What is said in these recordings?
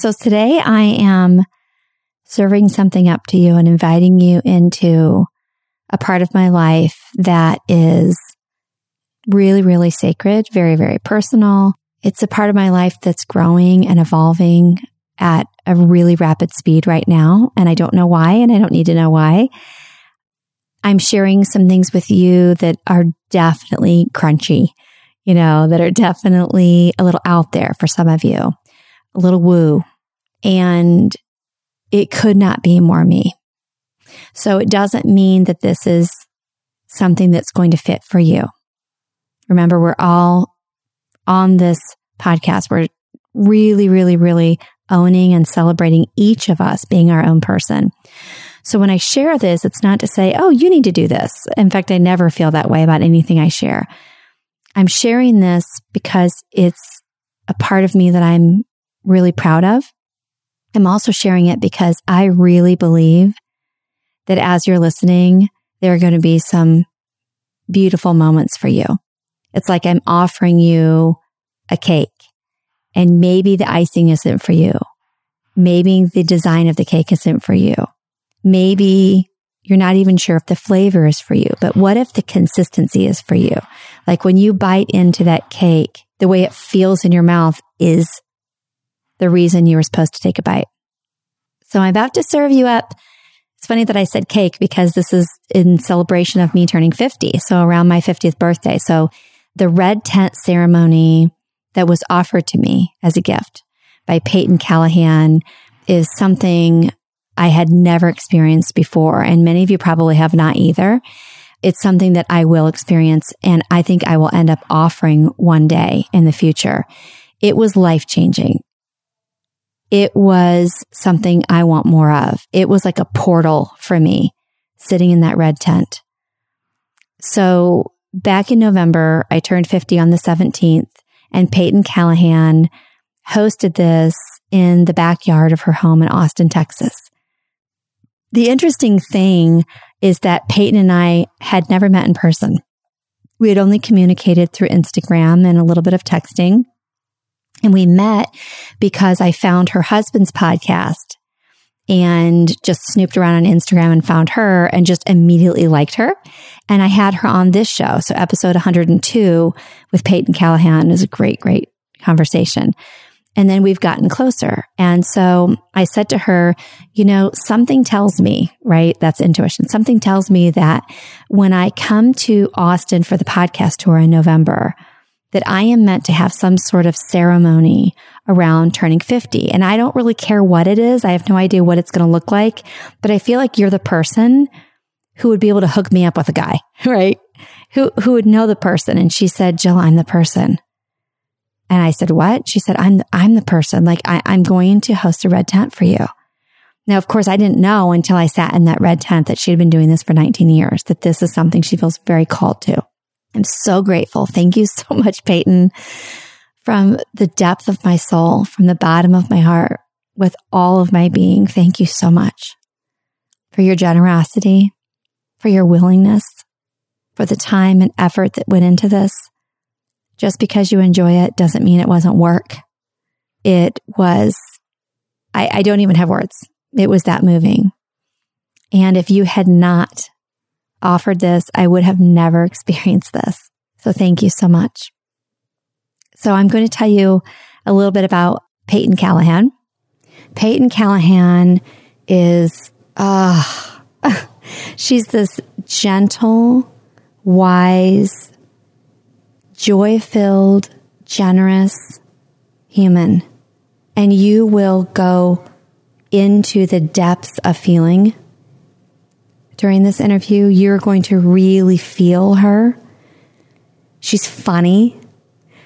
So today I am serving something up to you and inviting you into a part of my life that is really, really sacred, very, very personal. It's a part of my life that's growing and evolving at a really rapid speed right now. And I don't know why, and I don't need to know why. I'm sharing some things with you that are definitely crunchy, you know, that are definitely a little out there for some of you, a little woo. And it could not be more me. So it doesn't mean that this is something that's going to fit for you. Remember, we're all on this podcast. We're really, really, really owning and celebrating each of us being our own person. So when I share this, it's not to say, oh, you need to do this. In fact, I never feel that way about anything I share. I'm sharing this because it's a part of me that I'm really proud of. I'm also sharing it because I really believe that as you're listening, there are going to be some beautiful moments for you. It's like I'm offering you a cake and maybe the icing isn't for you. Maybe the design of the cake isn't for you. Maybe you're not even sure if the flavor is for you, but what if the consistency is for you? Like when you bite into that cake, the way it feels in your mouth is the reason you were supposed to take a bite. So I'm about to serve you up. It's funny that I said cake because this is in celebration of me turning 50. So around my 50th birthday. So the red tent ceremony that was offered to me as a gift by Peyton Callahan is something I had never experienced before. And many of you probably have not either. It's something that I will experience and I think I will end up offering one day in the future. It was life changing it was something I want more of. It was like a portal for me sitting in that red tent. So back in November, I turned 50 on the 17th and Peyton Callahan hosted this in the backyard of her home in Austin, Texas. The interesting thing is that Peyton and I had never met in person. We had only communicated through Instagram and a little bit of texting. And we met because I found her husband's podcast and just snooped around on Instagram and found her and just immediately liked her. And I had her on this show. So episode 102 with Peyton Callahan is a great, great conversation. And then we've gotten closer. And so I said to her, you know, something tells me, right? That's intuition. Something tells me that when I come to Austin for the podcast tour in November, that I am meant to have some sort of ceremony around turning 50. And I don't really care what it is. I have no idea what it's going to look like, but I feel like you're the person who would be able to hook me up with a guy, right? Who, who would know the person. And she said, Jill, I'm the person. And I said, what? She said, I'm, I'm the person. Like I, I'm going to host a red tent for you. Now, of course, I didn't know until I sat in that red tent that she had been doing this for 19 years, that this is something she feels very called to. I'm so grateful. Thank you so much, Peyton, from the depth of my soul, from the bottom of my heart, with all of my being. Thank you so much for your generosity, for your willingness, for the time and effort that went into this. Just because you enjoy it doesn't mean it wasn't work. It was, I, I don't even have words. It was that moving. And if you had not offered this, I would have never experienced this. So thank you so much. So I'm going to tell you a little bit about Peyton Callahan. Peyton Callahan is, uh, she's this gentle, wise, joy filled, generous human. And you will go into the depths of feeling during this interview. You're going to really feel her. She's funny.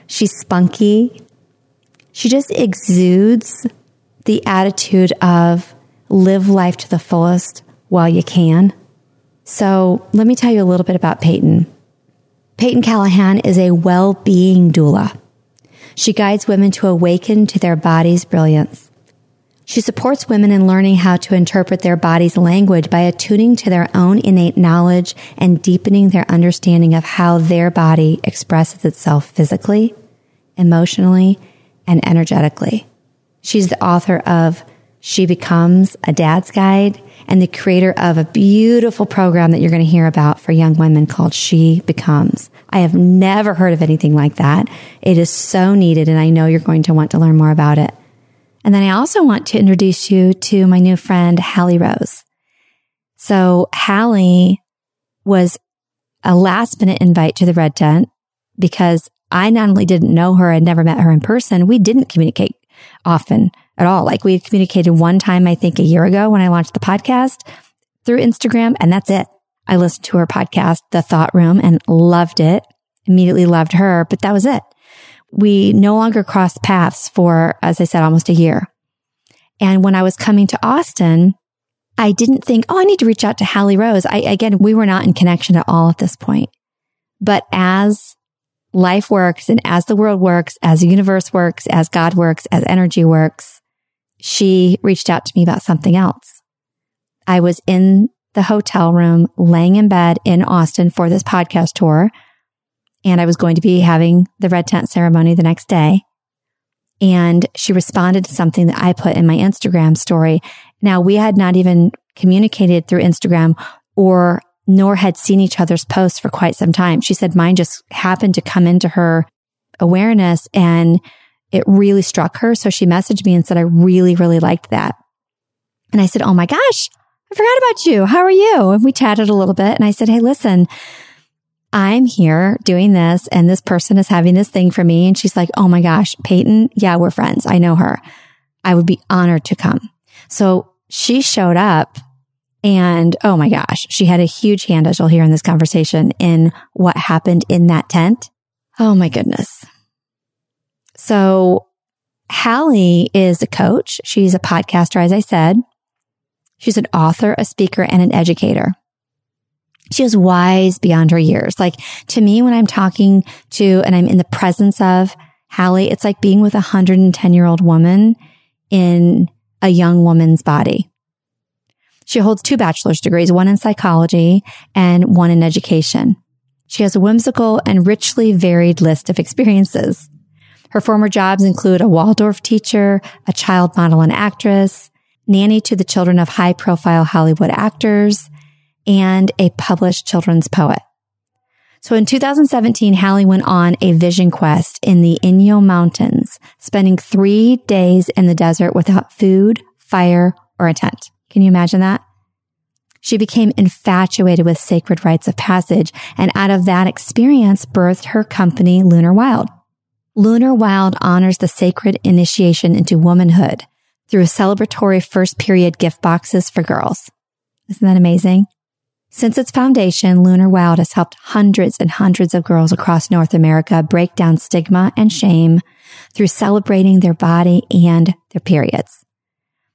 She's spunky. She just exudes the attitude of live life to the fullest while you can. So let me tell you a little bit about Peyton. Peyton Callahan is a well being doula. She guides women to awaken to their body's brilliance. She supports women in learning how to interpret their body's language by attuning to their own innate knowledge and deepening their understanding of how their body expresses itself physically, emotionally, and energetically. She's the author of She Becomes a Dad's Guide and the creator of a beautiful program that you're going to hear about for young women called She Becomes. I have never heard of anything like that. It is so needed, and I know you're going to want to learn more about it. And then I also want to introduce you to my new friend, Hallie Rose. So Hallie was a last minute invite to the Red Tent because I not only didn't know her, I'd never met her in person. We didn't communicate often at all. Like we communicated one time, I think a year ago when I launched the podcast through Instagram and that's it. I listened to her podcast, The Thought Room and loved it. Immediately loved her, but that was it. We no longer crossed paths for, as I said, almost a year. And when I was coming to Austin, I didn't think, oh, I need to reach out to Hallie Rose. I, again, we were not in connection at all at this point. But as life works and as the world works, as the universe works, as God works, as energy works, she reached out to me about something else. I was in the hotel room laying in bed in Austin for this podcast tour. And I was going to be having the red tent ceremony the next day. And she responded to something that I put in my Instagram story. Now we had not even communicated through Instagram or nor had seen each other's posts for quite some time. She said mine just happened to come into her awareness and it really struck her. So she messaged me and said, I really, really liked that. And I said, Oh my gosh, I forgot about you. How are you? And we chatted a little bit and I said, Hey, listen, I'm here doing this and this person is having this thing for me. And she's like, Oh my gosh, Peyton. Yeah, we're friends. I know her. I would be honored to come. So she showed up and oh my gosh, she had a huge hand, as you'll hear in this conversation, in what happened in that tent. Oh my goodness. So Hallie is a coach. She's a podcaster, as I said. She's an author, a speaker, and an educator. She is wise beyond her years. Like to me, when I'm talking to and I'm in the presence of Hallie, it's like being with a 110 year old woman in a young woman's body. She holds two bachelor's degrees, one in psychology and one in education. She has a whimsical and richly varied list of experiences. Her former jobs include a Waldorf teacher, a child model and actress, nanny to the children of high profile Hollywood actors, and a published children's poet. So in 2017, Hallie went on a vision quest in the Inyo Mountains, spending three days in the desert without food, fire, or a tent. Can you imagine that? She became infatuated with sacred rites of passage, and out of that experience birthed her company, Lunar Wild. Lunar Wild honors the sacred initiation into womanhood through celebratory first period gift boxes for girls. Isn't that amazing? Since its foundation, Lunar Wild has helped hundreds and hundreds of girls across North America break down stigma and shame through celebrating their body and their periods.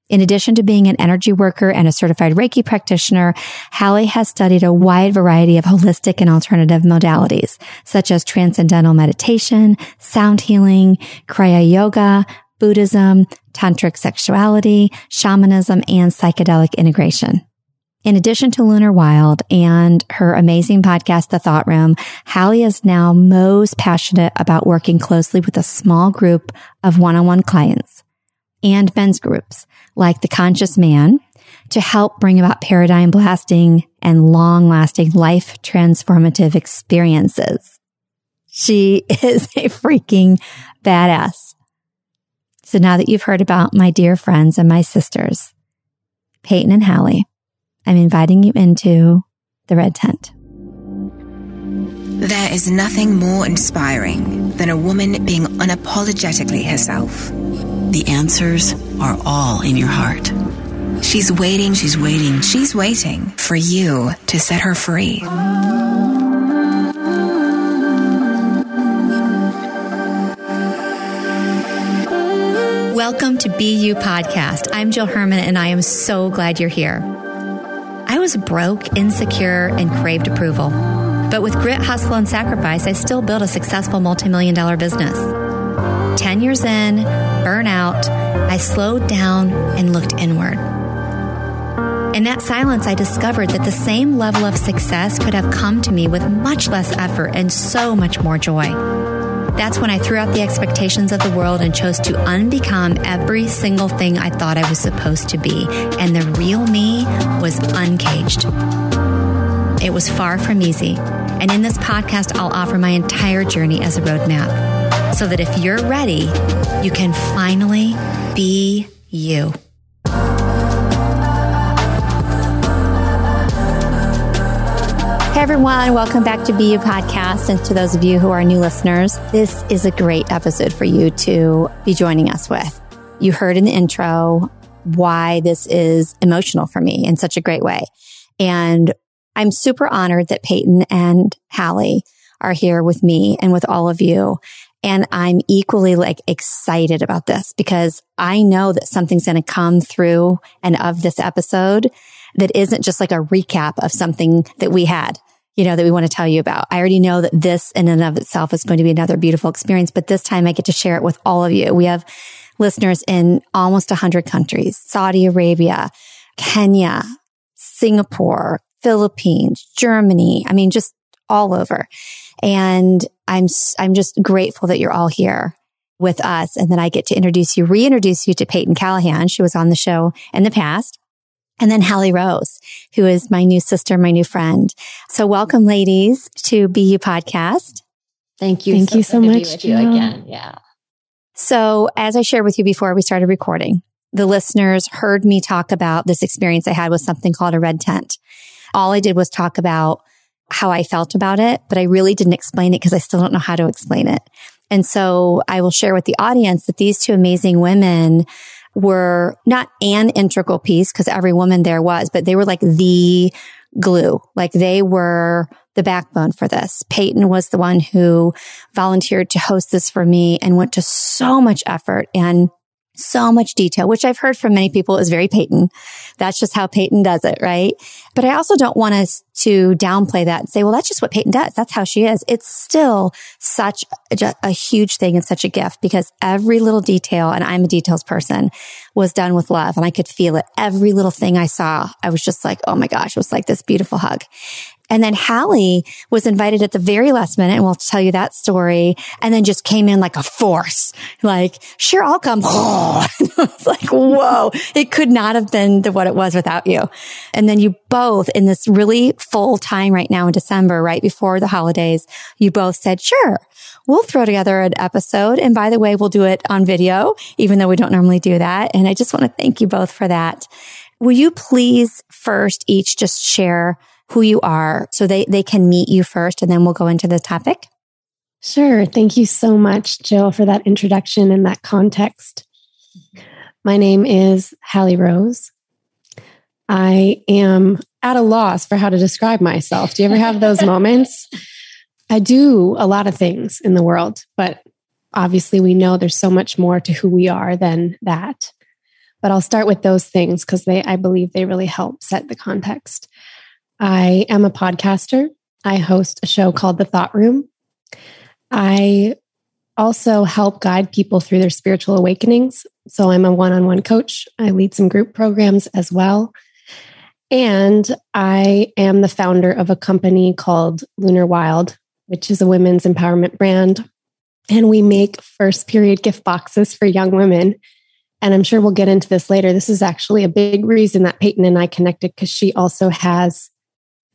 In addition to being an energy worker and a certified Reiki practitioner, Hallie has studied a wide variety of holistic and alternative modalities, such as transcendental meditation, sound healing, Kriya yoga, Buddhism, tantric sexuality, shamanism, and psychedelic integration. In addition to Lunar Wild and her amazing podcast, The Thought Room, Hallie is now most passionate about working closely with a small group of one-on-one clients and men's groups like the conscious man to help bring about paradigm blasting and long lasting life transformative experiences. She is a freaking badass. So now that you've heard about my dear friends and my sisters, Peyton and Hallie, I'm inviting you into the red tent. There is nothing more inspiring than a woman being unapologetically herself. The answers are all in your heart. She's waiting, she's waiting, she's waiting for you to set her free. Welcome to Be You Podcast. I'm Jill Herman, and I am so glad you're here. I was broke, insecure, and craved approval. But with grit, hustle, and sacrifice, I still built a successful multi-million dollar business. 10 years in, burnout, I slowed down and looked inward. In that silence, I discovered that the same level of success could have come to me with much less effort and so much more joy. That's when I threw out the expectations of the world and chose to unbecome every single thing I thought I was supposed to be. And the real me was uncaged. It was far from easy. And in this podcast, I'll offer my entire journey as a roadmap so that if you're ready, you can finally be you. Hey everyone, welcome back to Be You Podcast. And to those of you who are new listeners, this is a great episode for you to be joining us with. You heard in the intro why this is emotional for me in such a great way. And I'm super honored that Peyton and Hallie are here with me and with all of you. And I'm equally like excited about this because I know that something's going to come through and of this episode that isn't just like a recap of something that we had you know, that we want to tell you about. I already know that this in and of itself is going to be another beautiful experience, but this time I get to share it with all of you. We have listeners in almost 100 countries, Saudi Arabia, Kenya, Singapore, Philippines, Germany. I mean, just all over. And I'm, I'm just grateful that you're all here with us. And then I get to introduce you, reintroduce you to Peyton Callahan. She was on the show in the past. And then Hallie Rose, who is my new sister, my new friend. So welcome ladies to Be You podcast. Thank you. Thank so you so much. with you again. Yeah. So as I shared with you before we started recording, the listeners heard me talk about this experience I had with something called a red tent. All I did was talk about how I felt about it, but I really didn't explain it because I still don't know how to explain it. And so I will share with the audience that these two amazing women were not an integral piece because every woman there was, but they were like the glue. Like they were the backbone for this. Peyton was the one who volunteered to host this for me and went to so much effort and so much detail, which I've heard from many people is very Peyton. That's just how Peyton does it, right? But I also don't want us to downplay that and say, well, that's just what Peyton does. That's how she is. It's still such a, a huge thing and such a gift because every little detail, and I'm a details person, was done with love and I could feel it. Every little thing I saw, I was just like, oh my gosh, it was like this beautiful hug. And then Hallie was invited at the very last minute and we'll tell you that story and then just came in like a force. Like, sure, I'll come. It's like, whoa, it could not have been the, what it was without you. And then you both in this really full time right now in December, right before the holidays, you both said, sure, we'll throw together an episode. And by the way, we'll do it on video, even though we don't normally do that. And I just want to thank you both for that. Will you please first each just share who you are so they, they can meet you first and then we'll go into the topic? Sure. Thank you so much, Jill, for that introduction and that context. My name is Hallie Rose. I am at a loss for how to describe myself. Do you ever have those moments? I do a lot of things in the world, but obviously we know there's so much more to who we are than that. But I'll start with those things because they I believe they really help set the context. I am a podcaster. I host a show called The Thought Room. I also help guide people through their spiritual awakenings. So I'm a one on one coach. I lead some group programs as well. And I am the founder of a company called Lunar Wild, which is a women's empowerment brand. And we make first period gift boxes for young women. And I'm sure we'll get into this later. This is actually a big reason that Peyton and I connected because she also has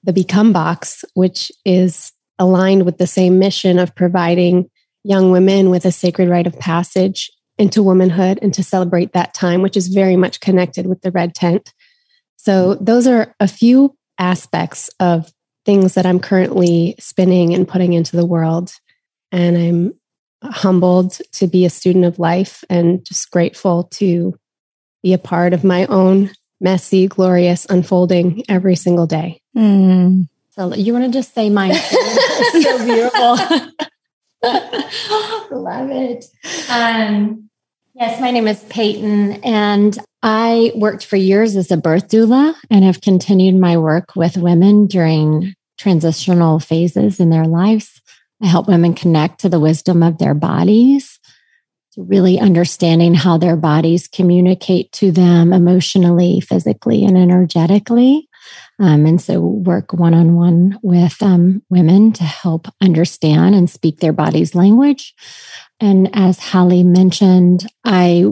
the Become Box, which is aligned with the same mission of providing young women with a sacred rite of passage into womanhood and to celebrate that time, which is very much connected with the red tent. So, those are a few aspects of things that I'm currently spinning and putting into the world. And I'm humbled to be a student of life and just grateful to be a part of my own messy, glorious unfolding every single day. Mm. So you want to just say mine? so beautiful. Love it. Um, yes, my name is Peyton, and I worked for years as a birth doula and have continued my work with women during transitional phases in their lives. I help women connect to the wisdom of their bodies to really understanding how their bodies communicate to them emotionally, physically, and energetically. Um, and so work one on one with um, women to help understand and speak their body's language. And as Hallie mentioned, I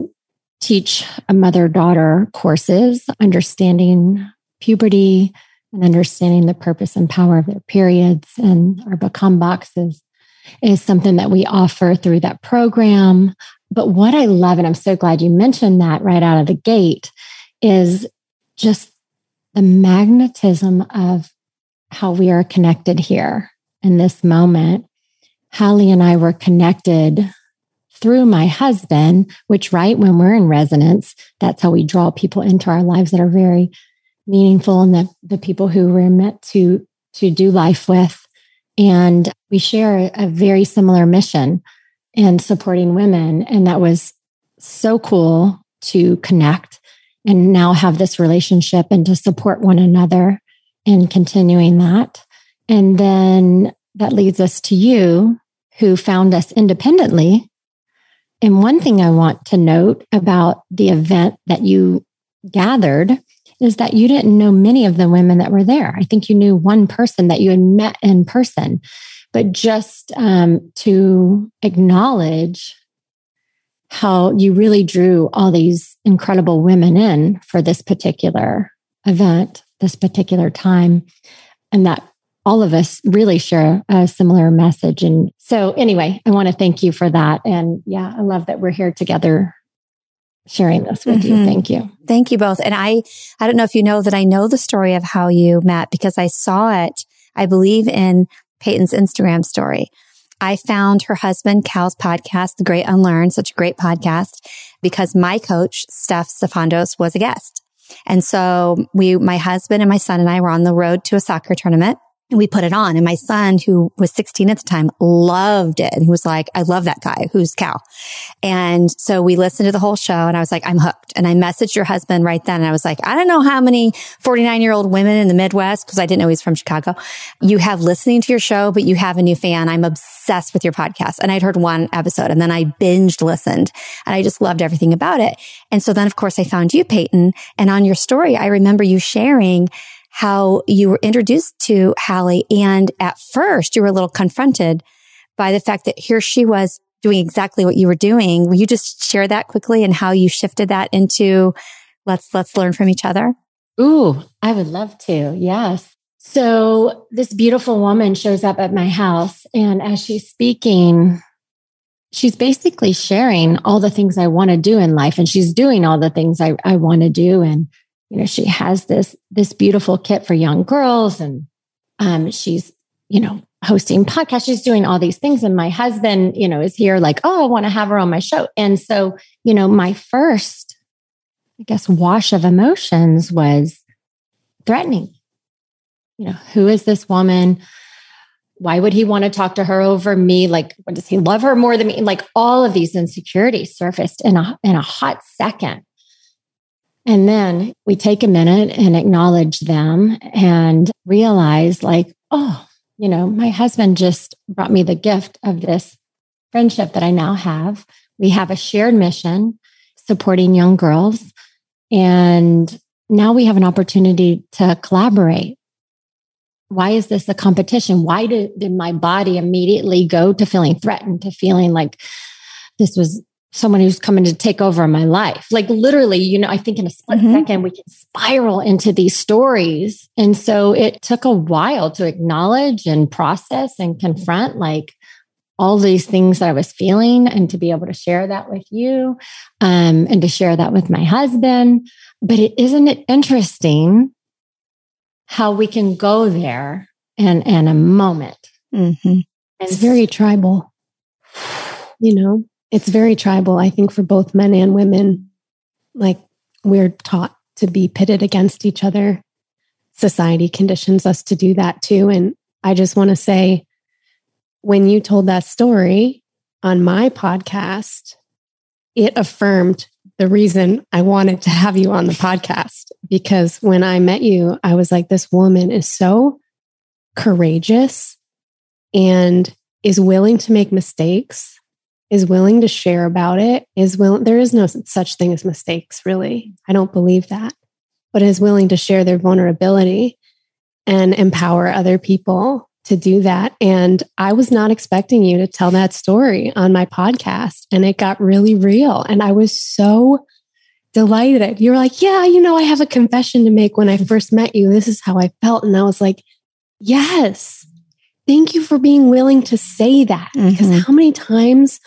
teach a mother daughter courses, understanding puberty and understanding the purpose and power of their periods. And our Become boxes is something that we offer through that program. But what I love, and I'm so glad you mentioned that right out of the gate, is just the magnetism of how we are connected here in this moment. Hallie and I were connected through my husband, which, right, when we're in resonance, that's how we draw people into our lives that are very meaningful and the, the people who we're meant to, to do life with. And we share a very similar mission in supporting women. And that was so cool to connect and now have this relationship and to support one another in continuing that. And then that leads us to you who found us independently. And one thing I want to note about the event that you gathered is that you didn't know many of the women that were there. I think you knew one person that you had met in person, but just um, to acknowledge how you really drew all these incredible women in for this particular event, this particular time, and that all of us really share a similar message. And so, anyway, I want to thank you for that. And yeah, I love that we're here together sharing this with mm-hmm. you. Thank you. Thank you both. And I, I don't know if you know that I know the story of how you met because I saw it, I believe in Peyton's Instagram story. I found her husband, Cal's podcast, The Great Unlearn, such a great podcast because my coach, Steph Stefandos, was a guest. And so we, my husband and my son and I were on the road to a soccer tournament and we put it on. And my son, who was 16 at the time, loved it. And he was like, I love that guy. Who's Cal? And so we listened to the whole show and I was like, I'm hooked. And I messaged your husband right then. And I was like, I don't know how many 49 year old women in the Midwest, because I didn't know he's from Chicago, you have listening to your show, but you have a new fan. I'm obsessed with your podcast. And I'd heard one episode and then I binged listened and I just loved everything about it. And so then, of course, I found you, Peyton. And on your story, I remember you sharing how you were introduced to Hallie. And at first you were a little confronted by the fact that here she was doing exactly what you were doing. Will you just share that quickly and how you shifted that into let's, let's learn from each other? Ooh, I would love to. Yes. So this beautiful woman shows up at my house and as she's speaking, she's basically sharing all the things I want to do in life and she's doing all the things I, I want to do. And you know, she has this this beautiful kit for young girls, and um, she's you know hosting podcasts. She's doing all these things, and my husband, you know, is here like, oh, I want to have her on my show. And so, you know, my first, I guess, wash of emotions was threatening. You know, who is this woman? Why would he want to talk to her over me? Like, what does he love her more than me? Like all of these insecurities surfaced in a in a hot second. And then we take a minute and acknowledge them and realize, like, oh, you know, my husband just brought me the gift of this friendship that I now have. We have a shared mission supporting young girls. And now we have an opportunity to collaborate. Why is this a competition? Why did, did my body immediately go to feeling threatened, to feeling like this was someone who's coming to take over my life. Like literally, you know, I think in a split mm-hmm. second, we can spiral into these stories. And so it took a while to acknowledge and process and confront like all these things that I was feeling and to be able to share that with you um, and to share that with my husband. But it isn't it interesting how we can go there and in a moment. Mm-hmm. It's very tribal, you know? It's very tribal, I think, for both men and women. Like we're taught to be pitted against each other. Society conditions us to do that too. And I just want to say, when you told that story on my podcast, it affirmed the reason I wanted to have you on the podcast. Because when I met you, I was like, this woman is so courageous and is willing to make mistakes is willing to share about it is willing there is no such thing as mistakes really i don't believe that but is willing to share their vulnerability and empower other people to do that. And I was not expecting you to tell that story on my podcast. And it got really real. And I was so delighted. You were like, Yeah, you know, I have a confession to make when I first met you. This is how I felt. And I was like, Yes, thank you for being willing to say that. Mm-hmm. Because how many times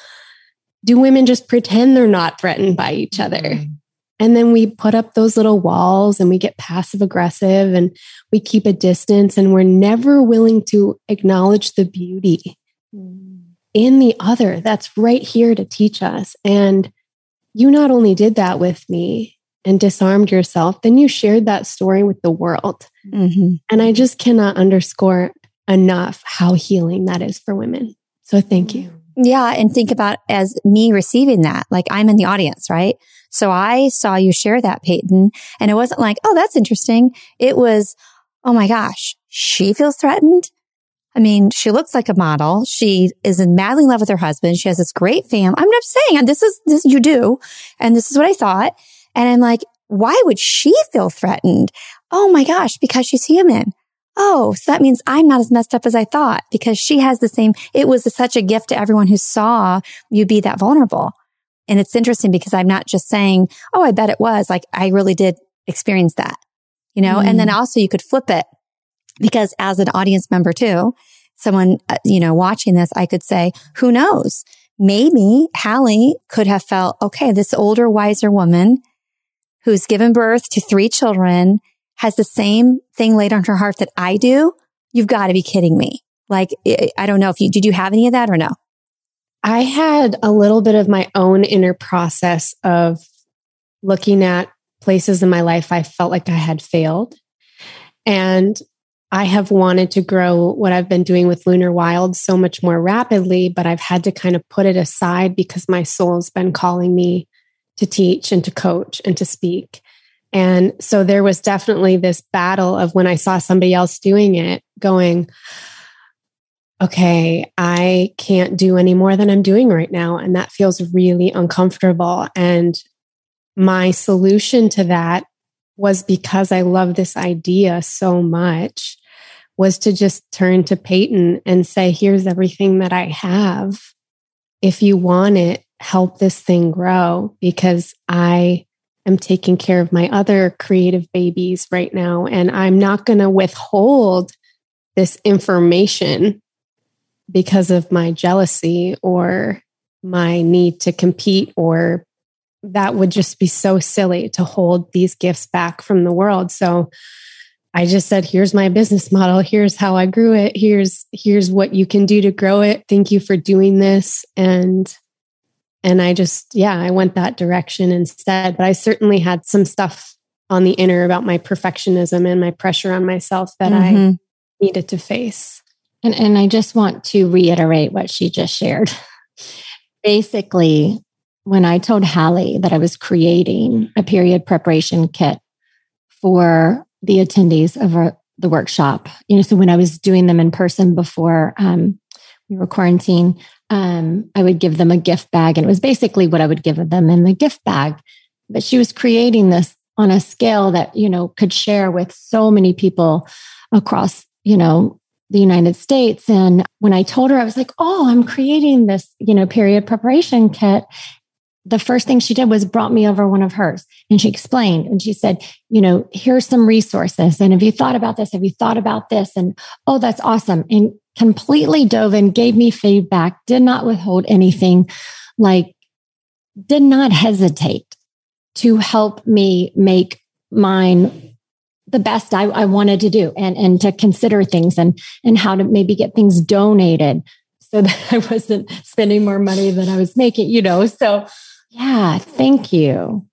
do women just pretend they're not threatened by each other? Mm-hmm. And then we put up those little walls and we get passive aggressive and we keep a distance and we're never willing to acknowledge the beauty mm. in the other that's right here to teach us. And you not only did that with me and disarmed yourself, then you shared that story with the world. Mm-hmm. And I just cannot underscore enough how healing that is for women. So thank you. Yeah. And think about as me receiving that, like I'm in the audience, right? So I saw you share that, Peyton, and it wasn't like, oh, that's interesting. It was, oh my gosh, she feels threatened. I mean, she looks like a model. She is in madly in love with her husband. She has this great family. I'm not saying and this is this you do. And this is what I thought. And I'm like, why would she feel threatened? Oh my gosh, because she's human. Oh, so that means I'm not as messed up as I thought because she has the same. It was such a gift to everyone who saw you be that vulnerable. And it's interesting because I'm not just saying, Oh, I bet it was like I really did experience that, you know, mm. and then mm. also you could flip it because as an audience member too, someone, uh, you know, watching this, I could say, who knows? Maybe Hallie could have felt, okay, this older, wiser woman who's given birth to three children has the same thing laid on her heart that I do. You've got to be kidding me. Like, I don't know if you, did you have any of that or no? I had a little bit of my own inner process of looking at places in my life I felt like I had failed. And I have wanted to grow what I've been doing with Lunar Wild so much more rapidly, but I've had to kind of put it aside because my soul's been calling me to teach and to coach and to speak. And so there was definitely this battle of when I saw somebody else doing it, going, okay, I can't do any more than I'm doing right now. And that feels really uncomfortable. And my solution to that was because I love this idea so much was to just turn to Peyton and say, here's everything that I have. If you want it, help this thing grow because I am taking care of my other creative babies right now. And I'm not going to withhold this information because of my jealousy or my need to compete or that would just be so silly to hold these gifts back from the world. So i just said here's my business model. Here's how i grew it. Here's here's what you can do to grow it. Thank you for doing this. And and i just yeah i went that direction instead but i certainly had some stuff on the inner about my perfectionism and my pressure on myself that mm-hmm. i needed to face and, and I just want to reiterate what she just shared. Basically, when I told Hallie that I was creating a period preparation kit for the attendees of our, the workshop, you know, so when I was doing them in person before um, we were quarantined, um, I would give them a gift bag, and it was basically what I would give them in the gift bag. But she was creating this on a scale that you know could share with so many people across you know the United States. And when I told her, I was like, oh, I'm creating this, you know, period preparation kit. The first thing she did was brought me over one of hers and she explained and she said, you know, here's some resources. And have you thought about this? Have you thought about this? And oh, that's awesome. And completely dove in, gave me feedback, did not withhold anything, like, did not hesitate to help me make mine the best I, I wanted to do and, and to consider things and, and how to maybe get things donated so that I wasn't spending more money than I was making, you know. So, yeah, thank you.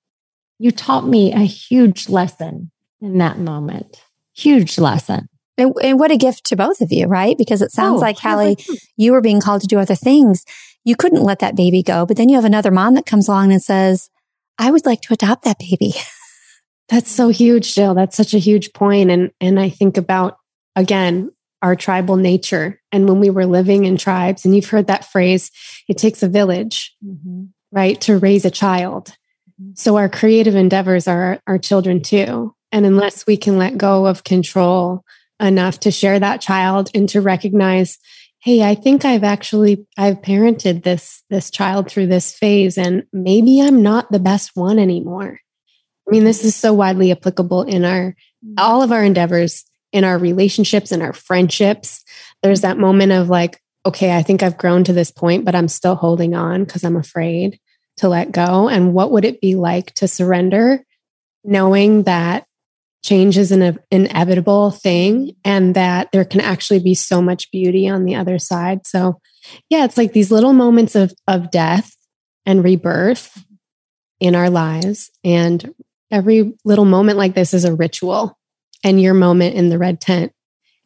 You taught me a huge lesson in that moment. Huge lesson. And, and what a gift to both of you, right? Because it sounds oh, like, Hallie, you were being called to do other things. You couldn't let that baby go. But then you have another mom that comes along and says, I would like to adopt that baby. That's so huge, Jill. That's such a huge point. And and I think about again our tribal nature and when we were living in tribes, and you've heard that phrase, it takes a village, mm-hmm. right, to raise a child. Mm-hmm. So our creative endeavors are our children too. And unless we can let go of control enough to share that child and to recognize, hey, I think I've actually I've parented this this child through this phase and maybe I'm not the best one anymore. I mean, this is so widely applicable in our all of our endeavors, in our relationships, in our friendships. There's that moment of like, okay, I think I've grown to this point, but I'm still holding on because I'm afraid to let go. And what would it be like to surrender, knowing that change is an inevitable thing and that there can actually be so much beauty on the other side. So, yeah, it's like these little moments of, of death and rebirth in our lives. And every little moment like this is a ritual. And your moment in the red tent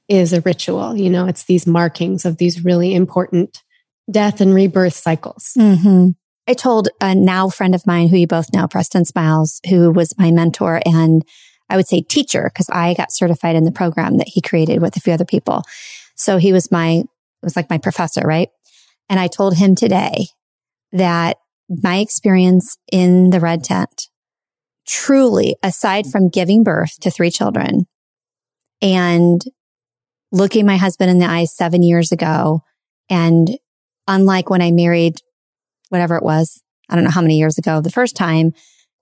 is a ritual. You know, it's these markings of these really important death and rebirth cycles. Mm-hmm. I told a now friend of mine who you both know, Preston Smiles, who was my mentor and I would say teacher because I got certified in the program that he created with a few other people. So he was my, it was like my professor, right? And I told him today that my experience in the red tent truly, aside from giving birth to three children and looking my husband in the eyes seven years ago, and unlike when I married whatever it was, I don't know how many years ago, the first time,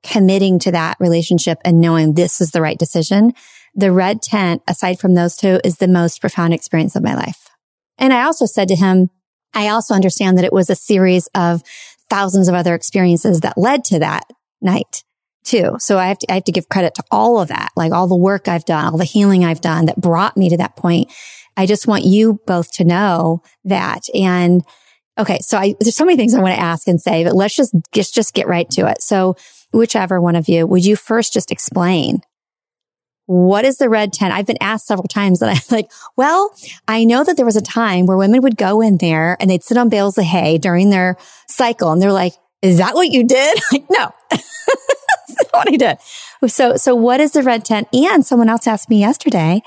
committing to that relationship and knowing this is the right decision. The red tent, aside from those two, is the most profound experience of my life. And I also said to him, I also understand that it was a series of thousands of other experiences that led to that night too. So I have to, I have to give credit to all of that, like all the work I've done, all the healing I've done that brought me to that point. I just want you both to know that. And okay, so I, there's so many things I want to ask and say, but let's just, just, just get right to it. So whichever one of you, would you first just explain what is the red tent? I've been asked several times and I'm like, well, I know that there was a time where women would go in there and they'd sit on bales of hay during their cycle. And they're like, is that what you did? Like, no, that's what I did. So, so what is the red tent? And someone else asked me yesterday,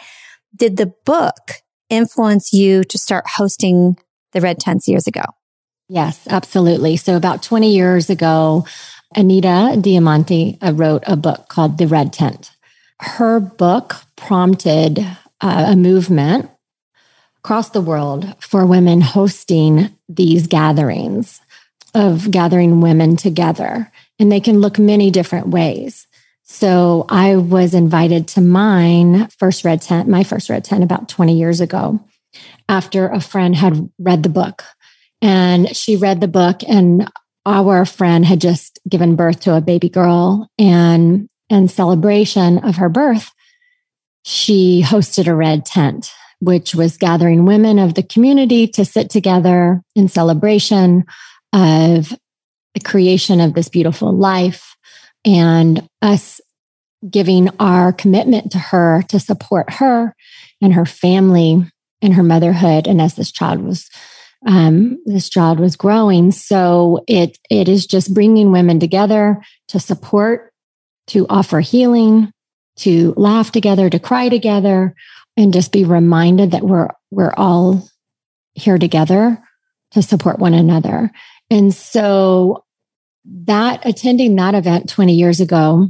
did the book influence you to start hosting the red tents years ago? Yes, absolutely. So about 20 years ago, Anita Diamante uh, wrote a book called The Red Tent. Her book prompted uh, a movement across the world for women hosting these gatherings of gathering women together. And they can look many different ways. So I was invited to mine first red tent, my first red tent about 20 years ago after a friend had read the book. And she read the book and our friend had just given birth to a baby girl and in celebration of her birth, she hosted a red tent, which was gathering women of the community to sit together in celebration of the creation of this beautiful life and us giving our commitment to her to support her and her family and her motherhood. And as this child was um, this child was growing. So it it is just bringing women together to support, to offer healing, to laugh together, to cry together, and just be reminded that we're we're all here together to support one another. And so that attending that event 20 years ago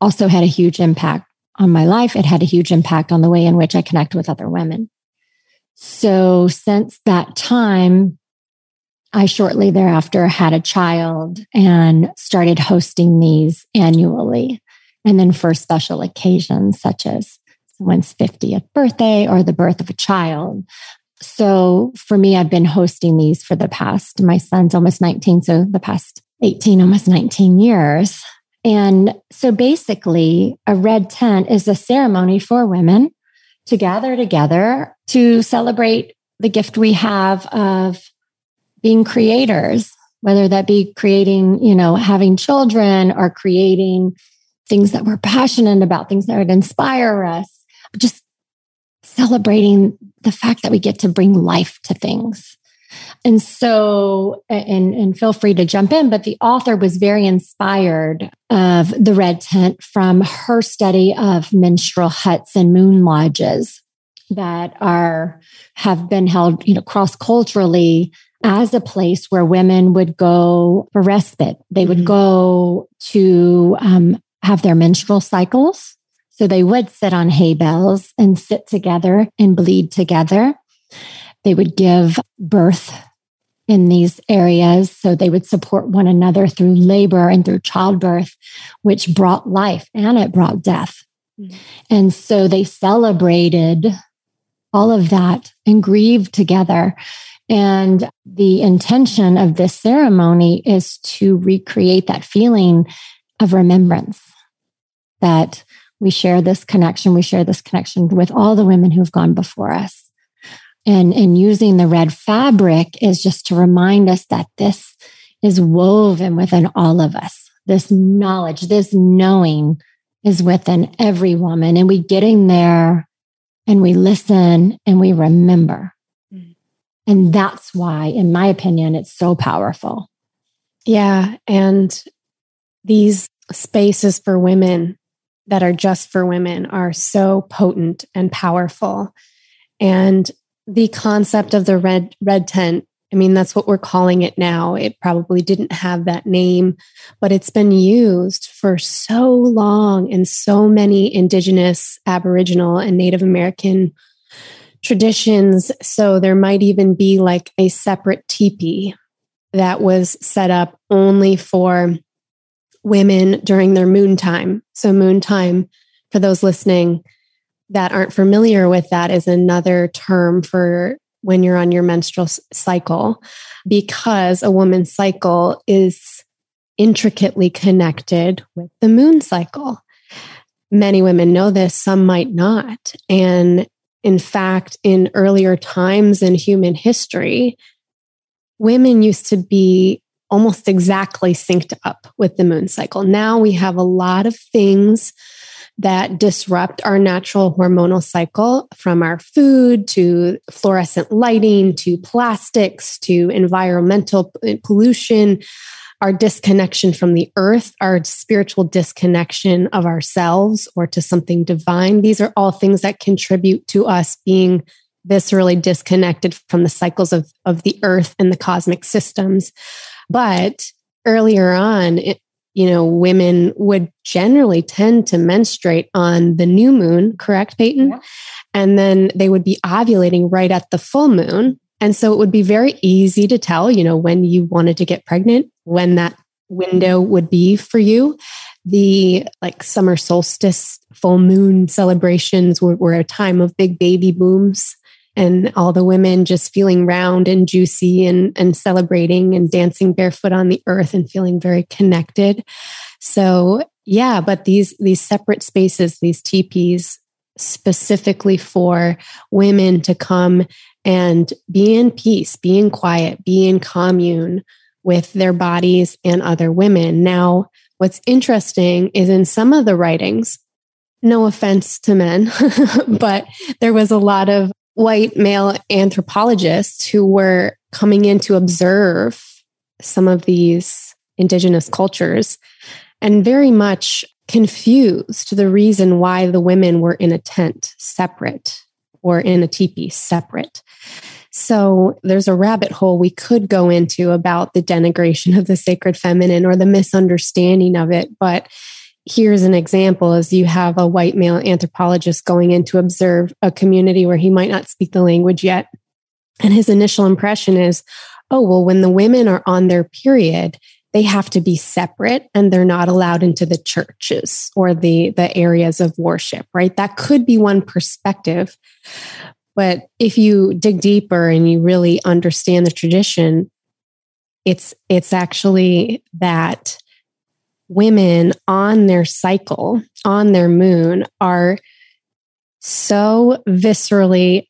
also had a huge impact on my life. It had a huge impact on the way in which I connect with other women. So since that time, I shortly thereafter had a child and started hosting these annually. And then for special occasions, such as someone's 50th birthday or the birth of a child. So for me, I've been hosting these for the past, my son's almost 19, so the past 18, almost 19 years. And so basically, a red tent is a ceremony for women to gather together to celebrate the gift we have of being creators, whether that be creating, you know, having children or creating things that we're passionate about, things that would inspire us, just celebrating the fact that we get to bring life to things. And so, and, and feel free to jump in, but the author was very inspired of the red tent from her study of menstrual huts and moon lodges that are, have been held, you know, cross culturally as a place where women would go for respite. They would mm-hmm. go to um, have their menstrual cycles So they would sit on hay bales and sit together and bleed together. They would give birth in these areas. So they would support one another through labor and through childbirth, which brought life and it brought death. Mm-hmm. And so they celebrated all of that and grieved together. And the intention of this ceremony is to recreate that feeling of remembrance that we share this connection. We share this connection with all the women who've gone before us. And, and using the red fabric is just to remind us that this is woven within all of us. This knowledge, this knowing is within every woman. And we get in there and we listen and we remember. Mm. And that's why, in my opinion, it's so powerful. Yeah. And these spaces for women that are just for women are so potent and powerful. And the concept of the red red tent I mean, that's what we're calling it now. It probably didn't have that name, but it's been used for so long in so many Indigenous, Aboriginal, and Native American traditions. So there might even be like a separate teepee that was set up only for women during their moon time. So, moon time, for those listening that aren't familiar with that, is another term for when you're on your menstrual cycle because a woman's cycle is intricately connected with the moon cycle. Many women know this, some might not. And in fact, in earlier times in human history, women used to be almost exactly synced up with the moon cycle. Now we have a lot of things that disrupt our natural hormonal cycle from our food to fluorescent lighting to plastics to environmental pollution, our disconnection from the earth, our spiritual disconnection of ourselves or to something divine. These are all things that contribute to us being viscerally disconnected from the cycles of, of the earth and the cosmic systems. But earlier on, it, you know, women would generally tend to menstruate on the new moon, correct, Peyton? Yeah. And then they would be ovulating right at the full moon. And so it would be very easy to tell, you know, when you wanted to get pregnant, when that window would be for you. The like summer solstice, full moon celebrations were, were a time of big baby booms and all the women just feeling round and juicy and, and celebrating and dancing barefoot on the earth and feeling very connected. So yeah, but these these separate spaces, these teepees specifically for women to come and be in peace, be in quiet, be in commune with their bodies and other women. Now, what's interesting is in some of the writings, no offense to men, but there was a lot of white male anthropologists who were coming in to observe some of these indigenous cultures and very much confused the reason why the women were in a tent separate or in a teepee separate. So there's a rabbit hole we could go into about the denigration of the sacred feminine or the misunderstanding of it. But here's an example as you have a white male anthropologist going in to observe a community where he might not speak the language yet. And his initial impression is oh well when the women are on their period they have to be separate and they're not allowed into the churches or the the areas of worship right? That could be one perspective. But if you dig deeper and you really understand the tradition it's it's actually that women on their cycle, on their moon, are so viscerally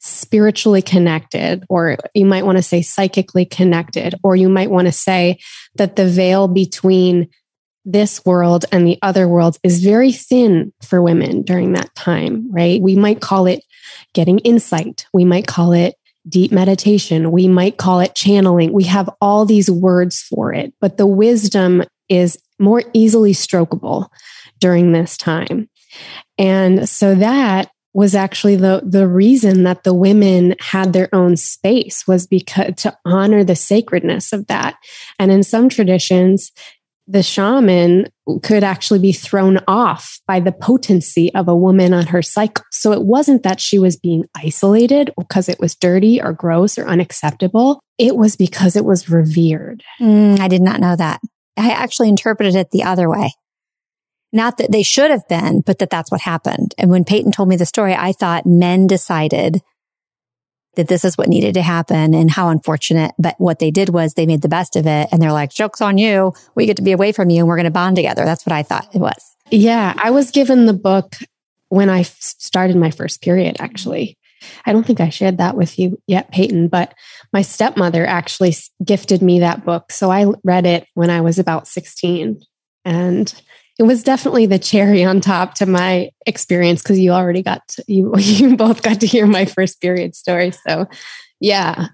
spiritually connected, or you might want to say psychically connected, or you might want to say that the veil between this world and the other world is very thin for women during that time, right? We might call it getting insight. We might call it deep meditation. We might call it channeling. We have all these words for it, but the wisdom is more easily strokable during this time. And so that was actually the the reason that the women had their own space was because to honor the sacredness of that. And in some traditions, the shaman could actually be thrown off by the potency of a woman on her cycle. So it wasn't that she was being isolated because it was dirty or gross or unacceptable. It was because it was revered. Mm, I did not know that. I actually interpreted it the other way. Not that they should have been, but that that's what happened. And when Peyton told me the story, I thought men decided that this is what needed to happen and how unfortunate. But what they did was they made the best of it and they're like, joke's on you. We get to be away from you and we're going to bond together. That's what I thought it was. Yeah. I was given the book when I started my first period, actually. I don't think I shared that with you yet, Peyton, but my stepmother actually gifted me that book. So I read it when I was about 16. And it was definitely the cherry on top to my experience because you already got to, you you both got to hear my first period story. So yeah.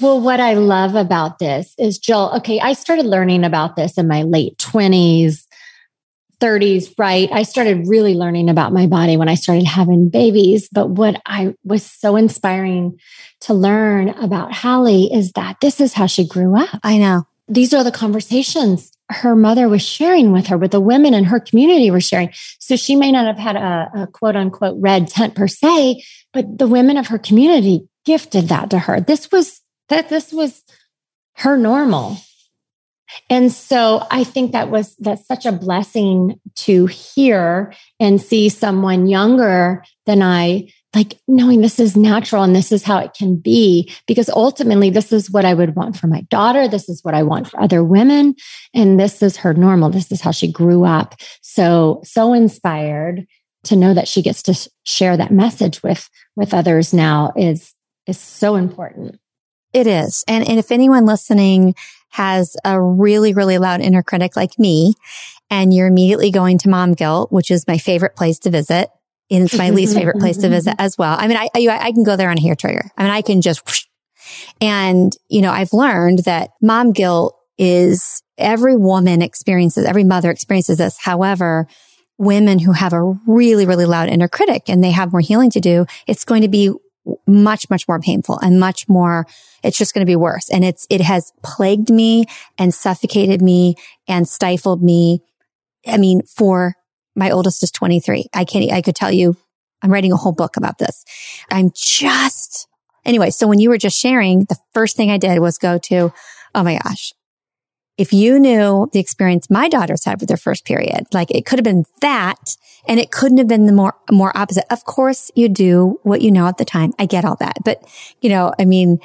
Well, what I love about this is Jill, okay, I started learning about this in my late 20s, 30s, right? I started really learning about my body when I started having babies. But what I was so inspiring to learn about Hallie is that this is how she grew up. I know. These are the conversations her mother was sharing with her, what the women in her community were sharing. So she may not have had a, a quote unquote red tent per se, but the women of her community gifted that to her. This was that this was her normal. And so I think that was that's such a blessing to hear and see someone younger than I like knowing this is natural and this is how it can be. Because ultimately this is what I would want for my daughter. This is what I want for other women. And this is her normal. This is how she grew up. So so inspired to know that she gets to share that message with with others now is is so important. It is. And and if anyone listening has a really really loud inner critic like me and you're immediately going to mom guilt which is my favorite place to visit it's my least favorite place to visit as well. I mean, I, I, I can go there on a hair trigger. I mean, I can just, whoosh. and you know, I've learned that mom guilt is every woman experiences, every mother experiences this. However, women who have a really, really loud inner critic and they have more healing to do, it's going to be much, much more painful and much more, it's just going to be worse. And it's, it has plagued me and suffocated me and stifled me. I mean, for my oldest is 23. I can't, I could tell you, I'm writing a whole book about this. I'm just, anyway. So when you were just sharing, the first thing I did was go to, oh my gosh, if you knew the experience my daughters had with their first period, like it could have been that and it couldn't have been the more, more opposite. Of course you do what you know at the time. I get all that. But, you know, I mean,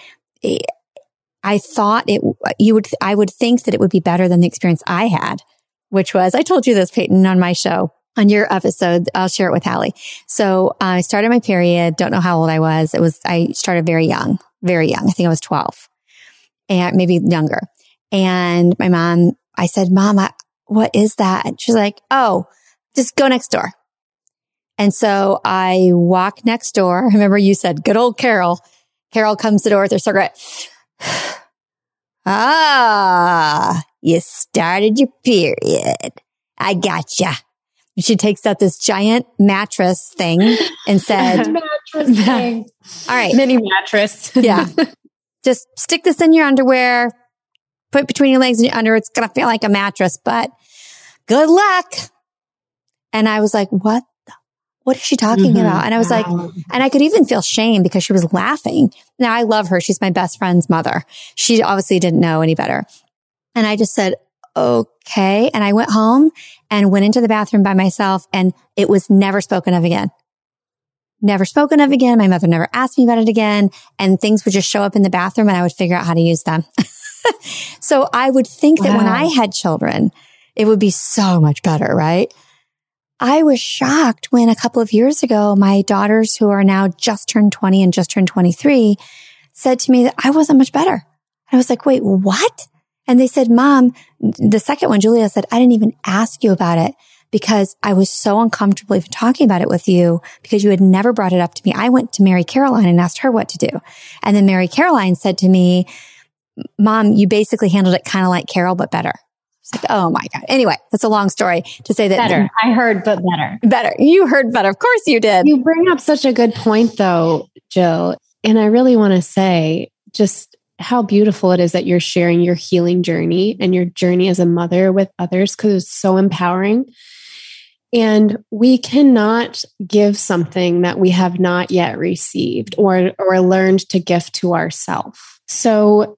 I thought it, you would, I would think that it would be better than the experience I had, which was, I told you this, Peyton, on my show on your episode. I'll share it with Hallie. So uh, I started my period. Don't know how old I was. It was, I started very young, very young. I think I was 12 and maybe younger. And my mom, I said, mom, I, what is that? And she's like, Oh, just go next door. And so I walk next door. I remember you said, good old Carol. Carol comes to the door with her cigarette. ah, you started your period. I gotcha she takes out this giant mattress thing and said, mattress thing. All right. Mini mattress. yeah. Just stick this in your underwear, put it between your legs and your under. It's going to feel like a mattress, but good luck. And I was like, what? What is she talking mm-hmm. about? And I was wow. like, and I could even feel shame because she was laughing. Now I love her. She's my best friend's mother. She obviously didn't know any better. And I just said, okay. And I went home and went into the bathroom by myself and it was never spoken of again. Never spoken of again. My mother never asked me about it again and things would just show up in the bathroom and I would figure out how to use them. so I would think that when I had children, it would be so much better, right? I was shocked when a couple of years ago, my daughters who are now just turned 20 and just turned 23 said to me that I wasn't much better. I was like, wait, what? And they said, mom, the second one, Julia said, I didn't even ask you about it because I was so uncomfortable even talking about it with you because you had never brought it up to me. I went to Mary Caroline and asked her what to do. And then Mary Caroline said to me, mom, you basically handled it kind of like Carol, but better. It's like, oh my God. Anyway, that's a long story to say that. Better. I heard, but better. Better. You heard better. Of course you did. You bring up such a good point though, Jill. And I really want to say just how beautiful it is that you're sharing your healing journey and your journey as a mother with others because it's so empowering. And we cannot give something that we have not yet received or, or learned to gift to ourselves. So,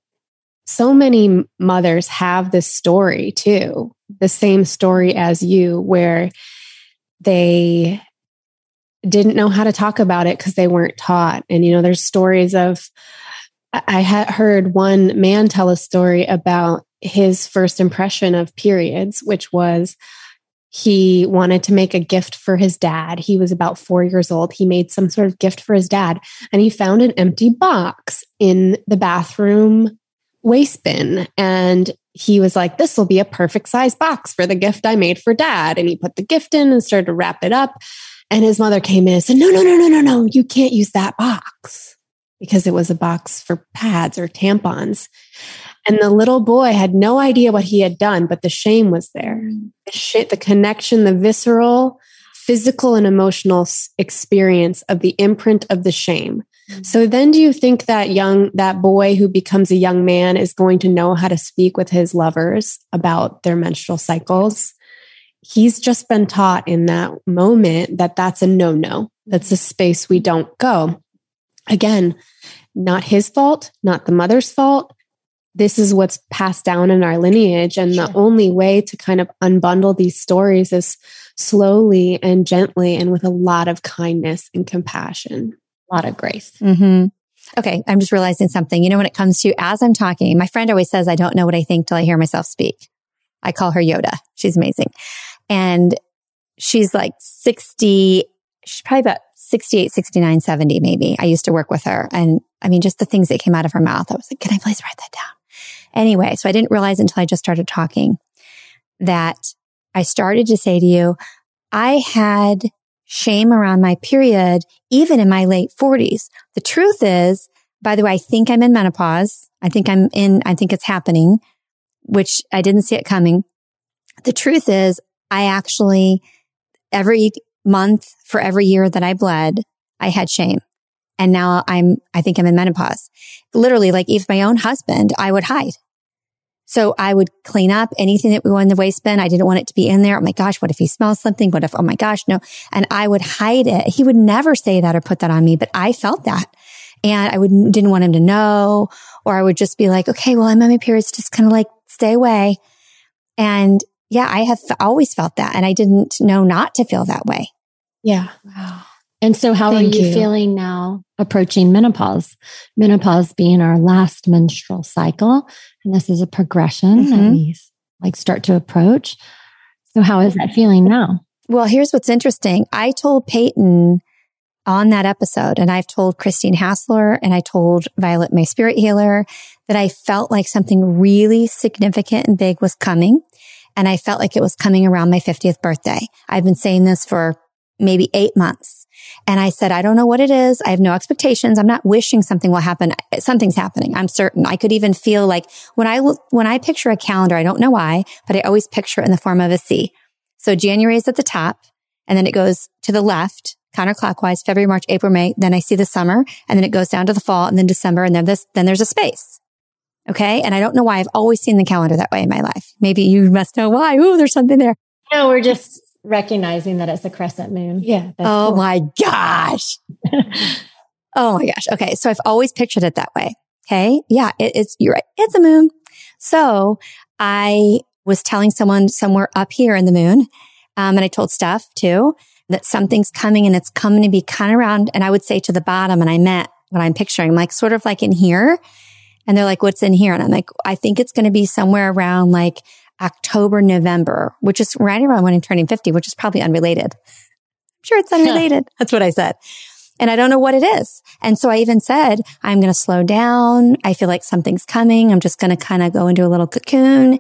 so many mothers have this story too, the same story as you, where they didn't know how to talk about it because they weren't taught. And, you know, there's stories of, I had heard one man tell a story about his first impression of periods, which was he wanted to make a gift for his dad. He was about four years old. He made some sort of gift for his dad, and he found an empty box in the bathroom waste bin. And he was like, This will be a perfect size box for the gift I made for dad. And he put the gift in and started to wrap it up. And his mother came in and said, No, no, no, no, no, no, you can't use that box because it was a box for pads or tampons. And the little boy had no idea what he had done, but the shame was there. The, the connection, the visceral, physical, and emotional experience of the imprint of the shame. So then do you think that young that boy who becomes a young man is going to know how to speak with his lovers about their menstrual cycles? He's just been taught in that moment that that's a no-no. That's a space we don't go. Again, not his fault, not the mother's fault. This is what's passed down in our lineage. And sure. the only way to kind of unbundle these stories is slowly and gently and with a lot of kindness and compassion, lot of grace. Mm-hmm. Okay. I'm just realizing something. You know, when it comes to as I'm talking, my friend always says, I don't know what I think till I hear myself speak. I call her Yoda. She's amazing. And she's like 60, she's probably about 68, 69, 70, maybe. I used to work with her. And I mean, just the things that came out of her mouth, I was like, can I please write that down? Anyway, so I didn't realize until I just started talking that I started to say to you, I had shame around my period, even in my late 40s. The truth is, by the way, I think I'm in menopause. I think I'm in, I think it's happening, which I didn't see it coming. The truth is, I actually, every month for every year that I bled, I had shame. And now I'm, I think I'm in menopause. Literally, like if my own husband, I would hide. So I would clean up anything that we were in the waste bin. I didn't want it to be in there. Oh my gosh, what if he smells something? What if, oh my gosh, no. And I would hide it. He would never say that or put that on me, but I felt that. And I would, didn't want him to know, or I would just be like, okay, well, I'm on my periods, just kind of like stay away. And yeah, I have always felt that. And I didn't know not to feel that way. Yeah. Wow. And so, how Thank are you, you, feeling now approaching menopause? Menopause being our last menstrual cycle. And this is a progression mm-hmm. that we like start to approach. So, how is that feeling now? Well, here's what's interesting. I told Peyton on that episode, and I've told Christine Hassler and I told Violet, my spirit healer, that I felt like something really significant and big was coming. And I felt like it was coming around my 50th birthday. I've been saying this for maybe eight months. And I said, I don't know what it is. I have no expectations. I'm not wishing something will happen. Something's happening. I'm certain. I could even feel like when I when I picture a calendar, I don't know why, but I always picture it in the form of a C. So January is at the top and then it goes to the left counterclockwise, February, March, April, May. Then I see the summer and then it goes down to the fall and then December and then this, then there's a space. Okay. And I don't know why I've always seen the calendar that way in my life. Maybe you must know why. Ooh, there's something there. No, we're just recognizing that it's a crescent moon. Yeah. Oh cool. my gosh. oh my gosh. Okay. So I've always pictured it that way. Okay. Yeah. It, it's, you're right. It's a moon. So I was telling someone somewhere up here in the moon. Um, and I told Steph too that something's coming and it's coming to be kind of around. And I would say to the bottom and I meant what I'm picturing, like sort of like in here. And they're like, what's in here? And I'm like, I think it's going to be somewhere around like October, November, which is right around when I'm turning 50, which is probably unrelated. I'm sure it's unrelated. That's what I said. And I don't know what it is. And so I even said, I'm going to slow down. I feel like something's coming. I'm just going to kind of go into a little cocoon.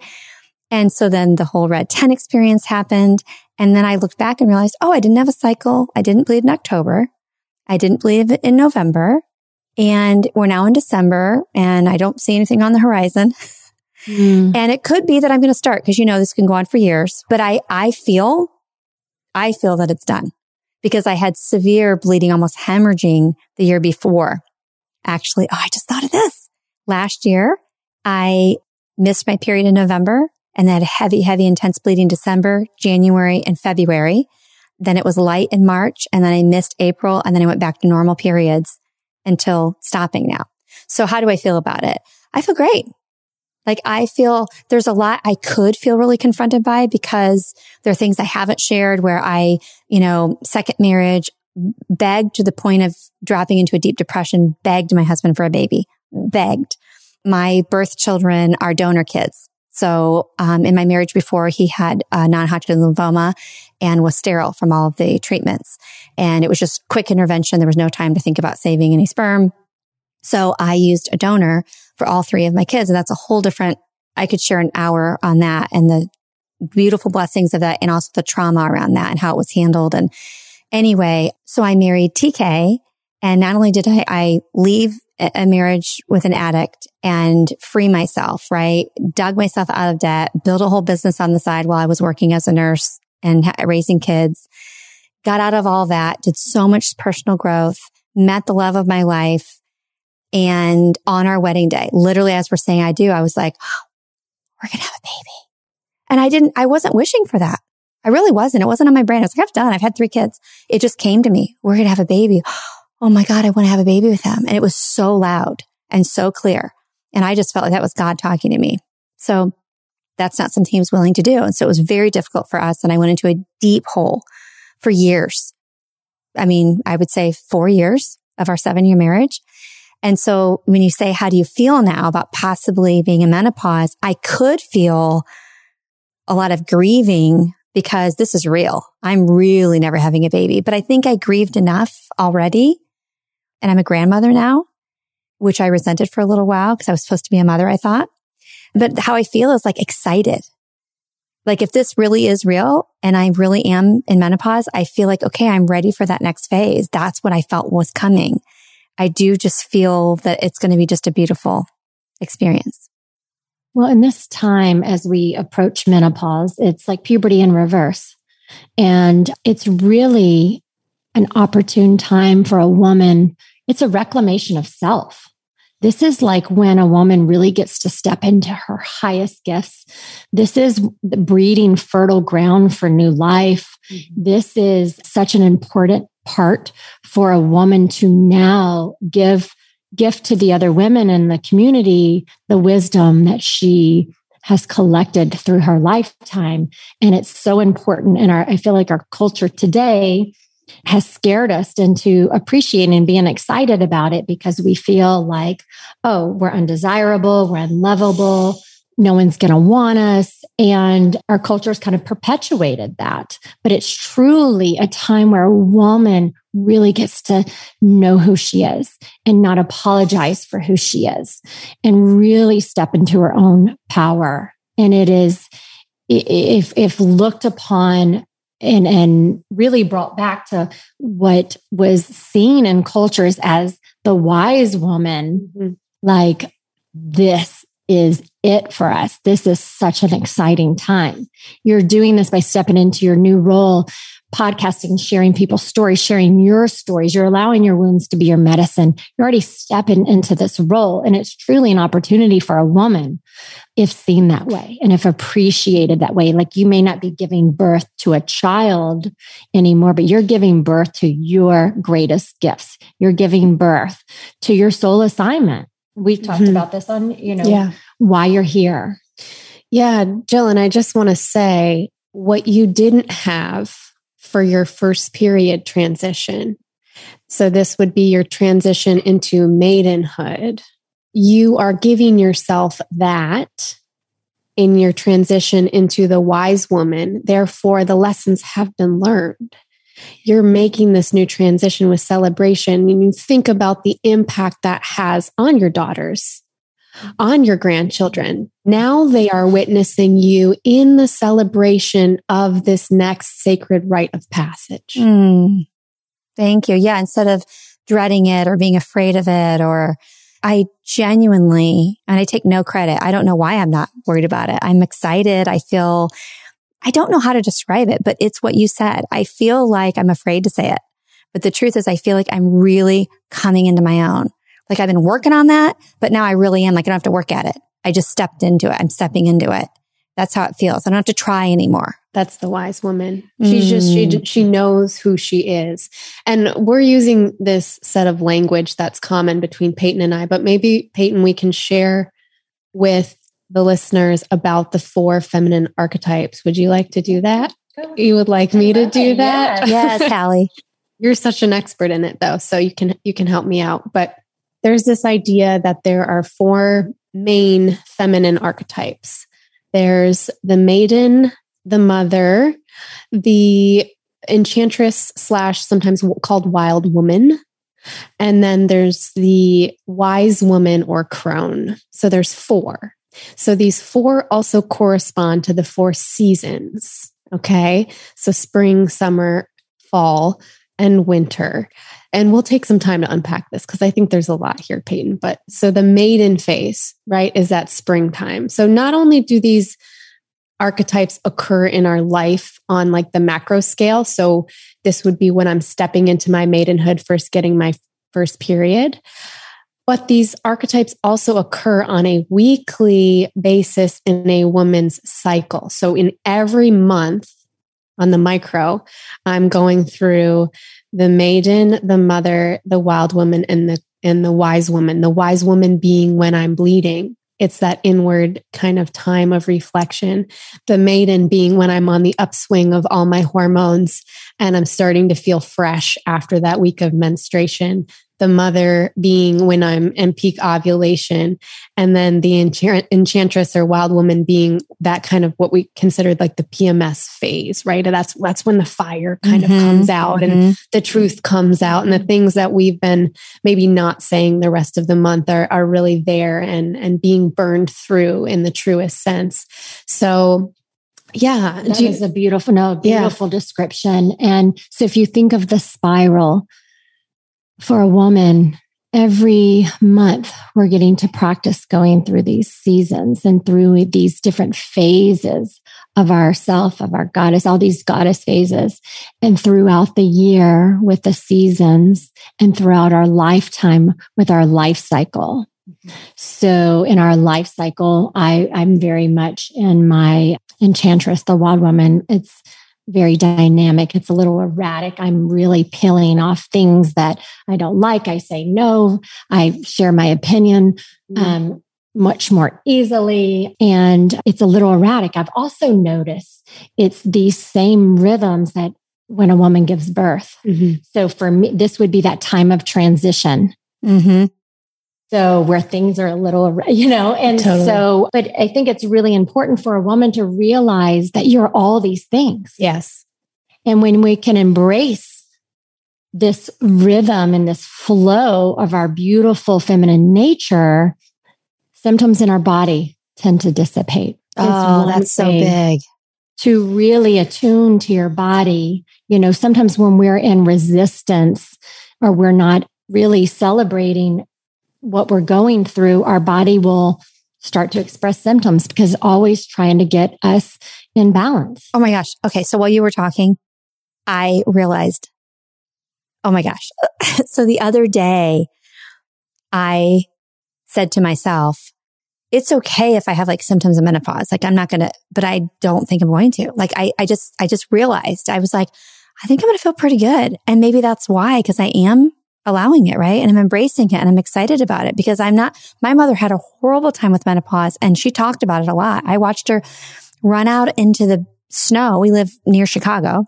And so then the whole red tent experience happened. And then I looked back and realized, oh, I didn't have a cycle. I didn't bleed in October. I didn't bleed in November. And we're now in December and I don't see anything on the horizon. Mm. And it could be that I'm going to start because you know this can go on for years, but I, I feel, I feel that it's done because I had severe bleeding, almost hemorrhaging the year before. Actually, oh, I just thought of this. last year, I missed my period in November and then had heavy, heavy, intense bleeding December, January, and February. Then it was light in March and then I missed April and then I went back to normal periods until stopping now. So how do I feel about it? I feel great. Like I feel there's a lot I could feel really confronted by because there are things I haven't shared where I, you know, second marriage begged to the point of dropping into a deep depression, begged my husband for a baby, begged. My birth children are donor kids. So, um, in my marriage before, he had a non-Hodgkin lymphoma and was sterile from all of the treatments. And it was just quick intervention. There was no time to think about saving any sperm. So I used a donor for all three of my kids. And that's a whole different, I could share an hour on that and the beautiful blessings of that and also the trauma around that and how it was handled. And anyway, so I married TK. And not only did I, I leave a marriage with an addict and free myself, right? Dug myself out of debt, built a whole business on the side while I was working as a nurse and raising kids, got out of all that, did so much personal growth, met the love of my life, and on our wedding day, literally as we're saying I do, I was like, oh, we're going to have a baby. And I didn't, I wasn't wishing for that. I really wasn't. It wasn't on my brain. I was like, I've done, I've had three kids. It just came to me. We're going to have a baby. Oh my God, I want to have a baby with him. And it was so loud and so clear. And I just felt like that was God talking to me. So that's not something he was willing to do. And so it was very difficult for us. And I went into a deep hole for years. I mean, I would say four years of our seven year marriage. And so when you say, how do you feel now about possibly being in menopause? I could feel a lot of grieving because this is real. I'm really never having a baby, but I think I grieved enough already. And I'm a grandmother now, which I resented for a little while because I was supposed to be a mother, I thought. But how I feel is like excited. Like if this really is real and I really am in menopause, I feel like, okay, I'm ready for that next phase. That's what I felt was coming. I do just feel that it's going to be just a beautiful experience. Well, in this time, as we approach menopause, it's like puberty in reverse. And it's really an opportune time for a woman. It's a reclamation of self. This is like when a woman really gets to step into her highest gifts. This is breeding fertile ground for new life. Mm-hmm. This is such an important part for a woman to now give gift to the other women in the community the wisdom that she has collected through her lifetime. And it's so important and i feel like our culture today has scared us into appreciating and being excited about it because we feel like oh we're undesirable we're unlovable no one's going to want us. And our culture has kind of perpetuated that. But it's truly a time where a woman really gets to know who she is and not apologize for who she is and really step into her own power. And it is, if, if looked upon and, and really brought back to what was seen in cultures as the wise woman, mm-hmm. like this is it for us. This is such an exciting time. You're doing this by stepping into your new role, podcasting, sharing people's stories, sharing your stories. You're allowing your wounds to be your medicine. You're already stepping into this role. And it's truly an opportunity for a woman if seen that way and if appreciated that way. Like you may not be giving birth to a child anymore, but you're giving birth to your greatest gifts. You're giving birth to your soul assignment We've talked mm-hmm. about this on, you know, yeah. Why you're here. Yeah, Jill, and I just want to say what you didn't have for your first period transition. So, this would be your transition into maidenhood. You are giving yourself that in your transition into the wise woman. Therefore, the lessons have been learned you're making this new transition with celebration and you think about the impact that has on your daughters, on your grandchildren. Now they are witnessing you in the celebration of this next sacred rite of passage. Mm, thank you. Yeah. Instead of dreading it or being afraid of it or I genuinely, and I take no credit. I don't know why I'm not worried about it. I'm excited. I feel I don't know how to describe it, but it's what you said. I feel like I'm afraid to say it. But the truth is, I feel like I'm really coming into my own. Like I've been working on that, but now I really am like, I don't have to work at it. I just stepped into it. I'm stepping into it. That's how it feels. I don't have to try anymore. That's the wise woman. She's mm. just, she, mm. she knows who she is. And we're using this set of language that's common between Peyton and I, but maybe Peyton, we can share with the listeners about the four feminine archetypes. Would you like to do that? You would like me to do that? Yes, yes Hallie. You're such an expert in it though, so you can you can help me out. But there's this idea that there are four main feminine archetypes. There's the maiden, the mother, the enchantress slash sometimes called wild woman, and then there's the wise woman or crone. So there's four. So these four also correspond to the four seasons. Okay. So spring, summer, fall, and winter. And we'll take some time to unpack this because I think there's a lot here, Peyton. But so the maiden phase, right, is that springtime. So not only do these archetypes occur in our life on like the macro scale. So this would be when I'm stepping into my maidenhood, first getting my first period. But these archetypes also occur on a weekly basis in a woman's cycle. So in every month on the micro, I'm going through the maiden, the mother, the wild woman, and the and the wise woman. The wise woman being when I'm bleeding. It's that inward kind of time of reflection. The maiden being when I'm on the upswing of all my hormones and I'm starting to feel fresh after that week of menstruation the mother being when I'm in peak ovulation, and then the enchantress or wild woman being that kind of what we considered like the PMS phase, right? And that's that's when the fire kind mm-hmm, of comes out mm-hmm. and the truth comes out, and the things that we've been maybe not saying the rest of the month are are really there and and being burned through in the truest sense. So yeah that you, is a beautiful no beautiful yeah. description and so if you think of the spiral for a woman, every month we're getting to practice going through these seasons and through these different phases of ourself, of our goddess, all these goddess phases. And throughout the year with the seasons and throughout our lifetime with our life cycle. So in our life cycle, I, I'm very much in my enchantress, the wild woman. It's very dynamic. It's a little erratic. I'm really peeling off things that I don't like. I say no. I share my opinion mm-hmm. um, much more easily. And it's a little erratic. I've also noticed it's these same rhythms that when a woman gives birth. Mm-hmm. So for me, this would be that time of transition. Mm-hmm. So where things are a little, you know, and totally. so, but I think it's really important for a woman to realize that you're all these things. Yes. And when we can embrace this rhythm and this flow of our beautiful feminine nature, symptoms in our body tend to dissipate. Oh, that's so big. To really attune to your body. You know, sometimes when we're in resistance or we're not really celebrating what we're going through, our body will start to express symptoms because always trying to get us in balance. Oh my gosh. Okay. So while you were talking, I realized, oh my gosh. so the other day, I said to myself, it's okay if I have like symptoms of menopause. Like I'm not going to, but I don't think I'm going to. Like I, I just, I just realized I was like, I think I'm going to feel pretty good. And maybe that's why, because I am allowing it, right? And I'm embracing it and I'm excited about it because I'm not, my mother had a horrible time with menopause and she talked about it a lot. I watched her run out into the snow. We live near Chicago.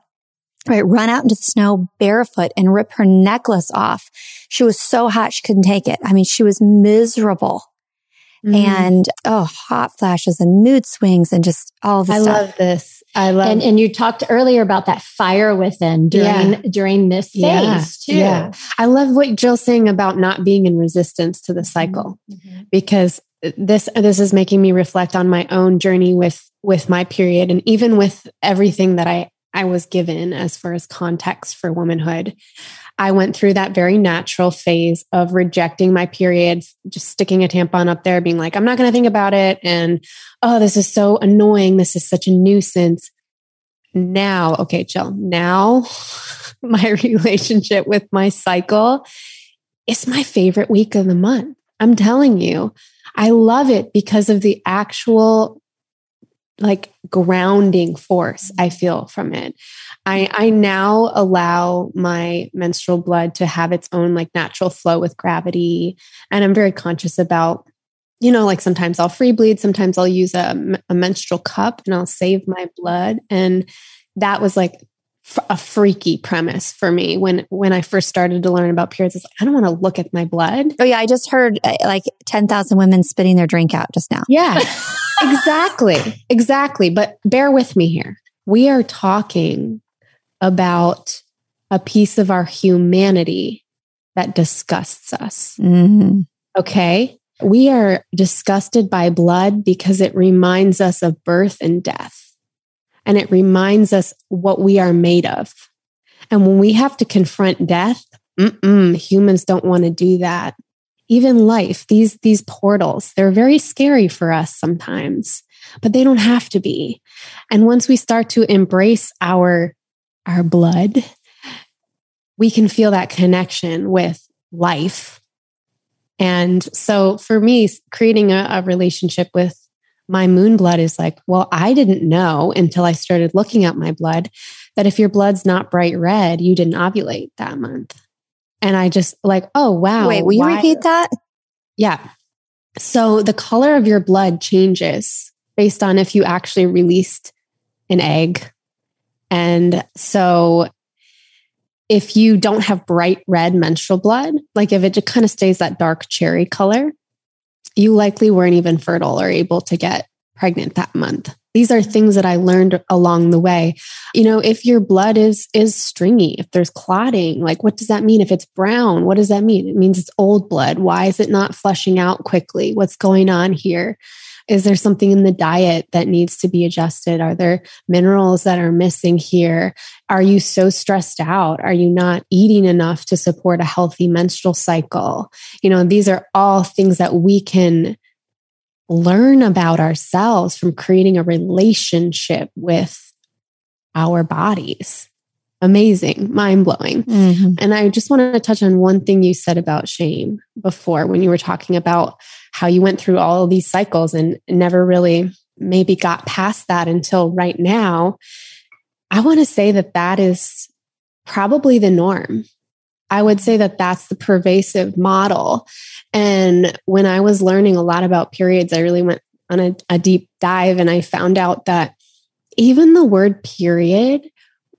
Right, run out into the snow barefoot and rip her necklace off. She was so hot she couldn't take it. I mean, she was miserable. Mm. And oh, hot flashes and mood swings and just all the I stuff. love this. I love and, and you talked earlier about that fire within during yeah. during this phase yeah. too. Yeah. I love what Jill's saying about not being in resistance to the cycle mm-hmm. because this this is making me reflect on my own journey with with my period and even with everything that I I was given as far as context for womanhood. I went through that very natural phase of rejecting my periods, just sticking a tampon up there, being like, I'm not going to think about it. And, oh, this is so annoying. This is such a nuisance. Now, okay, chill. Now, my relationship with my cycle it's my favorite week of the month. I'm telling you, I love it because of the actual like grounding force I feel from it. I, I now allow my menstrual blood to have its own like natural flow with gravity. And I'm very conscious about, you know, like sometimes I'll free bleed, sometimes I'll use a, a menstrual cup and I'll save my blood. And that was like a freaky premise for me when when I first started to learn about periods. It's like, I don't want to look at my blood. Oh yeah, I just heard uh, like ten thousand women spitting their drink out just now. Yeah, exactly, exactly. But bear with me here. We are talking about a piece of our humanity that disgusts us. Mm-hmm. Okay. We are disgusted by blood because it reminds us of birth and death and it reminds us what we are made of. And when we have to confront death, humans don't want to do that. Even life, these, these portals, they're very scary for us sometimes, but they don't have to be. And once we start to embrace our, our blood, we can feel that connection with life. And so for me, creating a, a relationship with my moon blood is like, well, I didn't know until I started looking at my blood that if your blood's not bright red, you didn't ovulate that month. And I just like, oh, wow. Wait, will you why? repeat that? Yeah. So the color of your blood changes based on if you actually released an egg. And so if you don't have bright red menstrual blood, like if it just kind of stays that dark cherry color, you likely weren't even fertile or able to get pregnant that month. These are things that I learned along the way. You know, if your blood is is stringy, if there's clotting, like what does that mean? If it's brown, what does that mean? It means it's old blood. Why is it not flushing out quickly? What's going on here? Is there something in the diet that needs to be adjusted? Are there minerals that are missing here? Are you so stressed out? Are you not eating enough to support a healthy menstrual cycle? You know, these are all things that we can learn about ourselves from creating a relationship with our bodies. Amazing, mind blowing. Mm-hmm. And I just want to touch on one thing you said about shame before when you were talking about how you went through all of these cycles and never really maybe got past that until right now. I want to say that that is probably the norm. I would say that that's the pervasive model. And when I was learning a lot about periods, I really went on a, a deep dive and I found out that even the word period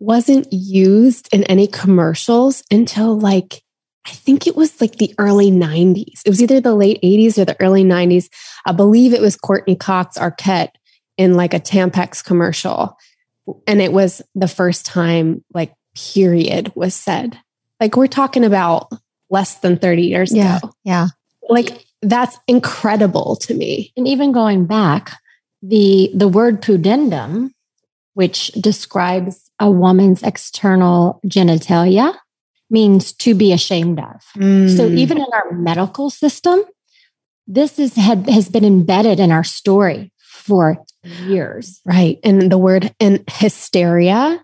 wasn't used in any commercials until like I think it was like the early 90s. It was either the late 80s or the early 90s. I believe it was Courteney Cox Arquette in like a Tampax commercial. And it was the first time like period was said. Like we're talking about less than 30 years yeah, ago. Yeah. Like that's incredible to me. And even going back, the the word pudendum, which describes a woman's external genitalia, means to be ashamed of. Mm. So even in our medical system, this is had, has been embedded in our story for years. Right. And the word in hysteria.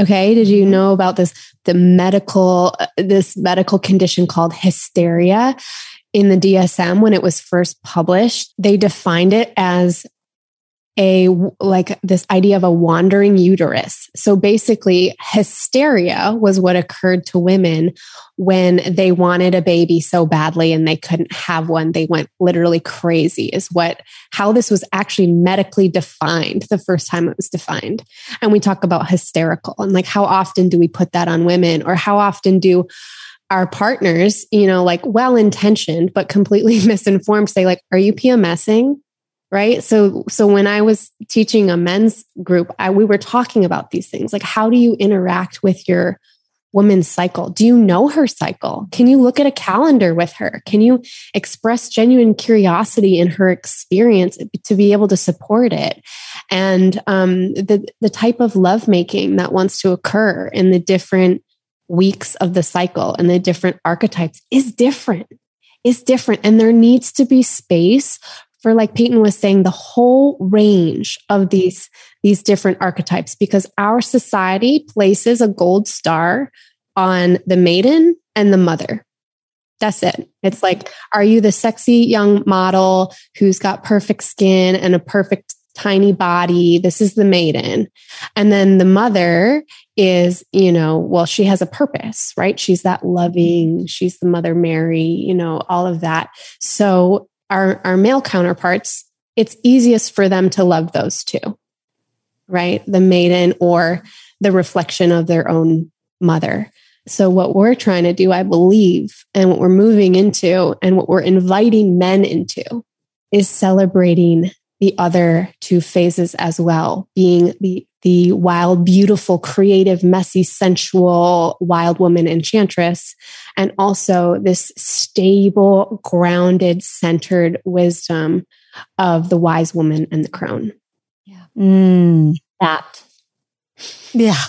Okay. Did you mm-hmm. know about this? The medical, uh, this medical condition called hysteria in the DSM when it was first published. They defined it as a like this idea of a wandering uterus. So basically, hysteria was what occurred to women when they wanted a baby so badly and they couldn't have one. They went literally crazy, is what how this was actually medically defined the first time it was defined. And we talk about hysterical and like how often do we put that on women or how often do our partners, you know, like well intentioned, but completely misinformed say, like, are you PMSing? Right? So so when i was teaching a men's group I, we were talking about these things like how do you interact with your woman's cycle? Do you know her cycle? Can you look at a calendar with her? Can you express genuine curiosity in her experience to be able to support it? And um, the the type of lovemaking that wants to occur in the different weeks of the cycle and the different archetypes is different is different. And there needs to be space for like Peyton was saying, the whole range of these, these different archetypes, because our society places a gold star on the maiden and the mother. That's it. It's like, are you the sexy young model who's got perfect skin and a perfect tiny body? This is the maiden. And then the mother is, you know, well, she has a purpose, right? She's that loving, she's the Mother Mary, you know, all of that. So our, our male counterparts, it's easiest for them to love those two, right? The maiden or the reflection of their own mother. So, what we're trying to do, I believe, and what we're moving into, and what we're inviting men into is celebrating the other two phases as well, being the, the wild, beautiful, creative, messy, sensual, wild woman enchantress, and also this stable, grounded, centered wisdom of the wise woman and the crone. Yeah. Mm. That. Yeah.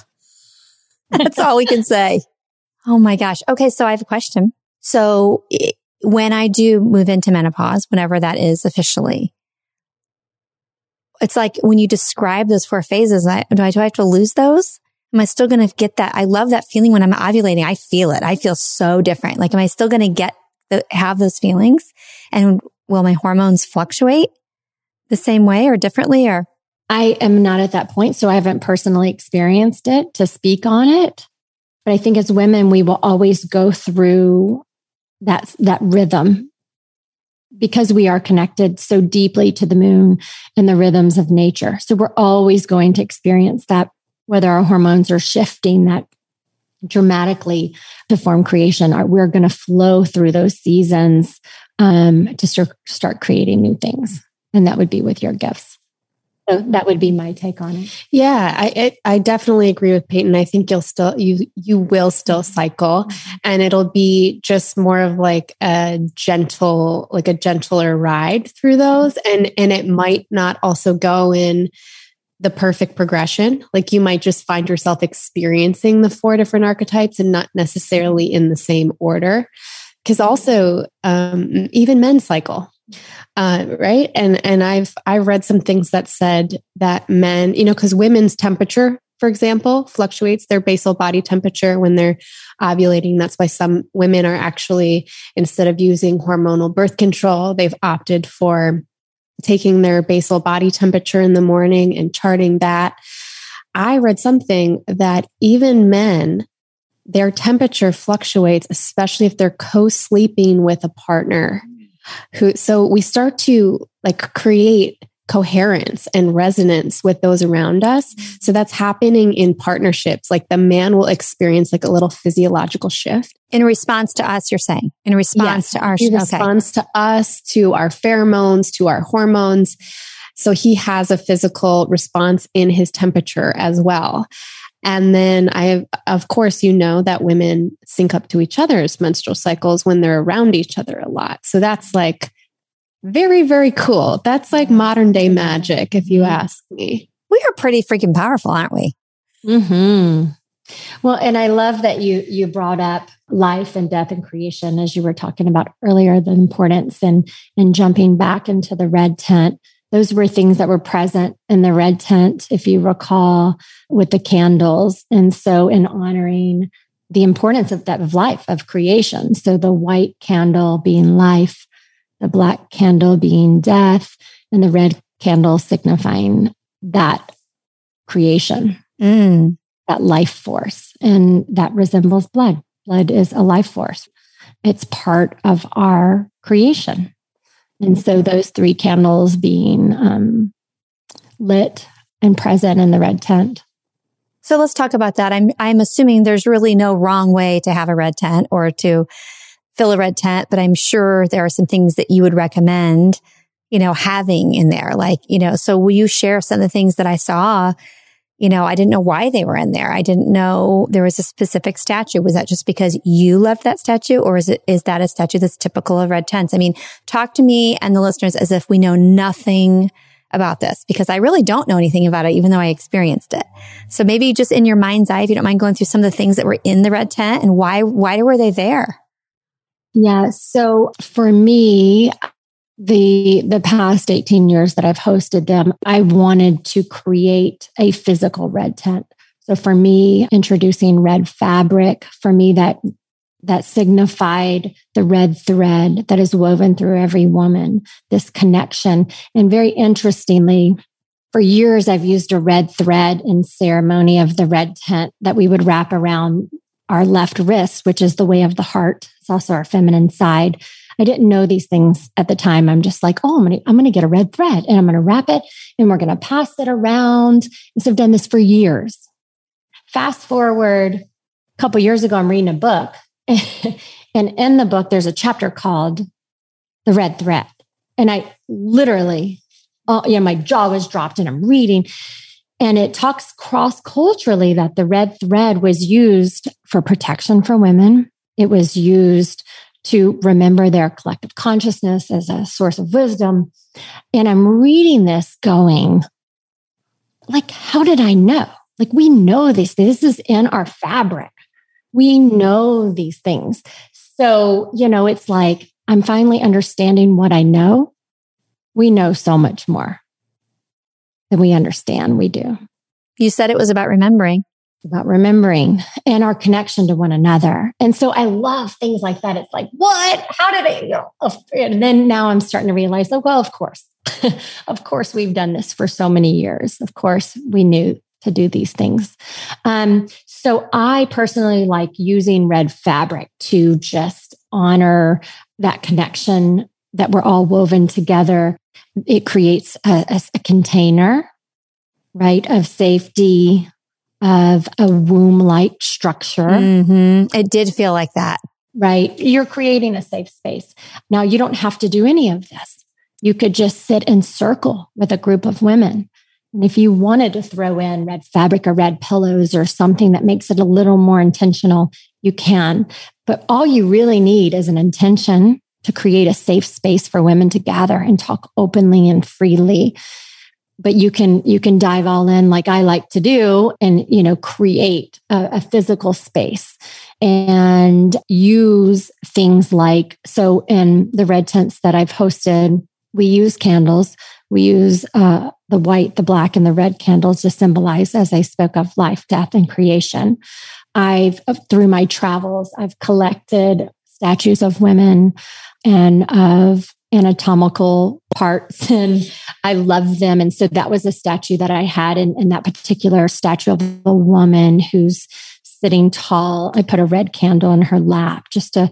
That's all we can say. Oh my gosh. Okay. So I have a question. So when I do move into menopause, whenever that is officially, it's like when you describe those four phases, I, do I, do I have to lose those? Am I still going to get that? I love that feeling when I'm ovulating. I feel it. I feel so different. Like, am I still going to get the, have those feelings? And will my hormones fluctuate the same way or differently or? I am not at that point. So I haven't personally experienced it to speak on it. But I think as women, we will always go through that, that rhythm because we are connected so deeply to the moon and the rhythms of nature. So we're always going to experience that, whether our hormones are shifting that dramatically to form creation. We're going to flow through those seasons um, to start, start creating new things. And that would be with your gifts. So that would be my take on it. Yeah, I it, I definitely agree with Peyton. I think you'll still you you will still cycle, mm-hmm. and it'll be just more of like a gentle like a gentler ride through those, and and it might not also go in the perfect progression. Like you might just find yourself experiencing the four different archetypes and not necessarily in the same order. Because also, um, even men cycle uh, right? And and i've i read some things that said that men you know because women's temperature for example fluctuates their basal body temperature when they're ovulating. That's why some women are actually instead of using hormonal birth control they've opted for taking their basal body temperature in the morning and charting that. I read something that even men their temperature fluctuates especially if they're co-sleeping with a partner who so we start to like create coherence and resonance with those around us. So that's happening in partnerships. Like the man will experience like a little physiological shift. In response to us you're saying? In response yes, to our in response okay. to us to our pheromones to our hormones. So he has a physical response in his temperature as well and then I have, of course, you know that women sync up to each other's menstrual cycles when they're around each other a lot. So that's like very, very cool. That's like modern day magic, if you mm-hmm. ask me. We are pretty freaking powerful, aren't we? Hmm. Well, and I love that you you brought up life and death and creation as you were talking about earlier, the importance and and jumping back into the red tent those were things that were present in the red tent, if you recall, with the candles. And so, in honoring the importance of that of life, of creation. So, the white candle being life, the black candle being death, and the red candle signifying that creation, mm. that life force. And that resembles blood. Blood is a life force, it's part of our creation. And so those three candles being um, lit and present in the red tent. So let's talk about that. I'm I'm assuming there's really no wrong way to have a red tent or to fill a red tent, but I'm sure there are some things that you would recommend, you know, having in there. Like, you know, so will you share some of the things that I saw you know, I didn't know why they were in there. I didn't know there was a specific statue. Was that just because you loved that statue or is it, is that a statue that's typical of red tents? I mean, talk to me and the listeners as if we know nothing about this because I really don't know anything about it, even though I experienced it. So maybe just in your mind's eye, if you don't mind going through some of the things that were in the red tent and why, why were they there? Yeah. So for me, the the past 18 years that I've hosted them, I wanted to create a physical red tent. So for me, introducing red fabric, for me that that signified the red thread that is woven through every woman, this connection. And very interestingly, for years, I've used a red thread in ceremony of the red tent that we would wrap around our left wrist, which is the way of the heart. It's also our feminine side. I didn't know these things at the time. I'm just like, oh, I'm gonna, I'm gonna get a red thread and I'm gonna wrap it and we're gonna pass it around. And so I've done this for years. Fast forward a couple years ago, I'm reading a book, and in the book, there's a chapter called The Red Thread. And I literally, uh, you know, my jaw was dropped and I'm reading. And it talks cross culturally that the red thread was used for protection for women. It was used to remember their collective consciousness as a source of wisdom. And I'm reading this going, like, how did I know? Like, we know this. This is in our fabric. We know these things. So, you know, it's like I'm finally understanding what I know. We know so much more than we understand we do. You said it was about remembering about remembering and our connection to one another. And so I love things like that. It's like, what? How did I? You know? And then now I'm starting to realize, oh, well, of course, of course, we've done this for so many years. Of course, we knew to do these things. Um, so I personally like using red fabric to just honor that connection that we're all woven together. It creates a, a, a container, right, of safety, of a womb like structure. Mm-hmm. It did feel like that. Right. You're creating a safe space. Now, you don't have to do any of this. You could just sit in circle with a group of women. And if you wanted to throw in red fabric or red pillows or something that makes it a little more intentional, you can. But all you really need is an intention to create a safe space for women to gather and talk openly and freely. But you can you can dive all in like i like to do and you know create a, a, physical space and use things like so in the red tents that i've hosted we use candles. We use uh, the white the black and the red candles to symbolize as i spoke of life death and creation. I've through my travels i've collected statues of women and of anatomical parts and I love them. And so that was a statue that I had in, in that particular statue of a woman who's sitting tall. I put a red candle in her lap just to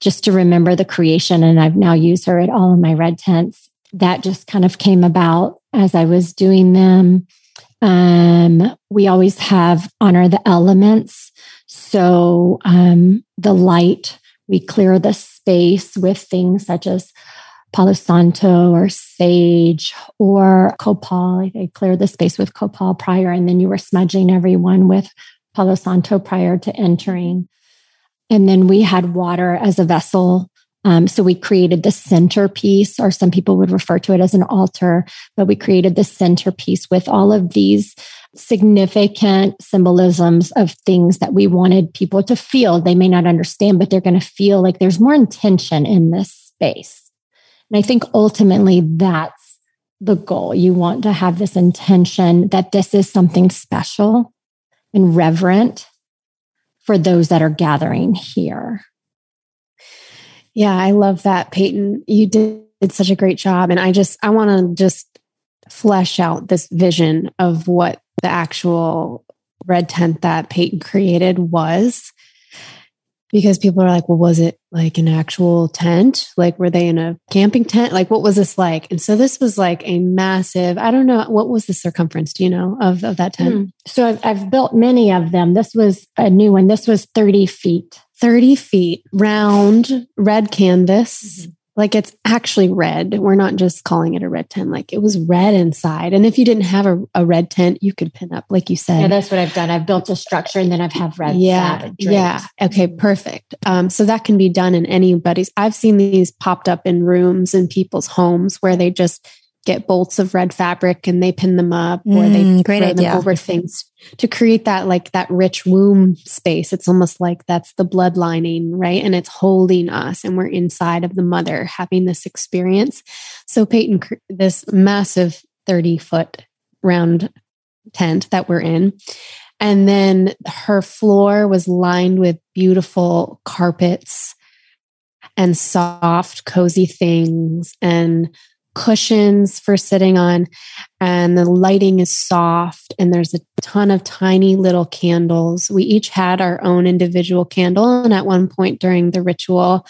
just to remember the creation. And I've now used her at all of my red tents. That just kind of came about as I was doing them. Um, we always have honor the elements. So um, the light, we clear the space with things such as Palo Santo or sage or copal. They cleared the space with copal prior, and then you were smudging everyone with Palo Santo prior to entering. And then we had water as a vessel. Um, so we created the centerpiece, or some people would refer to it as an altar, but we created the centerpiece with all of these significant symbolisms of things that we wanted people to feel. They may not understand, but they're going to feel like there's more intention in this space. And I think ultimately that's the goal. You want to have this intention that this is something special and reverent for those that are gathering here. Yeah, I love that, Peyton. You did, such a great job. And I just, I want to just flesh out this vision of what the actual red tent that Peyton created was because people are like, well, was it like an actual tent? Like, were they in a camping tent? Like, what was this like? And so this was like a massive, I don't know, what was the circumference, do you know, of, of that tent? Mm. So I've, I've built many of them. This was a new one. This was 30 feet. 30 feet round red canvas. Mm-hmm. Like it's actually red. We're not just calling it a red tent. Like it was red inside. And if you didn't have a, a red tent, you could pin up, like you said. Yeah, that's what I've done. I've built a structure and then I've have red. Yeah. Yeah. Okay. Perfect. Um, so that can be done in anybody's. I've seen these popped up in rooms in people's homes where they just get bolts of red fabric and they pin them up or they mm, great throw idea. them over things to create that like that rich womb space. It's almost like that's the blood lining, right? And it's holding us and we're inside of the mother having this experience. So Peyton, this massive 30 foot round tent that we're in. And then her floor was lined with beautiful carpets and soft, cozy things and cushions for sitting on. And the lighting is soft, and there's a ton of tiny little candles. We each had our own individual candle. And at one point during the ritual,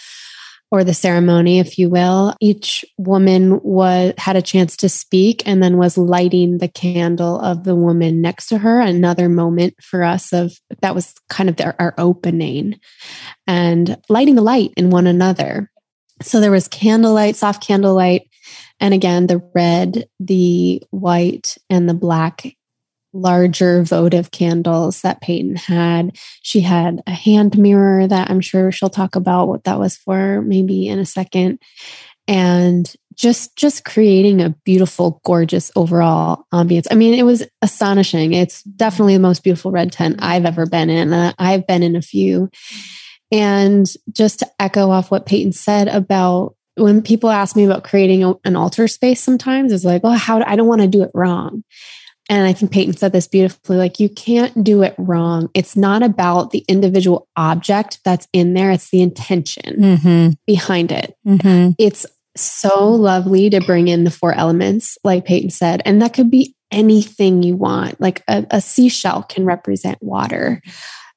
or the ceremony, if you will, each woman was had a chance to speak and then was lighting the candle of the woman next to her. Another moment for us of that was kind of their, our opening and lighting the light in one another. So there was candlelight, soft candlelight, and again the red, the white, and the black larger votive candles that Peyton had. She had a hand mirror that I'm sure she'll talk about what that was for maybe in a second. And just just creating a beautiful gorgeous overall ambience. I mean, it was astonishing. It's definitely the most beautiful red tent I've ever been in. Uh, I've been in a few. And just to echo off what Peyton said about when people ask me about creating a, an altar space sometimes it's like, oh, how do, I don't want to do it wrong. And I think Peyton said this beautifully like, you can't do it wrong. It's not about the individual object that's in there, it's the intention mm-hmm. behind it. Mm-hmm. It's so lovely to bring in the four elements, like Peyton said, and that could be anything you want. Like a, a seashell can represent water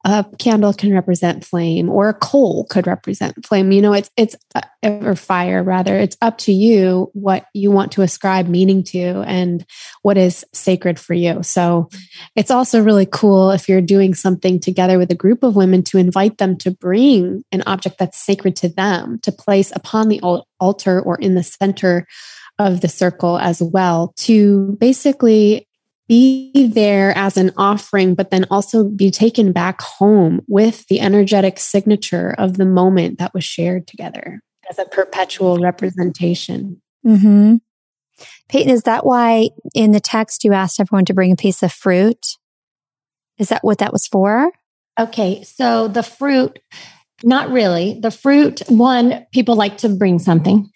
a candle can represent flame or a coal could represent flame. You know it's it's uh, or fire rather it's up to you what you want to ascribe meaning to and what is sacred for you. So it's also really cool if you're doing something together with a group of women to invite them to bring an object that's sacred to them to place upon the altar or in the center of the circle as well to basically be there as an offering, but then also be taken back home with the energetic signature of the moment that was shared together as a perpetual representation. Mm-hmm. Peyton, is that why in the text you asked everyone to bring a piece of fruit? Is that what that was for? Okay, so the fruit, not really. The fruit, one, people like to bring something.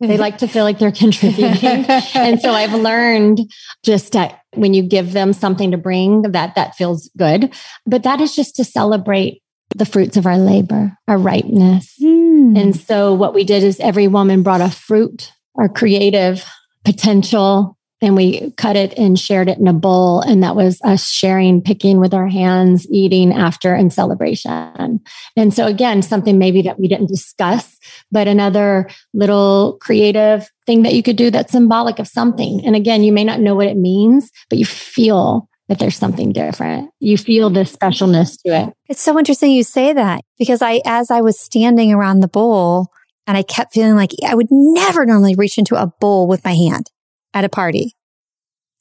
They like to feel like they're contributing. and so I've learned just that when you give them something to bring that that feels good. But that is just to celebrate the fruits of our labor, our ripeness. Mm. And so what we did is every woman brought a fruit, our creative potential, and we cut it and shared it in a bowl. And that was us sharing, picking with our hands, eating after and celebration. And so again, something maybe that we didn't discuss, but another little creative thing that you could do that's symbolic of something. And again, you may not know what it means, but you feel that there's something different. You feel the specialness to it. It's so interesting you say that because I, as I was standing around the bowl and I kept feeling like I would never normally reach into a bowl with my hand at a party.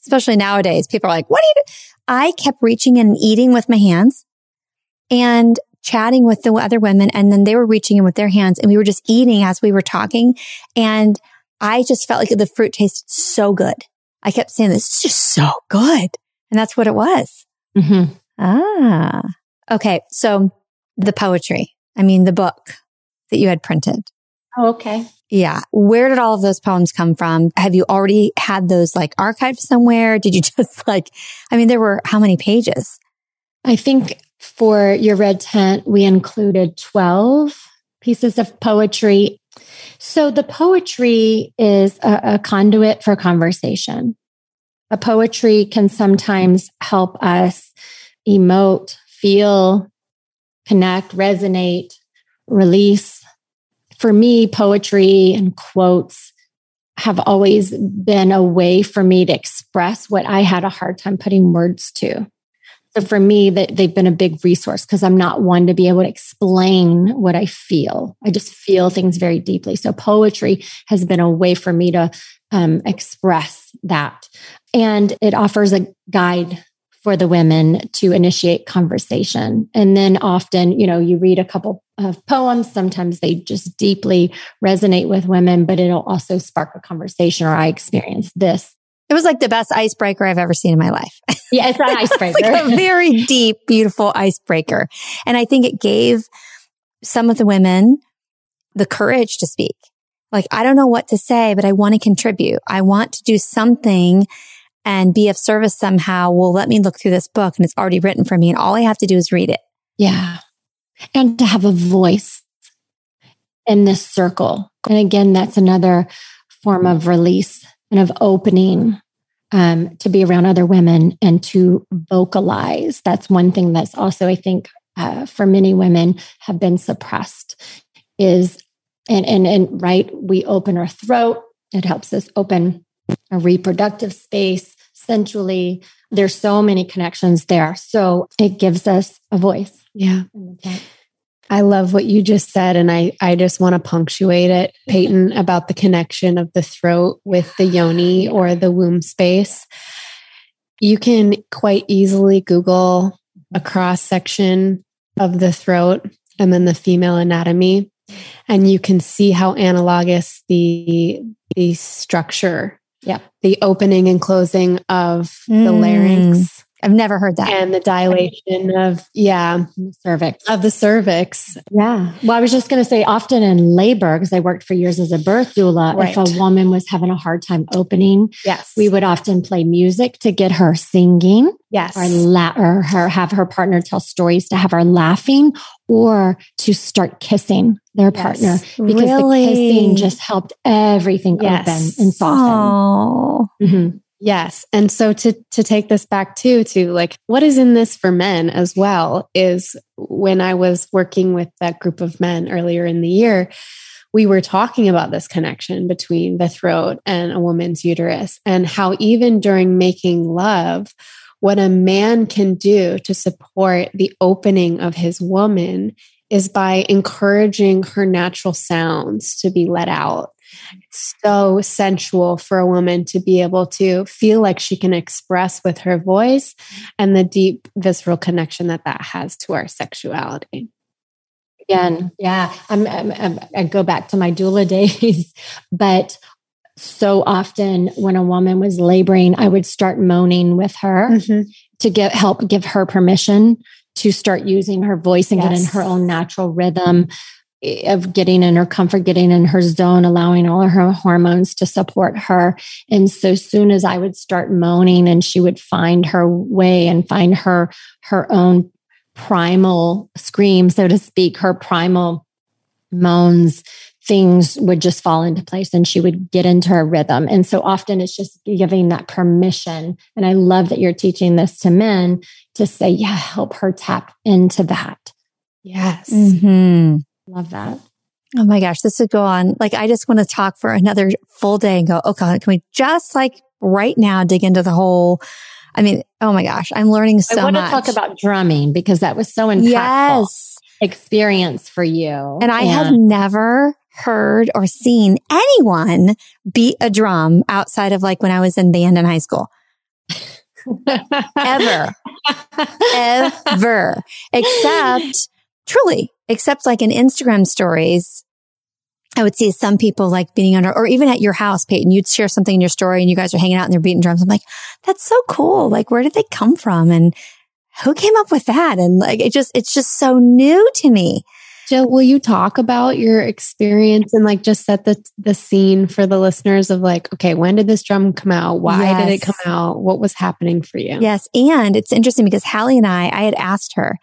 Especially nowadays, people are like, what do you do? I kept reaching and eating with my hands and chatting with the other women. And then they were reaching in with their hands and we were just eating as we were talking. And I just felt like the fruit tasted so good. I kept saying, this is just so good. And that's what it was. Mm-hmm. Ah, okay. So the poetry, I mean, the book that you had printed. Oh, okay. Yeah. Where did all of those poems come from? Have you already had those like archived somewhere? Did you just like, I mean, there were how many pages? I think for your red tent, we included 12 pieces of poetry. So the poetry is a, a conduit for conversation. A poetry can sometimes help us emote, feel, connect, resonate, release for me, poetry and quotes have always been a way for me to express what I had a hard time putting words to. So for me, that they've been a big resource because I'm not one to be able to explain what I feel. I just feel things very deeply. So poetry has been a way for me to um, express that, and it offers a guide for the women to initiate conversation. And then often, you know, you read a couple of poems. Sometimes they just deeply resonate with women, but it'll also spark a conversation. Or I experienced this. It was like the best icebreaker I've ever seen in my life. Yeah, it's an icebreaker. it's like a very deep, beautiful icebreaker. And I think it gave some of the women the courage to speak. Like, I don't know what to say, but I want to contribute. I want to do something and be of service somehow, well, let me look through this book and it's already written for me. And all I have to do is read it. Yeah. And to have a voice in this circle. And again, that's another form of release and of opening um, to be around other women and to vocalize. That's one thing that's also, I think, uh, for many women have been suppressed is and and and right we open our throat. It helps us open a reproductive space sensually there's so many connections there. So it gives us a voice. Yeah I love what you just said. And I, I just want to punctuate it, Peyton, about the connection of the throat with the yoni or the womb space. You can quite easily Google a cross section of the throat and then the female anatomy. And you can see how analogous the, the structure, yeah, the opening and closing of mm. the larynx I've never heard that. And the dilation of, yeah, cervix. Of the cervix. Yeah. Well, I was just going to say often in labor, because I worked for years as a birth doula, right. if a woman was having a hard time opening, yes, we would often play music to get her singing. Yes. Or, la- or her have her partner tell stories to have her laughing or to start kissing their yes. partner because really? the kissing just helped everything yes. open and soften. Oh. Mm-hmm. Yes. And so to to take this back too to like what is in this for men as well is when I was working with that group of men earlier in the year, we were talking about this connection between the throat and a woman's uterus and how even during making love what a man can do to support the opening of his woman is by encouraging her natural sounds to be let out it's so sensual for a woman to be able to feel like she can express with her voice and the deep visceral connection that that has to our sexuality. Again, yeah, I'm, I'm, I'm, i go back to my doula days, but so often when a woman was laboring, I would start moaning with her mm-hmm. to get help, give her permission to start using her voice and yes. get in her own natural rhythm of getting in her comfort, getting in her zone, allowing all of her hormones to support her. And so soon as I would start moaning and she would find her way and find her, her own primal scream, so to speak, her primal moans, things would just fall into place and she would get into her rhythm. And so often it's just giving that permission. And I love that you're teaching this to men to say, yeah, help her tap into that. Yes. Mm-hmm. Love that. Oh my gosh, this would go on. Like, I just want to talk for another full day and go, oh okay, can we just like right now dig into the whole? I mean, oh my gosh, I'm learning so much. I want to talk about drumming because that was so impactful yes. experience for you. And I had never heard or seen anyone beat a drum outside of like when I was in band in high school. Ever. Ever. Except truly except like in Instagram stories, I would see some people like beating under, or even at your house, Peyton, you'd share something in your story and you guys are hanging out and they're beating drums. I'm like, that's so cool. Like, where did they come from? And who came up with that? And like, it just, it's just so new to me. Jill, will you talk about your experience and like just set the the scene for the listeners of like, okay, when did this drum come out? Why yes. did it come out? What was happening for you? Yes. And it's interesting because Hallie and I, I had asked her,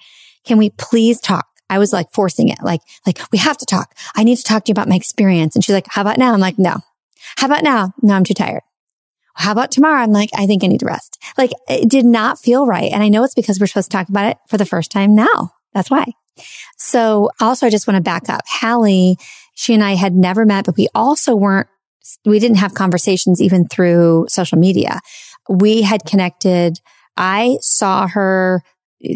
can we please talk I was like forcing it, like, like we have to talk. I need to talk to you about my experience. And she's like, how about now? I'm like, no. How about now? No, I'm too tired. How about tomorrow? I'm like, I think I need to rest. Like it did not feel right. And I know it's because we're supposed to talk about it for the first time now. That's why. So also I just want to back up. Hallie, she and I had never met, but we also weren't, we didn't have conversations even through social media. We had connected. I saw her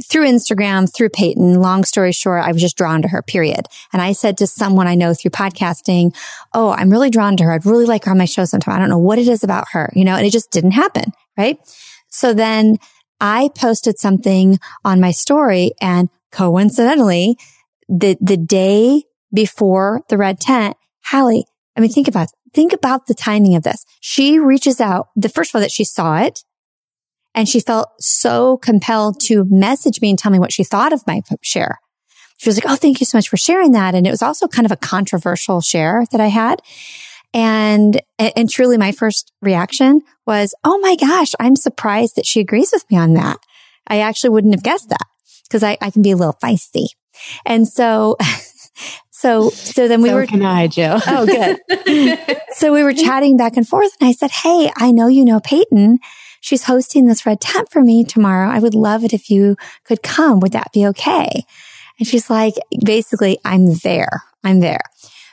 through Instagram, through Peyton, long story short, I was just drawn to her, period. And I said to someone I know through podcasting, Oh, I'm really drawn to her. I'd really like her on my show sometime. I don't know what it is about her, you know, and it just didn't happen. Right. So then I posted something on my story and coincidentally, the, the day before the red tent, Hallie, I mean, think about, think about the timing of this. She reaches out, the first all that she saw it and she felt so compelled to message me and tell me what she thought of my share. She was like, Oh, thank you so much for sharing that. And it was also kind of a controversial share that I had. And, and truly my first reaction was, Oh my gosh, I'm surprised that she agrees with me on that. I actually wouldn't have guessed that because I, I can be a little feisty. And so, so, so then we so were, can I, Jill? oh, good. so we were chatting back and forth and I said, Hey, I know you know Peyton. She's hosting this red tent for me tomorrow. I would love it if you could come. Would that be okay? And she's like, basically, I'm there. I'm there.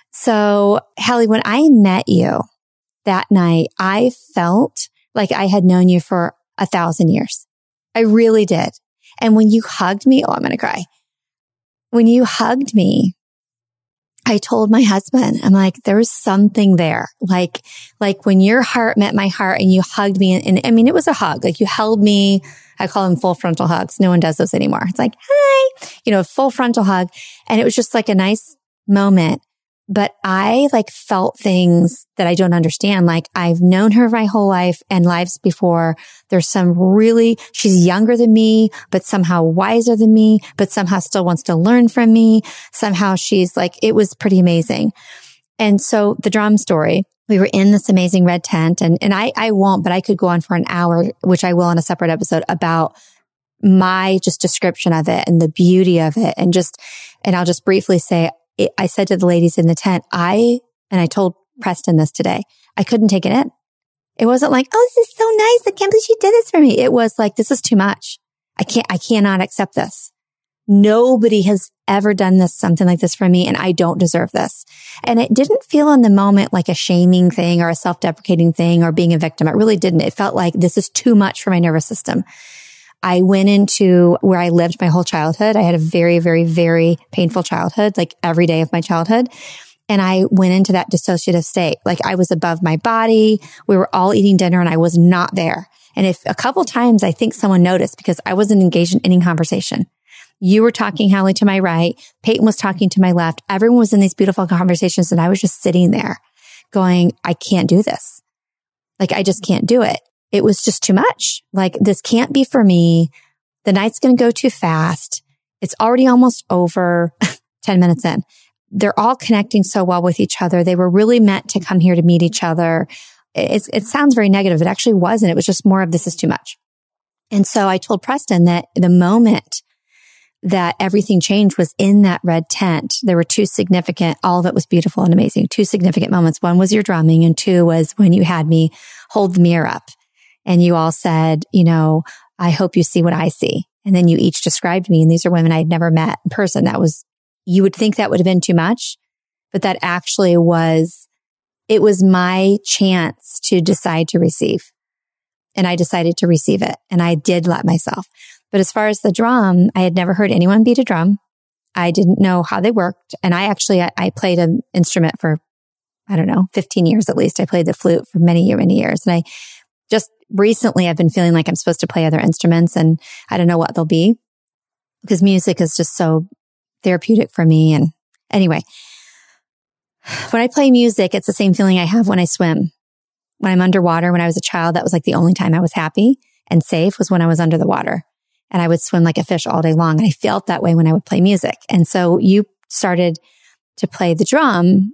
So Hallie, when I met you that night, I felt like I had known you for a thousand years. I really did. And when you hugged me, oh, I'm going to cry. When you hugged me, I told my husband, I'm like, there was something there. Like, like when your heart met my heart and you hugged me and, and, I mean, it was a hug. Like you held me. I call them full frontal hugs. No one does those anymore. It's like, hi, you know, a full frontal hug. And it was just like a nice moment but I like felt things that I don't understand. Like I've known her my whole life and lives before. There's some really, she's younger than me, but somehow wiser than me, but somehow still wants to learn from me. Somehow she's like, it was pretty amazing. And so the drum story, we were in this amazing red tent and, and I, I won't, but I could go on for an hour, which I will in a separate episode about my just description of it and the beauty of it. And just, and I'll just briefly say, it, I said to the ladies in the tent, I, and I told Preston this today, I couldn't take it in. It wasn't like, oh, this is so nice. I can't believe she did this for me. It was like, this is too much. I can't, I cannot accept this. Nobody has ever done this, something like this for me, and I don't deserve this. And it didn't feel in the moment like a shaming thing or a self-deprecating thing or being a victim. It really didn't. It felt like this is too much for my nervous system. I went into where I lived my whole childhood. I had a very, very, very painful childhood, like every day of my childhood. And I went into that dissociative state. Like I was above my body. We were all eating dinner and I was not there. And if a couple times I think someone noticed because I wasn't engaged in any conversation. You were talking, Hallie, to my right. Peyton was talking to my left. Everyone was in these beautiful conversations and I was just sitting there going, I can't do this. Like I just can't do it it was just too much. Like this can't be for me. The night's going to go too fast. It's already almost over 10 minutes in. They're all connecting so well with each other. They were really meant to come here to meet each other. It's, it sounds very negative. It actually wasn't. It was just more of this is too much. And so I told Preston that the moment that everything changed was in that red tent. There were two significant, all of it was beautiful and amazing, two significant moments. One was your drumming and two was when you had me hold the mirror up and you all said, you know, I hope you see what I see. And then you each described me. And these are women I'd never met in person. That was, you would think that would have been too much, but that actually was, it was my chance to decide to receive. And I decided to receive it. And I did let myself. But as far as the drum, I had never heard anyone beat a drum. I didn't know how they worked. And I actually, I, I played an instrument for, I don't know, 15 years at least. I played the flute for many, many years. And I just recently I've been feeling like I'm supposed to play other instruments and I don't know what they'll be because music is just so therapeutic for me. And anyway, when I play music, it's the same feeling I have when I swim. When I'm underwater, when I was a child, that was like the only time I was happy and safe was when I was under the water and I would swim like a fish all day long. And I felt that way when I would play music. And so you started to play the drum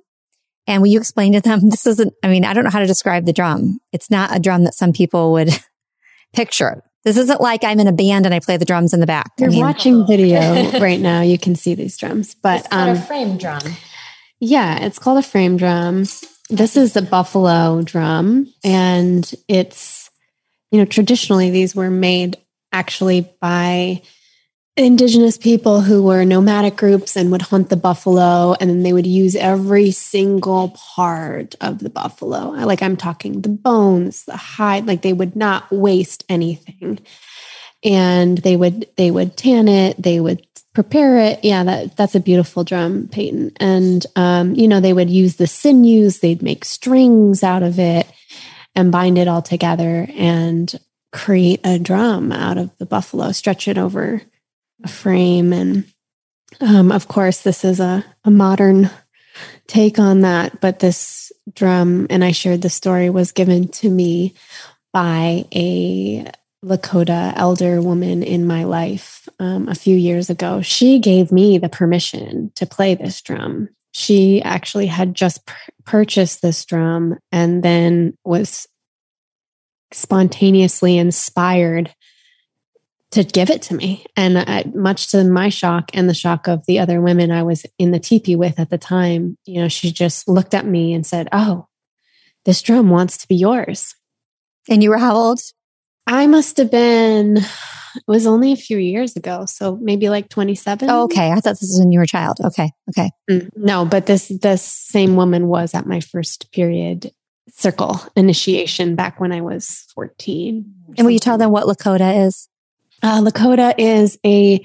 and will you explain to them, this isn't, I mean, I don't know how to describe the drum. It's not a drum that some people would picture. This isn't like I'm in a band and I play the drums in the back. You're I mean, watching video right now. You can see these drums, but it's um, a frame drum. Yeah, it's called a frame drum. This is the buffalo drum, and it's you know traditionally these were made actually by indigenous people who were nomadic groups and would hunt the buffalo and then they would use every single part of the buffalo. Like i'm talking the bones the hide like they would not waste anything. And they would they would tan it they would prepare it. Yeah that that's a beautiful drum peyton. And um, you know they would use the sinews they'd make strings out of it and bind it all together and create a drum out of the buffalo stretch it over a frame. And um, of course, this is a, a modern take on that. But this drum, and I shared the story, was given to me by a Lakota elder woman in my life um, a few years ago. She gave me the permission to play this drum. she actually had just purchased this drum and then was spontaneously inspired to give it to me. And I, much to my shock and the shock of the other women I was in the teepee with at the time, you know, she just looked at me and said, Oh, this drum wants to be yours. And you were how old? I must have been, it was only a few years ago. So maybe like 27. Oh, okay. I thought this was when you were a child. Okay. Okay. Mm, no, but this, this same woman was at my first period circle initiation back when I was 14. And will you tell them what Lakota is? Uh, Lakota is a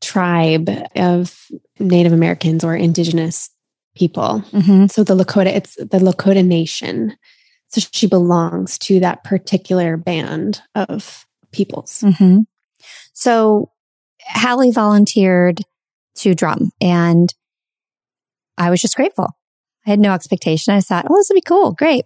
tribe of Native Americans or indigenous people. Mm-hmm. So the Lakota, it's the Lakota Nation. So she belongs to that particular band of peoples. Mm-hmm. So Hallie volunteered to drum and I was just grateful. I had no expectation. I thought, oh, this would be cool. Great.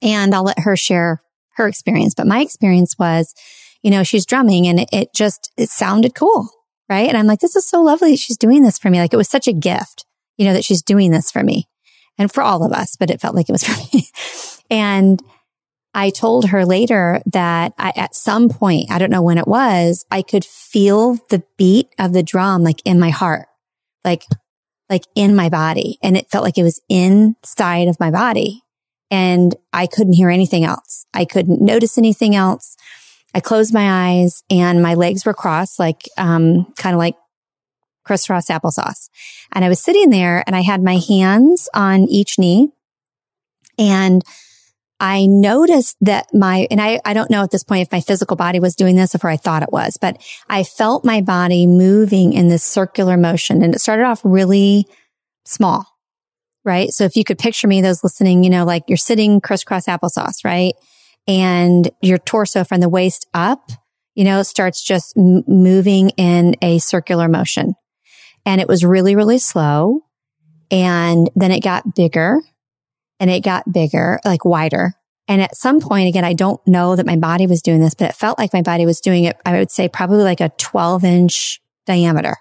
And I'll let her share her experience. But my experience was you know, she's drumming and it, it just, it sounded cool. Right. And I'm like, this is so lovely. She's doing this for me. Like it was such a gift, you know, that she's doing this for me and for all of us, but it felt like it was for me. and I told her later that I, at some point, I don't know when it was, I could feel the beat of the drum like in my heart, like, like in my body. And it felt like it was inside of my body. And I couldn't hear anything else. I couldn't notice anything else. I closed my eyes and my legs were crossed, like, um, kind of like crisscross applesauce. And I was sitting there and I had my hands on each knee and I noticed that my, and I, I don't know at this point if my physical body was doing this or if I thought it was, but I felt my body moving in this circular motion and it started off really small, right? So if you could picture me, those listening, you know, like you're sitting crisscross applesauce, right? And your torso from the waist up, you know, starts just m- moving in a circular motion. And it was really, really slow. And then it got bigger and it got bigger, like wider. And at some point, again, I don't know that my body was doing this, but it felt like my body was doing it. I would say probably like a 12 inch diameter.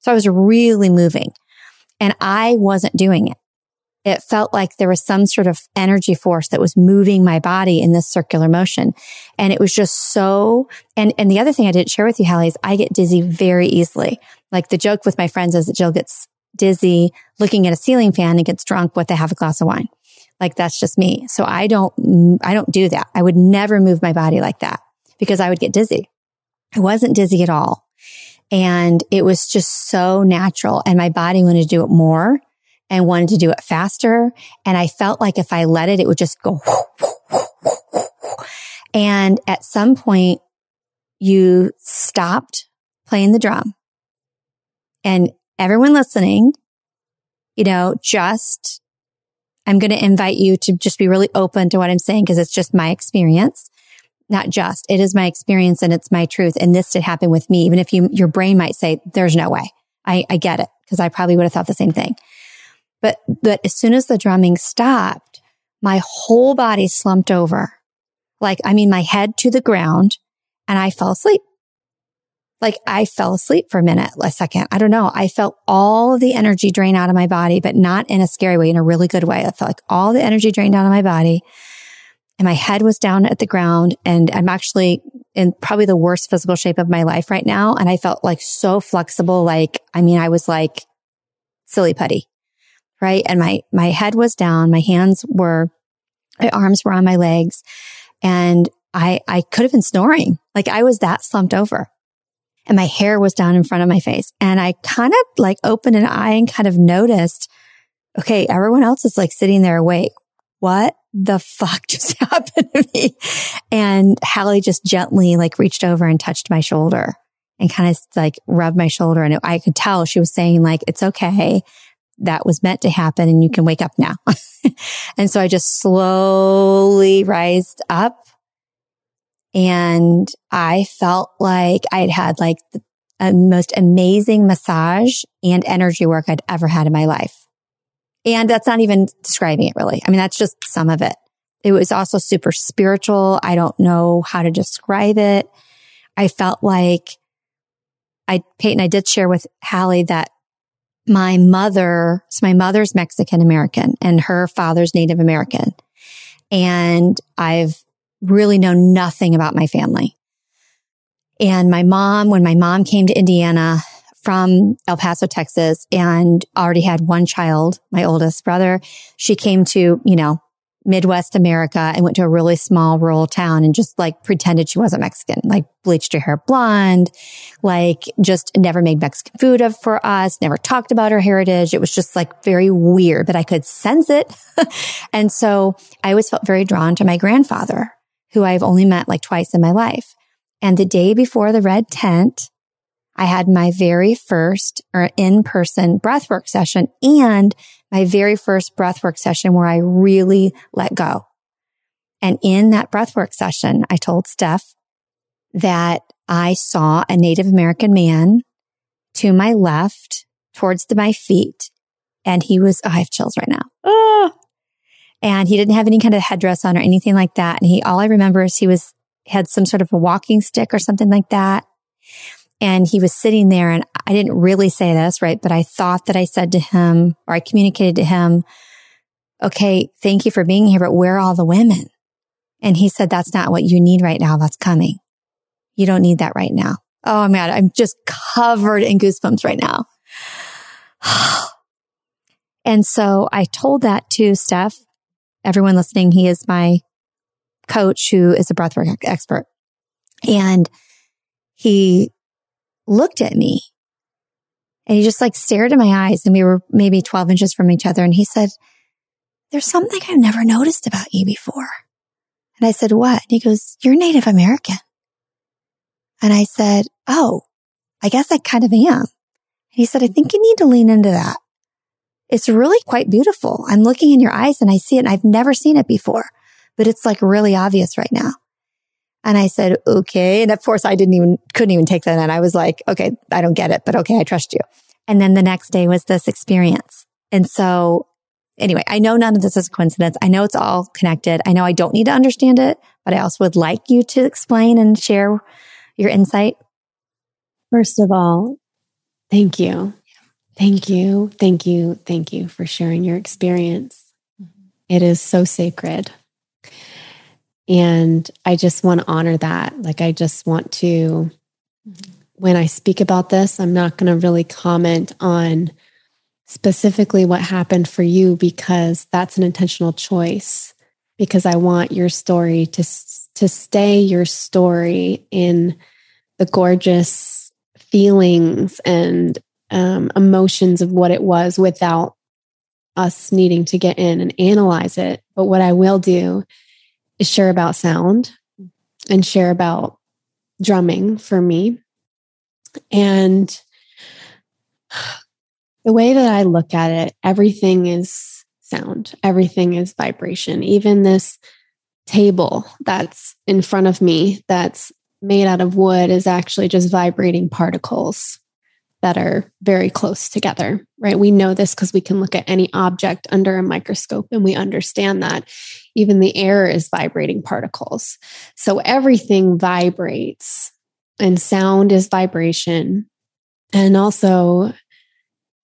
So I was really moving and I wasn't doing it it felt like there was some sort of energy force that was moving my body in this circular motion. And it was just so, and, and the other thing I didn't share with you, Hallie, is I get dizzy very easily. Like the joke with my friends is that Jill gets dizzy looking at a ceiling fan and gets drunk with a half a glass of wine. Like that's just me. So I don't, I don't do that. I would never move my body like that because I would get dizzy. I wasn't dizzy at all. And it was just so natural and my body wanted to do it more and wanted to do it faster. And I felt like if I let it, it would just go. And at some point you stopped playing the drum and everyone listening, you know, just, I'm going to invite you to just be really open to what I'm saying because it's just my experience. Not just, it is my experience and it's my truth. And this did happen with me. Even if you, your brain might say, there's no way. I, I get it because I probably would have thought the same thing. But, but as soon as the drumming stopped, my whole body slumped over. Like, I mean, my head to the ground and I fell asleep. Like I fell asleep for a minute, a second. I don't know. I felt all the energy drain out of my body, but not in a scary way, in a really good way. I felt like all the energy drained out of my body and my head was down at the ground and I'm actually in probably the worst physical shape of my life right now. And I felt like so flexible. Like, I mean, I was like silly putty right? And my, my head was down. My hands were, my arms were on my legs and I, I could have been snoring. Like I was that slumped over and my hair was down in front of my face. And I kind of like opened an eye and kind of noticed, okay, everyone else is like sitting there awake. What the fuck just happened to me? And Hallie just gently like reached over and touched my shoulder and kind of like rubbed my shoulder. And I could tell she was saying like, it's okay that was meant to happen and you can wake up now. and so I just slowly rised up and I felt like I'd had like the most amazing massage and energy work I'd ever had in my life. And that's not even describing it really. I mean, that's just some of it. It was also super spiritual. I don't know how to describe it. I felt like I, Peyton, I did share with Hallie that my mother, so my mother's Mexican American and her father's Native American. And I've really known nothing about my family. And my mom, when my mom came to Indiana from El Paso, Texas, and already had one child, my oldest brother, she came to, you know, Midwest America and went to a really small rural town and just like pretended she wasn't Mexican, like bleached her hair blonde, like just never made Mexican food of for us, never talked about her heritage. It was just like very weird, but I could sense it. and so I always felt very drawn to my grandfather, who I've only met like twice in my life. And the day before the red tent, I had my very first or in-person breathwork session and my very first breathwork session where I really let go. And in that breathwork session, I told Steph that I saw a Native American man to my left towards the, my feet. And he was, oh, I have chills right now. Oh, and he didn't have any kind of headdress on or anything like that. And he, all I remember is he was, had some sort of a walking stick or something like that. And he was sitting there and I didn't really say this, right? But I thought that I said to him or I communicated to him, okay, thank you for being here, but where are all the women? And he said, that's not what you need right now. That's coming. You don't need that right now. Oh man, I'm just covered in goosebumps right now. and so I told that to Steph, everyone listening. He is my coach who is a breathwork expert. And he looked at me and he just like stared in my eyes and we were maybe 12 inches from each other. And he said, there's something I've never noticed about you before. And I said, what? And he goes, you're Native American. And I said, oh, I guess I kind of am. And he said, I think you need to lean into that. It's really quite beautiful. I'm looking in your eyes and I see it and I've never seen it before, but it's like really obvious right now. And I said, okay. And of course I didn't even, couldn't even take that in. I was like, okay, I don't get it, but okay, I trust you. And then the next day was this experience. And so anyway, I know none of this is a coincidence. I know it's all connected. I know I don't need to understand it, but I also would like you to explain and share your insight. First of all, thank you. Thank you. Thank you. Thank you for sharing your experience. Mm-hmm. It is so sacred. And I just want to honor that. Like, I just want to, when I speak about this, I'm not going to really comment on specifically what happened for you because that's an intentional choice. Because I want your story to, to stay your story in the gorgeous feelings and um, emotions of what it was without us needing to get in and analyze it. But what I will do is share about sound and share about drumming for me. And the way that I look at it, everything is sound, everything is vibration. Even this table that's in front of me that's made out of wood is actually just vibrating particles that are very close together, right? We know this because we can look at any object under a microscope and we understand that even the air is vibrating particles. So everything vibrates and sound is vibration. And also,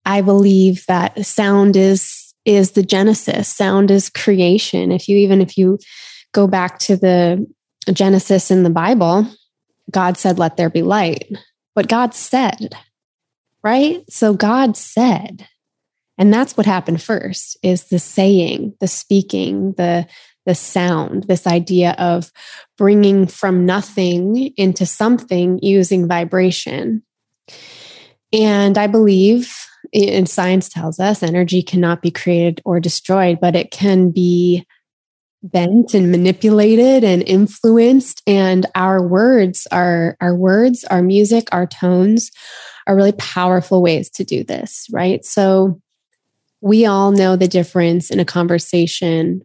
I believe that sound is is the genesis sound is creation if you even if you go back to the genesis in the bible god said let there be light but god said right? So God said, and that's what happened first is the saying, the speaking, the the sound, this idea of bringing from nothing into something using vibration. And I believe, and science tells us, energy cannot be created or destroyed, but it can be bent and manipulated and influenced. And our words, our, our words, our music, our tones are really powerful ways to do this, right? So we all know the difference in a conversation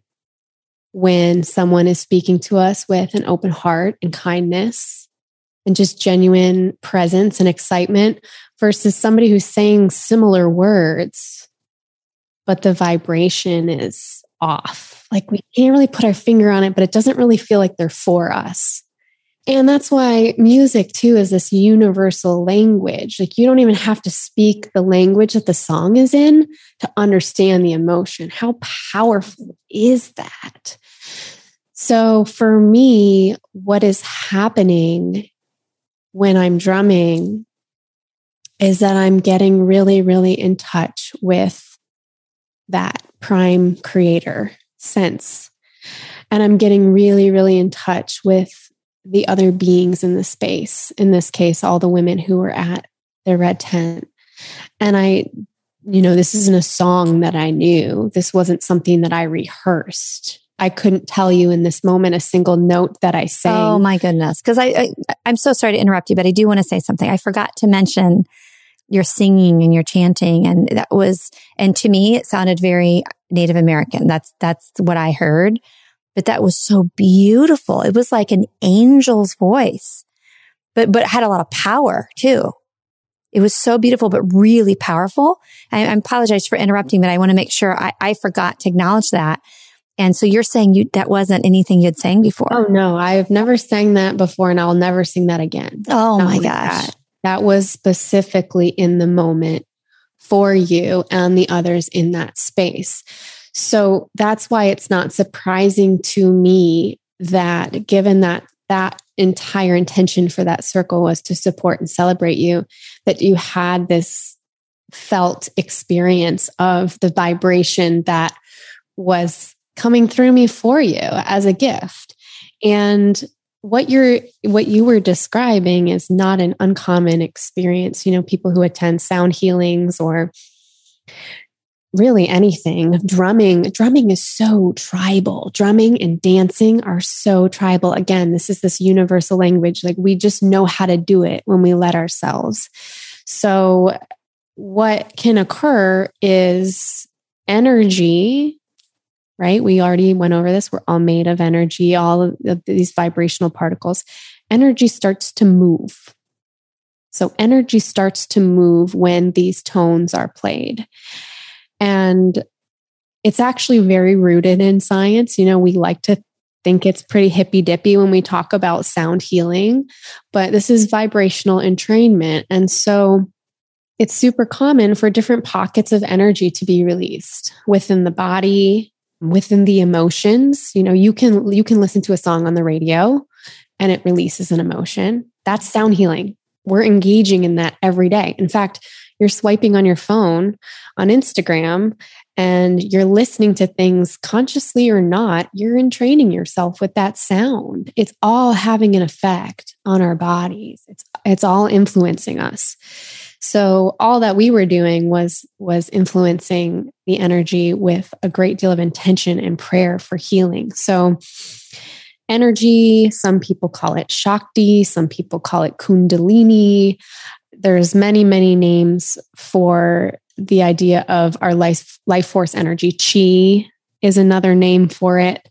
when someone is speaking to us with an open heart and kindness and just genuine presence and excitement versus somebody who's saying similar words, but the vibration is off. Like we can't really put our finger on it, but it doesn't really feel like they're for us. And that's why music, too, is this universal language. Like, you don't even have to speak the language that the song is in to understand the emotion. How powerful is that? So, for me, what is happening when I'm drumming is that I'm getting really, really in touch with that prime creator sense. And I'm getting really, really in touch with the other beings in the space, in this case, all the women who were at the red tent. And I, you know, this isn't a song that I knew. This wasn't something that I rehearsed. I couldn't tell you in this moment a single note that I sang. Oh my goodness. Cause I, I, I'm so sorry to interrupt you, but I do want to say something. I forgot to mention your singing and your chanting. And that was, and to me, it sounded very Native American. That's, that's what I heard but that was so beautiful. It was like an angel's voice, but, but had a lot of power too. It was so beautiful, but really powerful. I, I apologize for interrupting, but I want to make sure I, I forgot to acknowledge that. And so you're saying you that wasn't anything you'd sang before? Oh no, I've never sang that before, and I'll never sing that again. Oh Not my like gosh, that. that was specifically in the moment for you and the others in that space. So that's why it's not surprising to me that given that that entire intention for that circle was to support and celebrate you, that you had this felt experience of the vibration that was coming through me for you as a gift. And what you're what you were describing is not an uncommon experience you know people who attend sound healings or really anything. Drumming drumming is so tribal. Drumming and dancing are so tribal. Again this is this universal language. Like we just know how to do it when we let ourselves. So what can occur is energy right? We already went over this. We're all made of energy all of these vibrational particles. Energy starts to move. So energy starts to move when these tones are played and it's actually very rooted in science. You know, we like to think it's pretty hippy dippy when we talk about sound healing, but this is vibrational entrainment. And so it's super common for different pockets of energy to be released within the body, within the emotions. You know, you can you can listen to a song on the radio and it releases an emotion. That's sound healing. We're engaging in that every day. In fact, you're swiping on your phone on Instagram and you're listening to things consciously or not, you're entraining yourself with that sound. It's all having an effect on our bodies. It's it's all influencing us. So all that we were doing was was influencing the energy with a great deal of intention and prayer for healing. So energy, some people call it Shakti, some people call it Kundalini there's many many names for the idea of our life life force energy. Chi is another name for it.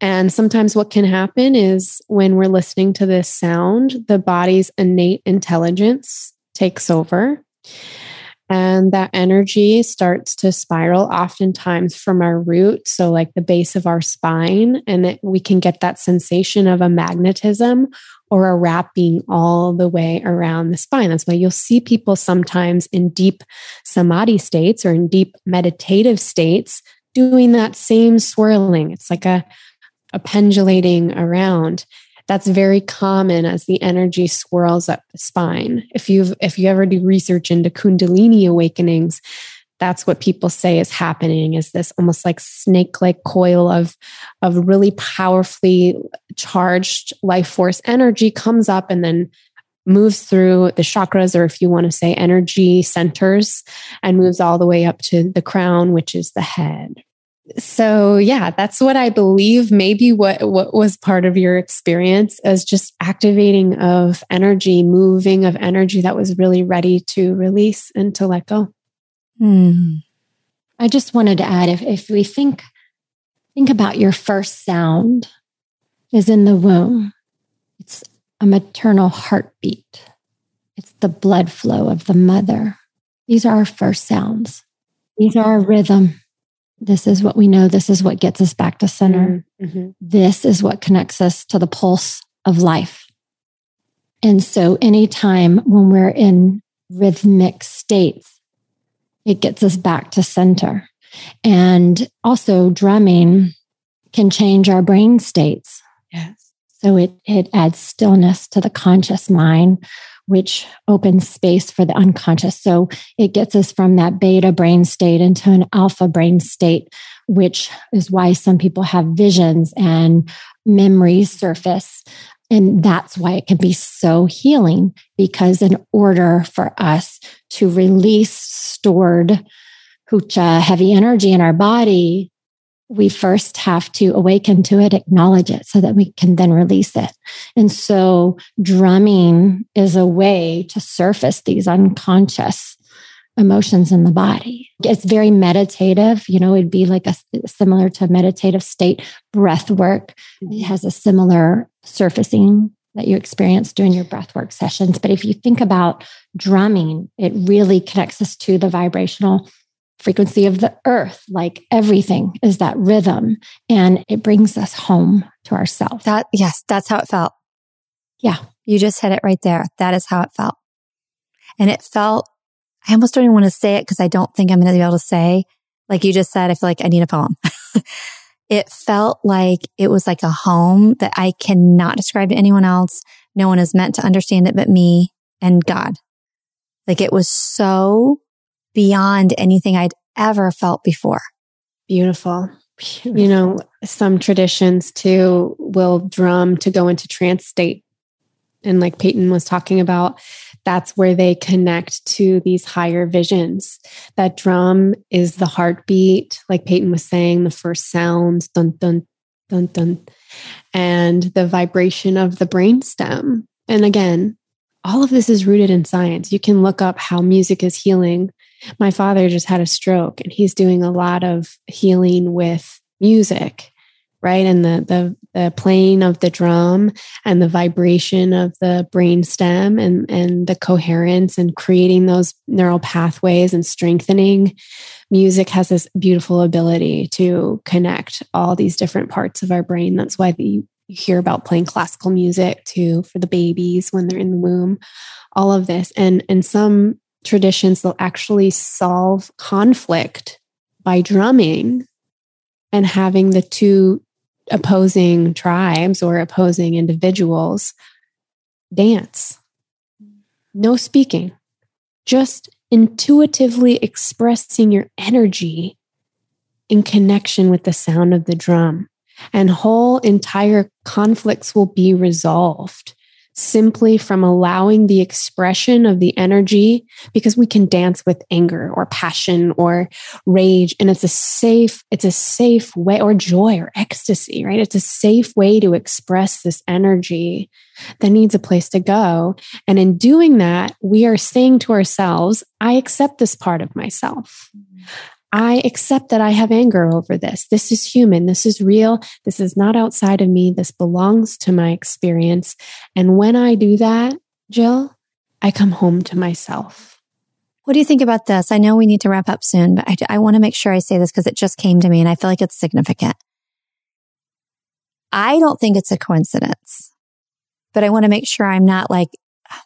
And sometimes what can happen is when we're listening to this sound the body's innate intelligence takes over and that energy starts to spiral oftentimes from our root so like the base of our spine and that we can get that sensation of a magnetism or a wrapping all the way around the spine. That's why you'll see people sometimes in deep samadhi states or in deep meditative states doing that same swirling. It's like a, a pendulating around. That's very common as the energy swirls up the spine. If you've if you ever do research into kundalini awakenings, that's what people say is happening is this almost like snake like coil of of really powerfully charged life force energy comes up and then moves through the chakras or if you want to say energy centers and moves all the way up to the crown which is the head. So yeah that's what i believe. Maybe what what was part of your experience as just activating of energy moving of energy that was really ready to release and to let go Hmm. I just wanted to add if, if we think think about your first sound is in the womb. It's a maternal heartbeat. It's the blood flow of the mother. These are our first sounds. These are our rhythm. This is what we know. This is what gets us back to center. Mm-hmm. This is what connects us to the pulse of life. And so anytime when we're in rhythmic states, it gets us back to center. And also drumming can change our brain states. Yes. So it, it adds stillness to the conscious mind, which opens space for the unconscious. So it gets us from that beta brain state into an alpha brain state, which is why some people have visions and memories surface. And that's why it can be so healing because in order for us to release stored hucha, heavy energy in our body, we first have to awaken to it, acknowledge it so that we can then release it. And so drumming is a way to surface these unconscious emotions in the body. It's very meditative. You know, it'd be like a similar to meditative state breath work. It mm-hmm. has a similar surfacing that you experience during your breath work sessions. But if you think about drumming, it really connects us to the vibrational frequency of the earth like everything is that rhythm and it brings us home to ourselves that yes that's how it felt yeah you just hit it right there that is how it felt and it felt i almost don't even want to say it because i don't think i'm going to be able to say like you just said i feel like i need a poem it felt like it was like a home that i cannot describe to anyone else no one is meant to understand it but me and god like it was so beyond anything I'd ever felt before. Beautiful. Beautiful. You know, some traditions too will drum to go into trance state. And like Peyton was talking about, that's where they connect to these higher visions. That drum is the heartbeat, like Peyton was saying, the first sound, dun dun dun dun, and the vibration of the brainstem. And again, all of this is rooted in science. You can look up how music is healing my father just had a stroke and he's doing a lot of healing with music right? And the the the playing of the drum and the vibration of the brain stem and and the coherence and creating those neural pathways and strengthening music has this beautiful ability to connect all these different parts of our brain. That's why you hear about playing classical music too for the babies when they're in the womb all of this. And and some traditions they'll actually solve conflict by drumming and having the two opposing tribes or opposing individuals dance. No speaking, just intuitively expressing your energy in connection with the sound of the drum. And whole entire conflicts will be resolved simply from allowing the expression of the energy because we can dance with anger or passion or rage and it's a safe it's a safe way or joy or ecstasy right? It's a safe way to express this energy that needs a place to go. And in doing that we are saying to ourselves i accept this part of myself I accept that I have anger over this. This is human. This is real. This is not outside of me. This belongs to my experience. And when I do that, Jill, I come home to myself. What do you think about this? I know we need to wrap up soon, but I, I want to make sure I say this because it just came to me and I feel like it's significant. I don't think it's a coincidence, but I want to make sure I'm not like, I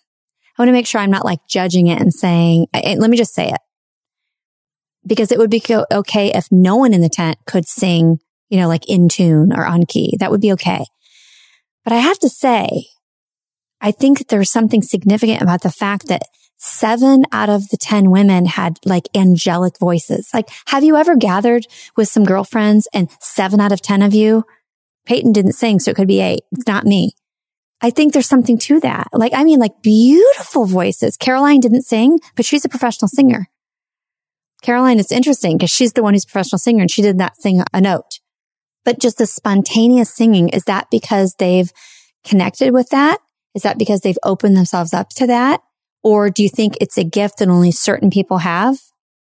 want to make sure I'm not like judging it and saying, let me just say it because it would be okay if no one in the tent could sing, you know, like in tune or on key. That would be okay. But I have to say, I think there's something significant about the fact that seven out of the 10 women had like angelic voices. Like, have you ever gathered with some girlfriends and seven out of 10 of you, Peyton didn't sing, so it could be eight. It's not me. I think there's something to that. Like, I mean, like beautiful voices. Caroline didn't sing, but she's a professional singer. Caroline is interesting because she's the one who's a professional singer and she did not sing a note. But just the spontaneous singing, is that because they've connected with that? Is that because they've opened themselves up to that? Or do you think it's a gift that only certain people have?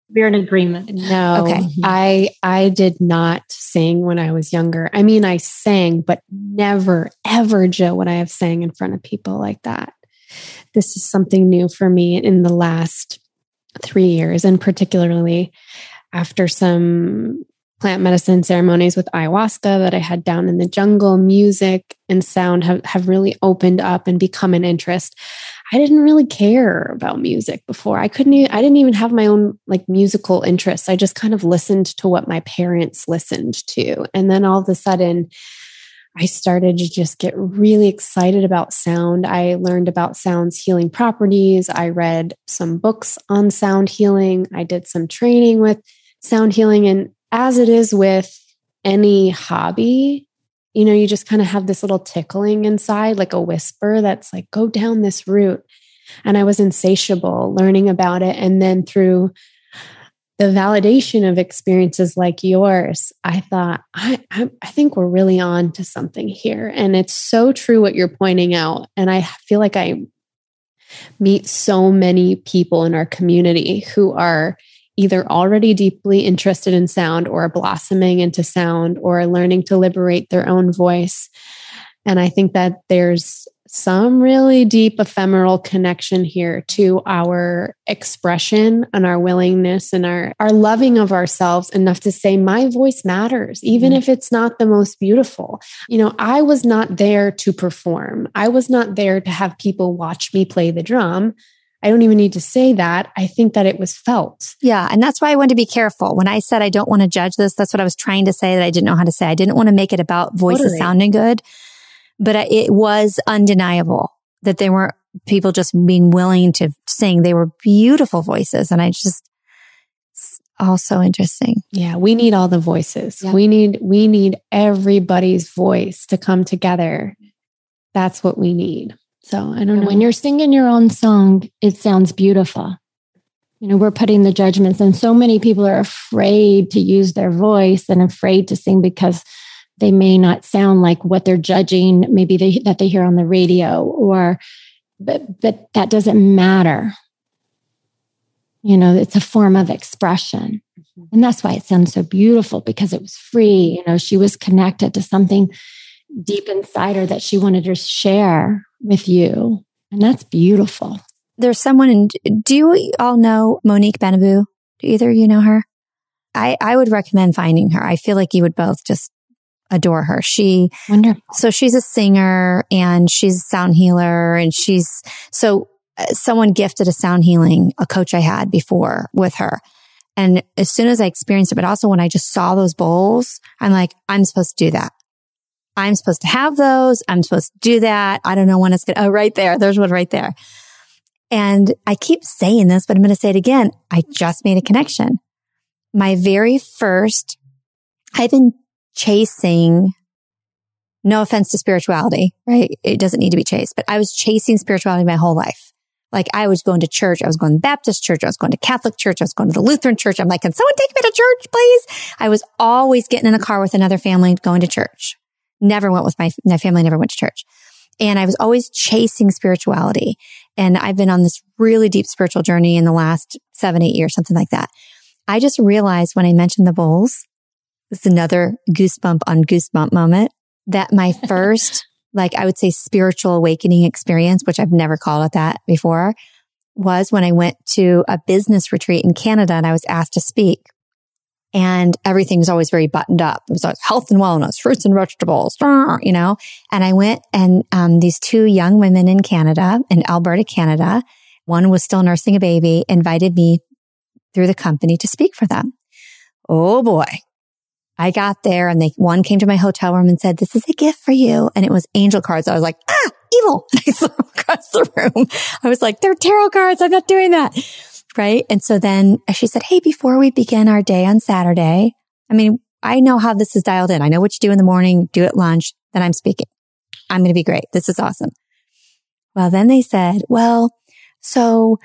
We're in agreement. No. Okay. I I did not sing when I was younger. I mean, I sang, but never, ever, Jill, would I have sang in front of people like that. This is something new for me in the last three years, and particularly after some plant medicine ceremonies with ayahuasca that I had down in the jungle, music and sound have, have really opened up and become an interest. I didn't really care about music before. I couldn't even, I didn't even have my own like musical interests. I just kind of listened to what my parents listened to. And then all of a sudden, I started to just get really excited about sound. I learned about sound's healing properties. I read some books on sound healing. I did some training with sound healing. And as it is with any hobby, you know, you just kind of have this little tickling inside, like a whisper that's like, go down this route. And I was insatiable learning about it. And then through the validation of experiences like yours, I thought, I, I, I, think we're really on to something here. And it's so true what you're pointing out. And I feel like I meet so many people in our community who are either already deeply interested in sound or blossoming into sound or learning to liberate their own voice. And I think that there's some really deep ephemeral connection here to our expression and our willingness and our, our loving of ourselves enough to say, my voice matters, even mm-hmm. if it's not the most beautiful. You know, I was not there to perform, I was not there to have people watch me play the drum. I don't even need to say that. I think that it was felt. Yeah. And that's why I wanted to be careful. When I said I don't want to judge this, that's what I was trying to say that I didn't know how to say. I didn't want to make it about voices totally. sounding good, but it was undeniable that there weren't people just being willing to sing. They were beautiful voices. And I just, also interesting. Yeah, we need all the voices. Yeah. We need we need everybody's voice to come together. That's what we need. So I don't know. When you're singing your own song, it sounds beautiful. You know, we're putting the judgments, and so many people are afraid to use their voice and afraid to sing because they may not sound like what they're judging, maybe they, that they hear on the radio, or but but that doesn't matter. You know, it's a form of expression. Mm-hmm. And that's why it sounds so beautiful because it was free. You know, she was connected to something deep inside her that she wanted to share with you. And that's beautiful. There's someone in, do you all know Monique Benabou? Do either of you know her? I, I would recommend finding her. I feel like you would both just adore her. She, wonderful. So she's a singer and she's a sound healer and she's, so uh, someone gifted a sound healing, a coach I had before with her. And as soon as I experienced it, but also when I just saw those bowls, I'm like, I'm supposed to do that. I'm supposed to have those. I'm supposed to do that. I don't know when it's going to, oh, right there. There's one right there. And I keep saying this, but I'm going to say it again. I just made a connection. My very first, I've been chasing, no offense to spirituality, right? It doesn't need to be chased, but I was chasing spirituality my whole life. Like I was going to church. I was going to Baptist church. I was going to Catholic church. I was going to the Lutheran church. I'm like, can someone take me to church, please? I was always getting in a car with another family going to church never went with my, my family, never went to church. And I was always chasing spirituality. And I've been on this really deep spiritual journey in the last seven, eight years, something like that. I just realized when I mentioned the bowls, this is another goosebump on goosebump moment that my first, like I would say spiritual awakening experience, which I've never called it that before, was when I went to a business retreat in Canada and I was asked to speak and everything was always very buttoned up. It was like health and wellness, fruits and vegetables, you know. And I went and um, these two young women in Canada, in Alberta, Canada, one was still nursing a baby, invited me through the company to speak for them. Oh boy. I got there and they, one came to my hotel room and said, this is a gift for you. And it was angel cards. I was like, ah, evil. I threw across the room. I was like, they're tarot cards. I'm not doing that. Right. And so then she said, Hey, before we begin our day on Saturday, I mean, I know how this is dialed in. I know what you do in the morning, do at lunch, then I'm speaking. I'm going to be great. This is awesome. Well, then they said, well, so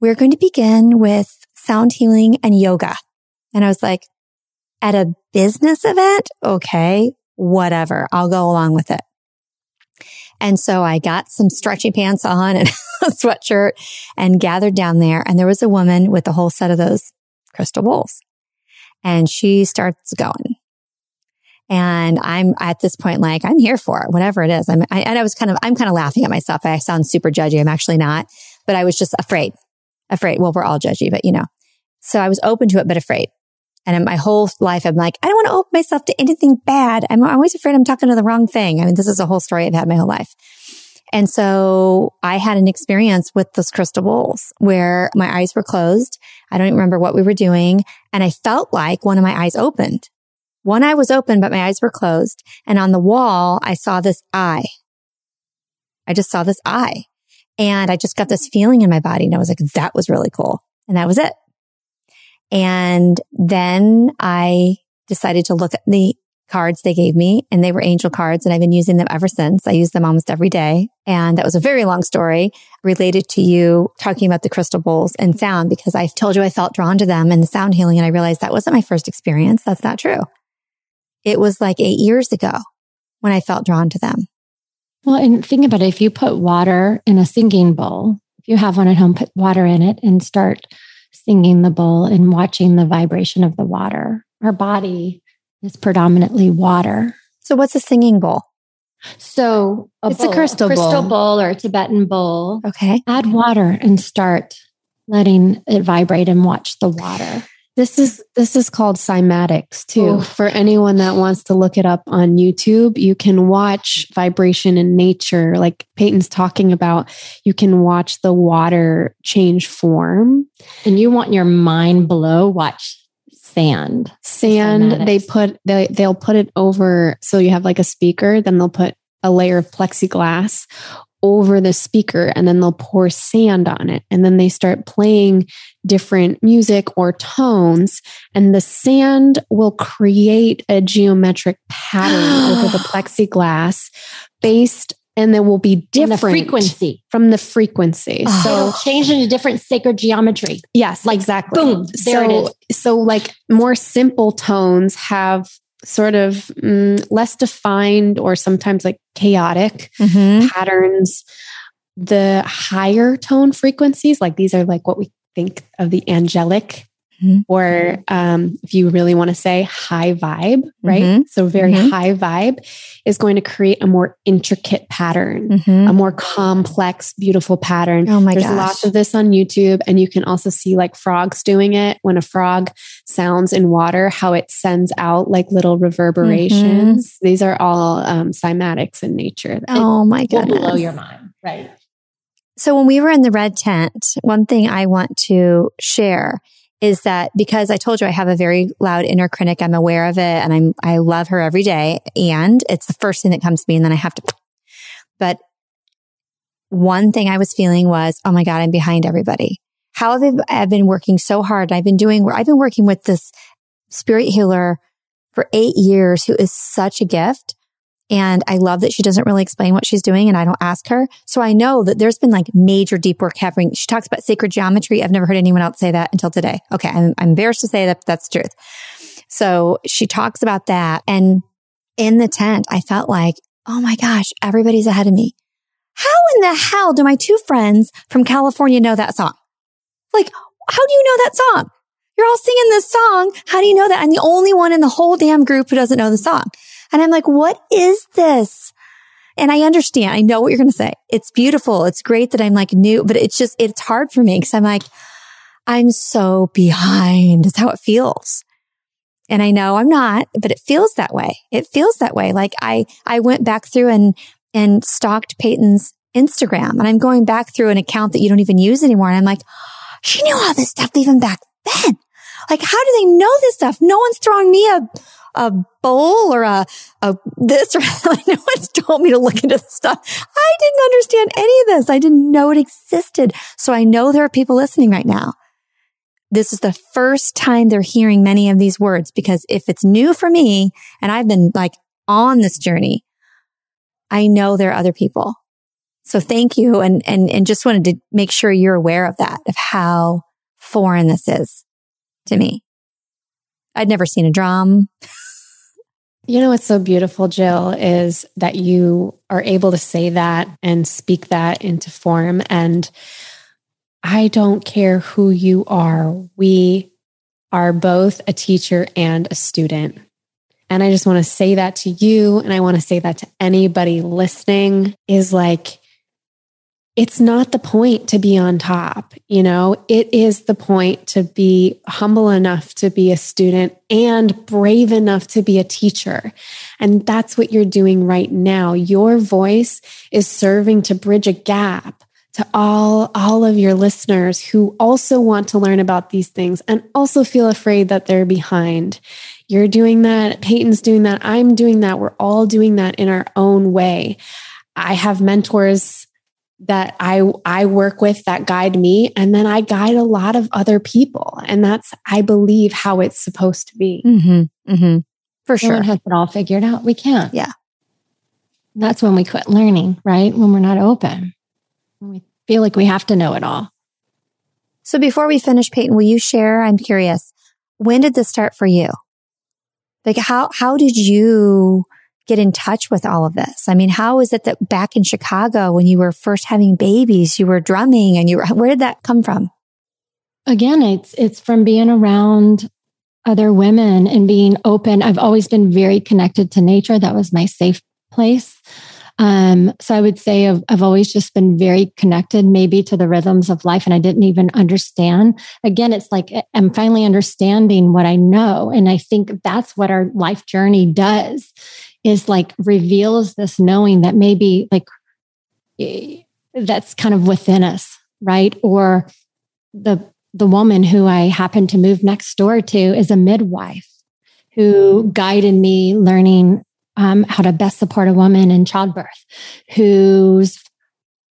we're going to begin with sound healing and yoga. And I was like, at a business event? Okay, whatever. I'll go along with it. And so I got some stretchy pants on and a sweatshirt and gathered down there. And there was a woman with a whole set of those crystal bowls. And she starts going. And I'm at this point, like, I'm here for it, whatever it is. I'm, I, and I was kind of, I'm kind of laughing at myself. I sound super judgy. I'm actually not, but I was just afraid, afraid. Well, we're all judgy, but you know, so I was open to it, but afraid. And in my whole life, I'm like, I don't want to open myself to anything bad. I'm always afraid I'm talking to the wrong thing. I mean, this is a whole story I've had my whole life. And so I had an experience with those crystal bowls where my eyes were closed. I don't even remember what we were doing. And I felt like one of my eyes opened. One eye was open, but my eyes were closed. And on the wall, I saw this eye. I just saw this eye and I just got this feeling in my body. And I was like, that was really cool. And that was it. And then I decided to look at the cards they gave me and they were angel cards and I've been using them ever since. I use them almost every day. And that was a very long story related to you talking about the crystal bowls and sound because I told you I felt drawn to them and the sound healing. And I realized that wasn't my first experience. That's not true. It was like eight years ago when I felt drawn to them. Well, and think about it. If you put water in a singing bowl, if you have one at home, put water in it and start singing the bowl and watching the vibration of the water. Our body is predominantly water. So, what's a singing bowl? So, a it's bowl, a crystal, crystal bowl. bowl or a Tibetan bowl. Okay. Add water and start letting it vibrate and watch the water. This is this is called cymatics too. Oh. For anyone that wants to look it up on YouTube, you can watch vibration in nature like Peyton's talking about. You can watch the water change form. And you want your mind blow, watch sand. Sand, cymatics. they put they they'll put it over so you have like a speaker, then they'll put a layer of plexiglass over the speaker and then they'll pour sand on it. And then they start playing different music or tones. And the sand will create a geometric pattern over the plexiglass based and there will be different from the frequency from the frequency. Oh. So change into different sacred geometry. Yes, like exactly. Boom. There so, it is. So like more simple tones have sort of mm, less defined or sometimes like chaotic mm-hmm. patterns. The higher tone frequencies, like these are like what we think of the angelic Mm-hmm. or um, if you really want to say high vibe, right? Mm-hmm. So very mm-hmm. high vibe is going to create a more intricate pattern, mm-hmm. a more complex, beautiful pattern. Oh my There's gosh. lots of this on YouTube, and you can also see like frogs doing it. When a frog sounds in water, how it sends out like little reverberations. Mm-hmm. These are all um, cymatics in nature. Oh my God. Will blow your mind, right? So when we were in the red tent, one thing I want to share is that because I told you I have a very loud inner critic, I'm aware of it and I'm, I love her every day. And it's the first thing that comes to me. And then I have to, but one thing I was feeling was, oh my God, I'm behind everybody. How have I been working so hard? I've been doing, where I've been working with this spirit healer for eight years who is such a gift. And I love that she doesn't really explain what she's doing and I don't ask her. So I know that there's been like major deep work happening. She talks about sacred geometry. I've never heard anyone else say that until today. Okay. I'm, I'm embarrassed to say that that's the truth. So she talks about that. And in the tent, I felt like, oh my gosh, everybody's ahead of me. How in the hell do my two friends from California know that song? Like, how do you know that song? You're all singing this song. How do you know that? I'm the only one in the whole damn group who doesn't know the song. And I'm like, what is this? And I understand. I know what you're going to say. It's beautiful. It's great that I'm like new, but it's just, it's hard for me because I'm like, I'm so behind. It's how it feels. And I know I'm not, but it feels that way. It feels that way. Like I, I went back through and, and stalked Peyton's Instagram and I'm going back through an account that you don't even use anymore. And I'm like, she knew all this stuff even back then. Like, how do they know this stuff? No one's throwing me a, a bowl or a, a this or no one's told me to look into this stuff. I didn't understand any of this. I didn't know it existed. So I know there are people listening right now. This is the first time they're hearing many of these words because if it's new for me and I've been like on this journey, I know there are other people. So thank you. And, and, and just wanted to make sure you're aware of that, of how foreign this is to me. I'd never seen a drum. You know what's so beautiful, Jill, is that you are able to say that and speak that into form. And I don't care who you are, we are both a teacher and a student. And I just want to say that to you. And I want to say that to anybody listening is like, it's not the point to be on top. You know, it is the point to be humble enough to be a student and brave enough to be a teacher. And that's what you're doing right now. Your voice is serving to bridge a gap to all all of your listeners who also want to learn about these things and also feel afraid that they're behind. You're doing that, Peyton's doing that, I'm doing that. We're all doing that in our own way. I have mentors that I I work with that guide me and then I guide a lot of other people and that's I believe how it's supposed to be. Mm-hmm. Mm-hmm. For sure. No one has it all figured out. We can't. Yeah. That's when we quit learning, right? When we're not open. When we feel like we have to know it all. So before we finish, Peyton, will you share? I'm curious. When did this start for you? Like how how did you get in touch with all of this? I mean, how is it that back in Chicago, when you were first having babies, you were drumming and you were, where did that come from? Again, it's, it's from being around other women and being open. I've always been very connected to nature. That was my safe place. Um, so I would say I've, I've always just been very connected, maybe to the rhythms of life, and I didn't even understand. Again, it's like I'm finally understanding what I know, and I think that's what our life journey does is like reveals this knowing that maybe like that's kind of within us, right? Or the the woman who I happen to move next door to is a midwife who guided me learning um, how to best support a woman in childbirth, who's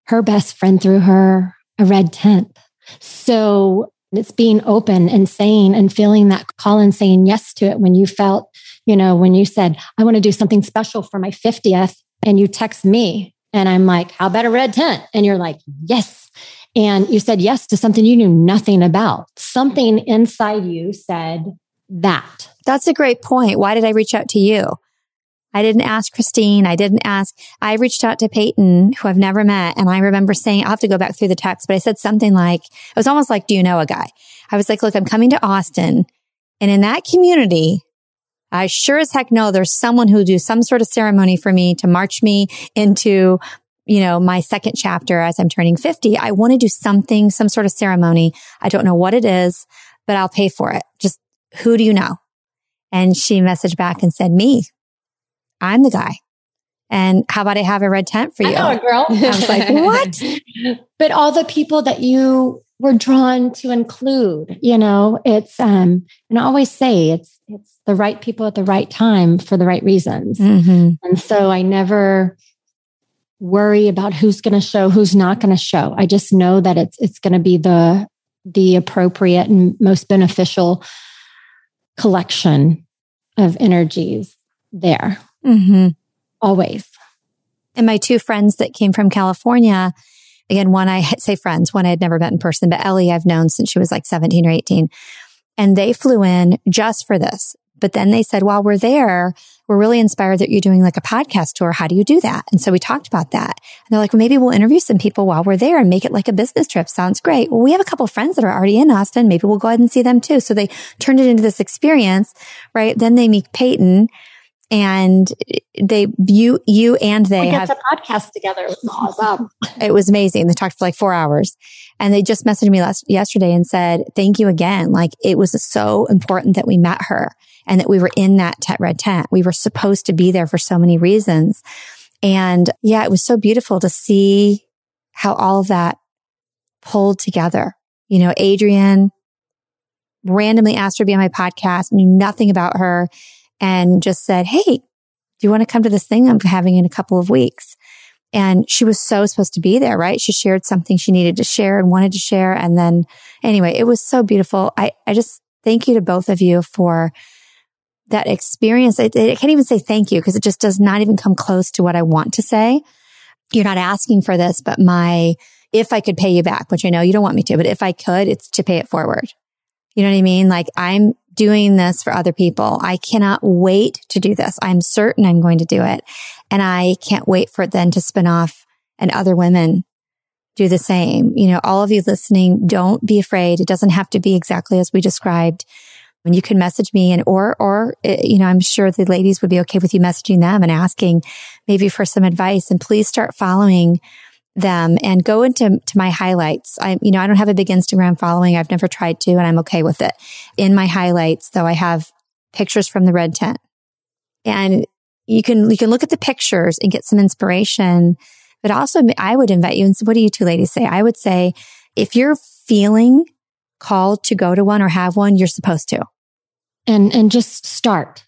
her best friend through her a red tent. So it's being open and saying and feeling that call and saying yes to it when you felt you know, when you said, I want to do something special for my 50th, and you text me, and I'm like, how about a red tent? And you're like, yes. And you said yes to something you knew nothing about. Something inside you said that. That's a great point. Why did I reach out to you? I didn't ask Christine. I didn't ask. I reached out to Peyton, who I've never met. And I remember saying, I'll have to go back through the text, but I said something like, it was almost like, do you know a guy? I was like, look, I'm coming to Austin. And in that community, I sure as heck know there's someone who'll do some sort of ceremony for me to march me into, you know, my second chapter as I'm turning 50. I want to do something, some sort of ceremony. I don't know what it is, but I'll pay for it. Just who do you know? And she messaged back and said, me, I'm the guy. And how about I have a red tent for you? I know, girl. I was like, what? but all the people that you were drawn to include, you know, it's, um, and I always say it's, it's the right people at the right time for the right reasons. Mm-hmm. And so I never worry about who's going to show, who's not going to show. I just know that it's, it's going to be the, the appropriate and most beneficial collection of energies there. Mm-hmm. Always. And my two friends that came from California, again, one I say friends, one I had never met in person, but Ellie I've known since she was like 17 or 18. And they flew in just for this. But then they said, while we're there, we're really inspired that you're doing like a podcast tour. How do you do that? And so we talked about that. And they're like, well, maybe we'll interview some people while we're there and make it like a business trip. Sounds great. Well, we have a couple of friends that are already in Austin. Maybe we'll go ahead and see them too. So they turned it into this experience, right? Then they meet Peyton and they you you and they we have a podcast together. It was awesome. it was amazing. They talked for like four hours, and they just messaged me last yesterday and said thank you again. Like it was so important that we met her and that we were in that tet red tent. We were supposed to be there for so many reasons, and yeah, it was so beautiful to see how all of that pulled together. You know, Adrian randomly asked her to be on my podcast, knew nothing about her and just said, Hey, do you want to come to this thing I'm having in a couple of weeks? And she was so supposed to be there, right? She shared something she needed to share and wanted to share. And then anyway, it was so beautiful. I, I just thank you to both of you for that experience. I, I can't even say thank you because it just does not even come close to what I want to say. You're not asking for this, but my, if I could pay you back, which I know you don't want me to, but if I could, it's to pay it forward. You know what I mean? Like I'm doing this for other people. I cannot wait to do this. I'm certain I'm going to do it. And I can't wait for it then to spin off and other women do the same. You know, all of you listening, don't be afraid. It doesn't have to be exactly as we described. And you can message me and, or, or, eh, you know, I'm sure the ladies would be okay with you messaging them and asking maybe for some advice. And please start following them and go into to my highlights. I, you know, I don't have a big Instagram following. I've never tried to, and I'm okay with it. In my highlights, though, I have pictures from the red tent, and you can you can look at the pictures and get some inspiration. But also, I would invite you. And what do you two ladies say? I would say if you're feeling called to go to one or have one, you're supposed to. And and just start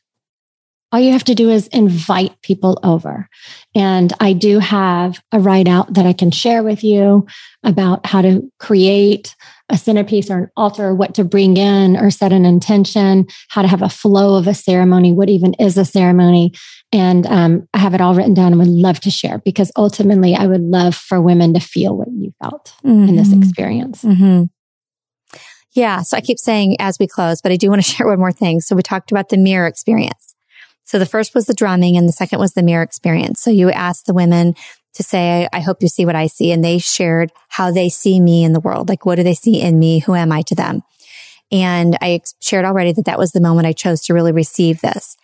all you have to do is invite people over. And I do have a write out that I can share with you about how to create a centerpiece or an altar, what to bring in or set an intention, how to have a flow of a ceremony, what even is a ceremony. And um, I have it all written down and would love to share because ultimately I would love for women to feel what you felt mm-hmm. in this mm-hmm. experience. Mm-hmm. Yeah. So I keep saying as we close, but I do want to share one more thing. So we talked about the mirror experience. So the first was the drumming and the second was the mirror experience. So you asked the women to say, I hope you see what I see. And they shared how they see me in the world. Like, what do they see in me? Who am I to them? And I shared already that that was the moment I chose to really receive this.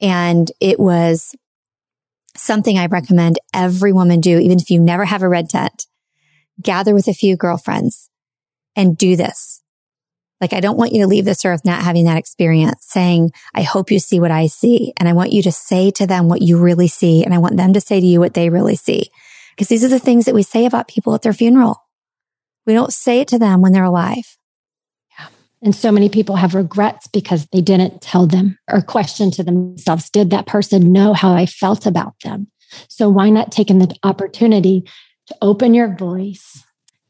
And it was something I recommend every woman do, even if you never have a red tent, gather with a few girlfriends and do this. Like, I don't want you to leave this earth not having that experience saying, I hope you see what I see. And I want you to say to them what you really see. And I want them to say to you what they really see. Because these are the things that we say about people at their funeral. We don't say it to them when they're alive. Yeah. And so many people have regrets because they didn't tell them or question to themselves, did that person know how I felt about them? So why not taking the opportunity to open your voice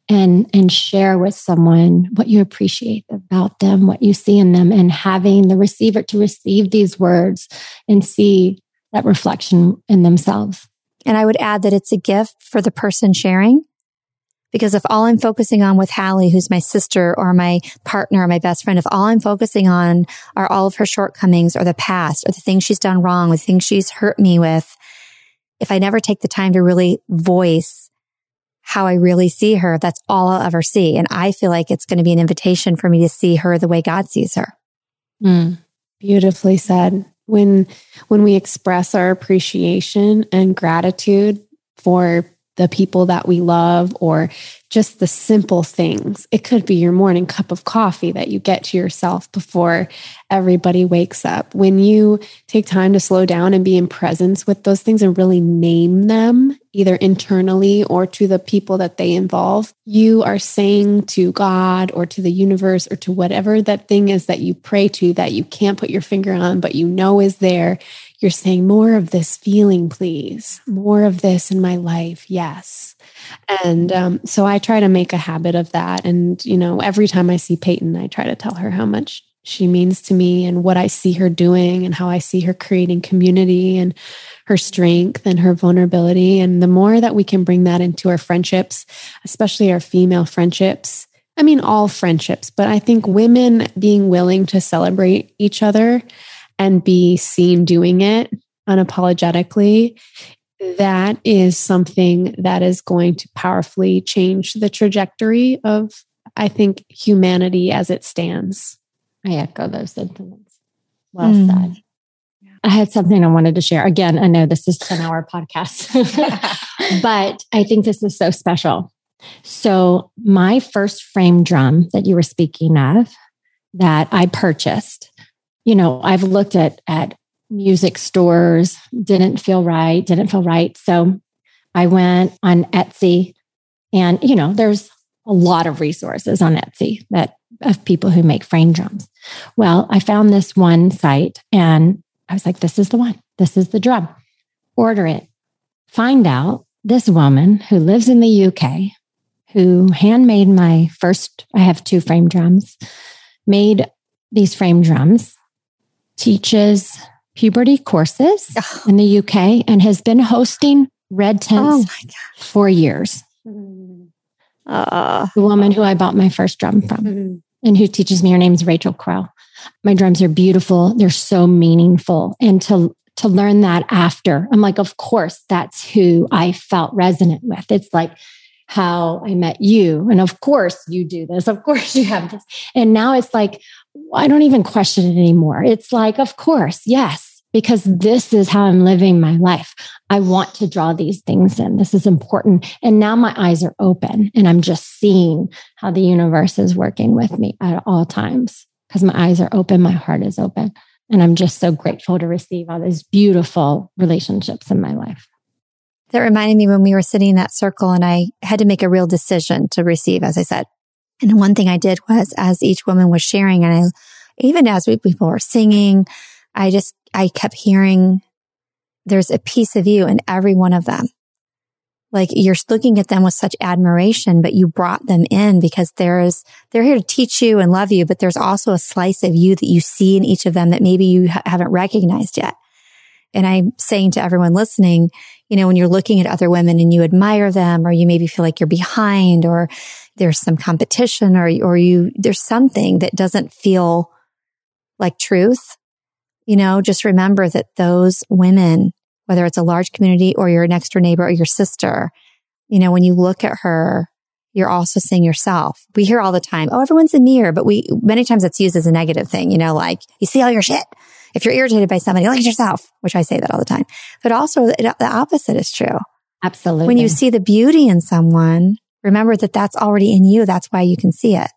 and and share with someone what you appreciate about them what you see in them and having the receiver to receive these words and see that reflection in themselves. And i would add that it's a gift for the person sharing because if all I'm focusing on with Hallie, who's my sister or my partner or my best friend, if all I'm focusing on are all of her shortcomings or the past or the things she's done wrong, the things she's hurt me with, if I never take the time to really voice how I really see her, that's all I'll ever see. And I feel like it's going to be an invitation for me to see her the way God sees her. Mm, beautifully said. When when we express our appreciation and gratitude for the people that we love or just the simple things. It could be your morning cup of coffee that you get to yourself before everybody wakes up. When you take time to slow down and be in presence with those things and really name them, either internally or to the people that they involve, you are saying to God or to the universe or to whatever that thing is that you pray to that you can't put your finger on, but you know is there you're saying more of this feeling, please, more of this in my life. Yes. And um, so I try to make a habit of that. And, you know, every time I see Peyton, I try to tell her how much she means to me and what I see her doing and how I see her creating community and her strength and her vulnerability. And the more that we can bring that into our friendships, especially our female friendships, I mean, all friendships, but I think women being willing to celebrate each other and be seen doing it unapologetically, that is something that is going to powerfully change the trajectory of, I think, humanity as it stands. I echo those sentiments. Well mm. said. I had something I wanted to share. Again, I know this is 10 hour podcast, but I think this is so special. So, my first frame drum that you were speaking of that I purchased you know, I've looked at at music stores, didn't feel right, didn't feel right. So I went on Etsy and you know, there's a lot of resources on Etsy that of people who make frame drums. Well, I found this one site and I was like, this is the one. This is the drum. Order it. Find out this woman who lives in the UK who handmade my first, I have two frame drums, made these frame drums teaches puberty courses oh. in the UK and has been hosting red tents oh for years. Uh, the woman who I bought my first drum from mm-hmm. and who teaches me, her name's Rachel Crow. My drums are beautiful. They're so meaningful. And to to learn that after, I'm like, of course, that's who I felt resonant with. It's like how I met you. And of course you do this. Of course you have this. And now it's like, I don't even question it anymore. It's like, of course, yes, because this is how I'm living my life. I want to draw these things in. This is important. And now my eyes are open and I'm just seeing how the universe is working with me at all times because my eyes are open, my heart is open. And I'm just so grateful to receive all these beautiful relationships in my life. That reminded me when we were sitting in that circle and I had to make a real decision to receive, as I said. And one thing I did was as each woman was sharing and I, even as we, people were singing, I just, I kept hearing there's a piece of you in every one of them. Like you're looking at them with such admiration, but you brought them in because there's, they're here to teach you and love you, but there's also a slice of you that you see in each of them that maybe you ha- haven't recognized yet. And I'm saying to everyone listening, you know, when you're looking at other women and you admire them, or you maybe feel like you're behind, or there's some competition, or, or you, there's something that doesn't feel like truth, you know, just remember that those women, whether it's a large community or your next door neighbor or your sister, you know, when you look at her, you're also seeing yourself. We hear all the time, oh, everyone's a mirror, but we, many times it's used as a negative thing, you know, like you see all your shit. If you're irritated by somebody, look at yourself, which I say that all the time. But also the opposite is true. Absolutely. When you see the beauty in someone, remember that that's already in you. That's why you can see it.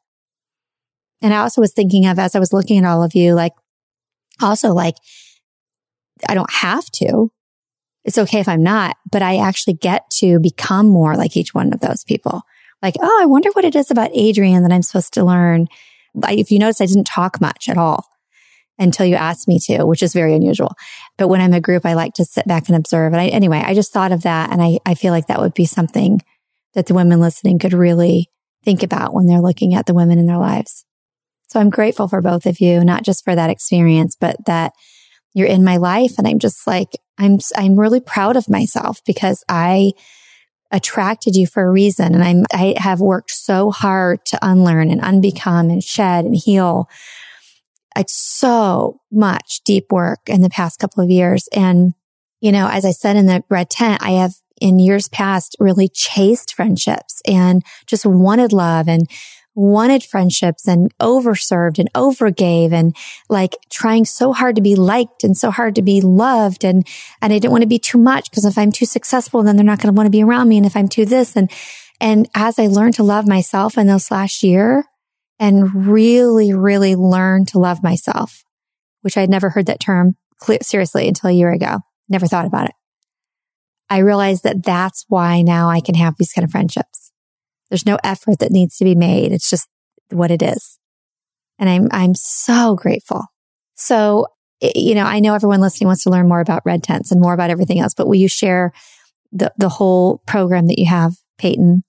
And I also was thinking of as I was looking at all of you, like also like, I don't have to. It's okay if I'm not, but I actually get to become more like each one of those people. Like, oh, I wonder what it is about Adrian that I'm supposed to learn. If you notice, I didn't talk much at all until you asked me to, which is very unusual. But when I'm a group, I like to sit back and observe. And I, anyway, I just thought of that. And I, I feel like that would be something that the women listening could really think about when they're looking at the women in their lives. So I'm grateful for both of you, not just for that experience, but that you're in my life. And I'm just like, I'm, I'm really proud of myself because I attracted you for a reason. And I'm, I have worked so hard to unlearn and unbecome and shed and heal like so much deep work in the past couple of years. And, you know, as I said in the red tent, I have in years past really chased friendships and just wanted love and wanted friendships and overserved and overgave and like trying so hard to be liked and so hard to be loved. And, and I didn't want to be too much because if I'm too successful, then they're not going to want to be around me. And if I'm too this and, and as I learned to love myself in this last year, and really, really learn to love myself, which I'd never heard that term clear, seriously until a year ago. Never thought about it. I realized that that's why now I can have these kind of friendships. There's no effort that needs to be made. It's just what it is. And I'm, I'm so grateful. So, you know, I know everyone listening wants to learn more about red tents and more about everything else, but will you share the, the whole program that you have, Peyton?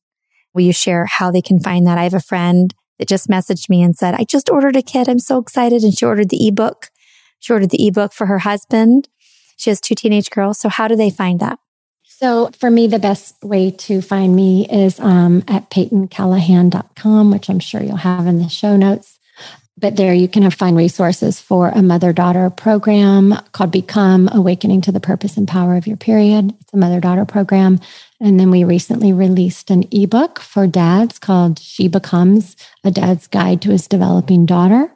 Will you share how they can find that? I have a friend that just messaged me and said, I just ordered a kit. I'm so excited. And she ordered the ebook. She ordered the ebook for her husband. She has two teenage girls. So how do they find that? So for me, the best way to find me is um, at peytoncallahan.com, which I'm sure you'll have in the show notes. But there you can find resources for a mother daughter program called Become Awakening to the Purpose and Power of Your Period. It's a mother daughter program. And then we recently released an ebook for dads called She Becomes a Dad's Guide to His Developing Daughter,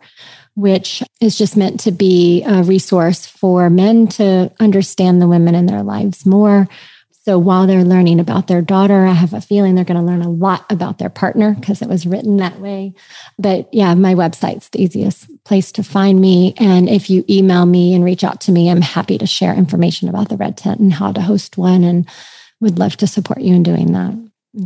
which is just meant to be a resource for men to understand the women in their lives more. So while they're learning about their daughter, I have a feeling they're going to learn a lot about their partner because it was written that way. But yeah, my website's the easiest place to find me. And if you email me and reach out to me, I'm happy to share information about the Red Tent and how to host one and would love to support you in doing that.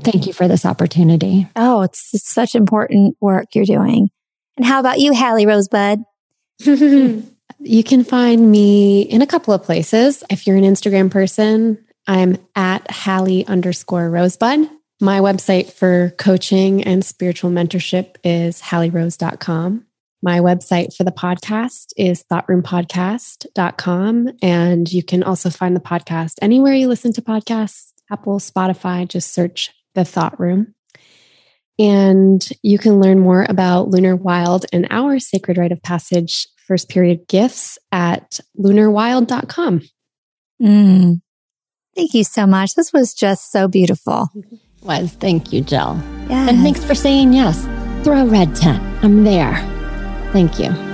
Thank you for this opportunity. Oh, it's, it's such important work you're doing. And how about you, Hallie Rosebud? you can find me in a couple of places. If you're an Instagram person, I'm at Hallie underscore Rosebud. My website for coaching and spiritual mentorship is hallierose.com. My website for the podcast is thoughtroompodcast.com. And you can also find the podcast anywhere you listen to podcasts, Apple, Spotify, just search the Thought Room. And you can learn more about Lunar Wild and our sacred rite of passage first period gifts at lunarwild.com. Mm. Thank you so much. This was just so beautiful. It was. Thank you, Jill. Yes. And thanks for saying yes. Throw a red tent. I'm there. Thank you.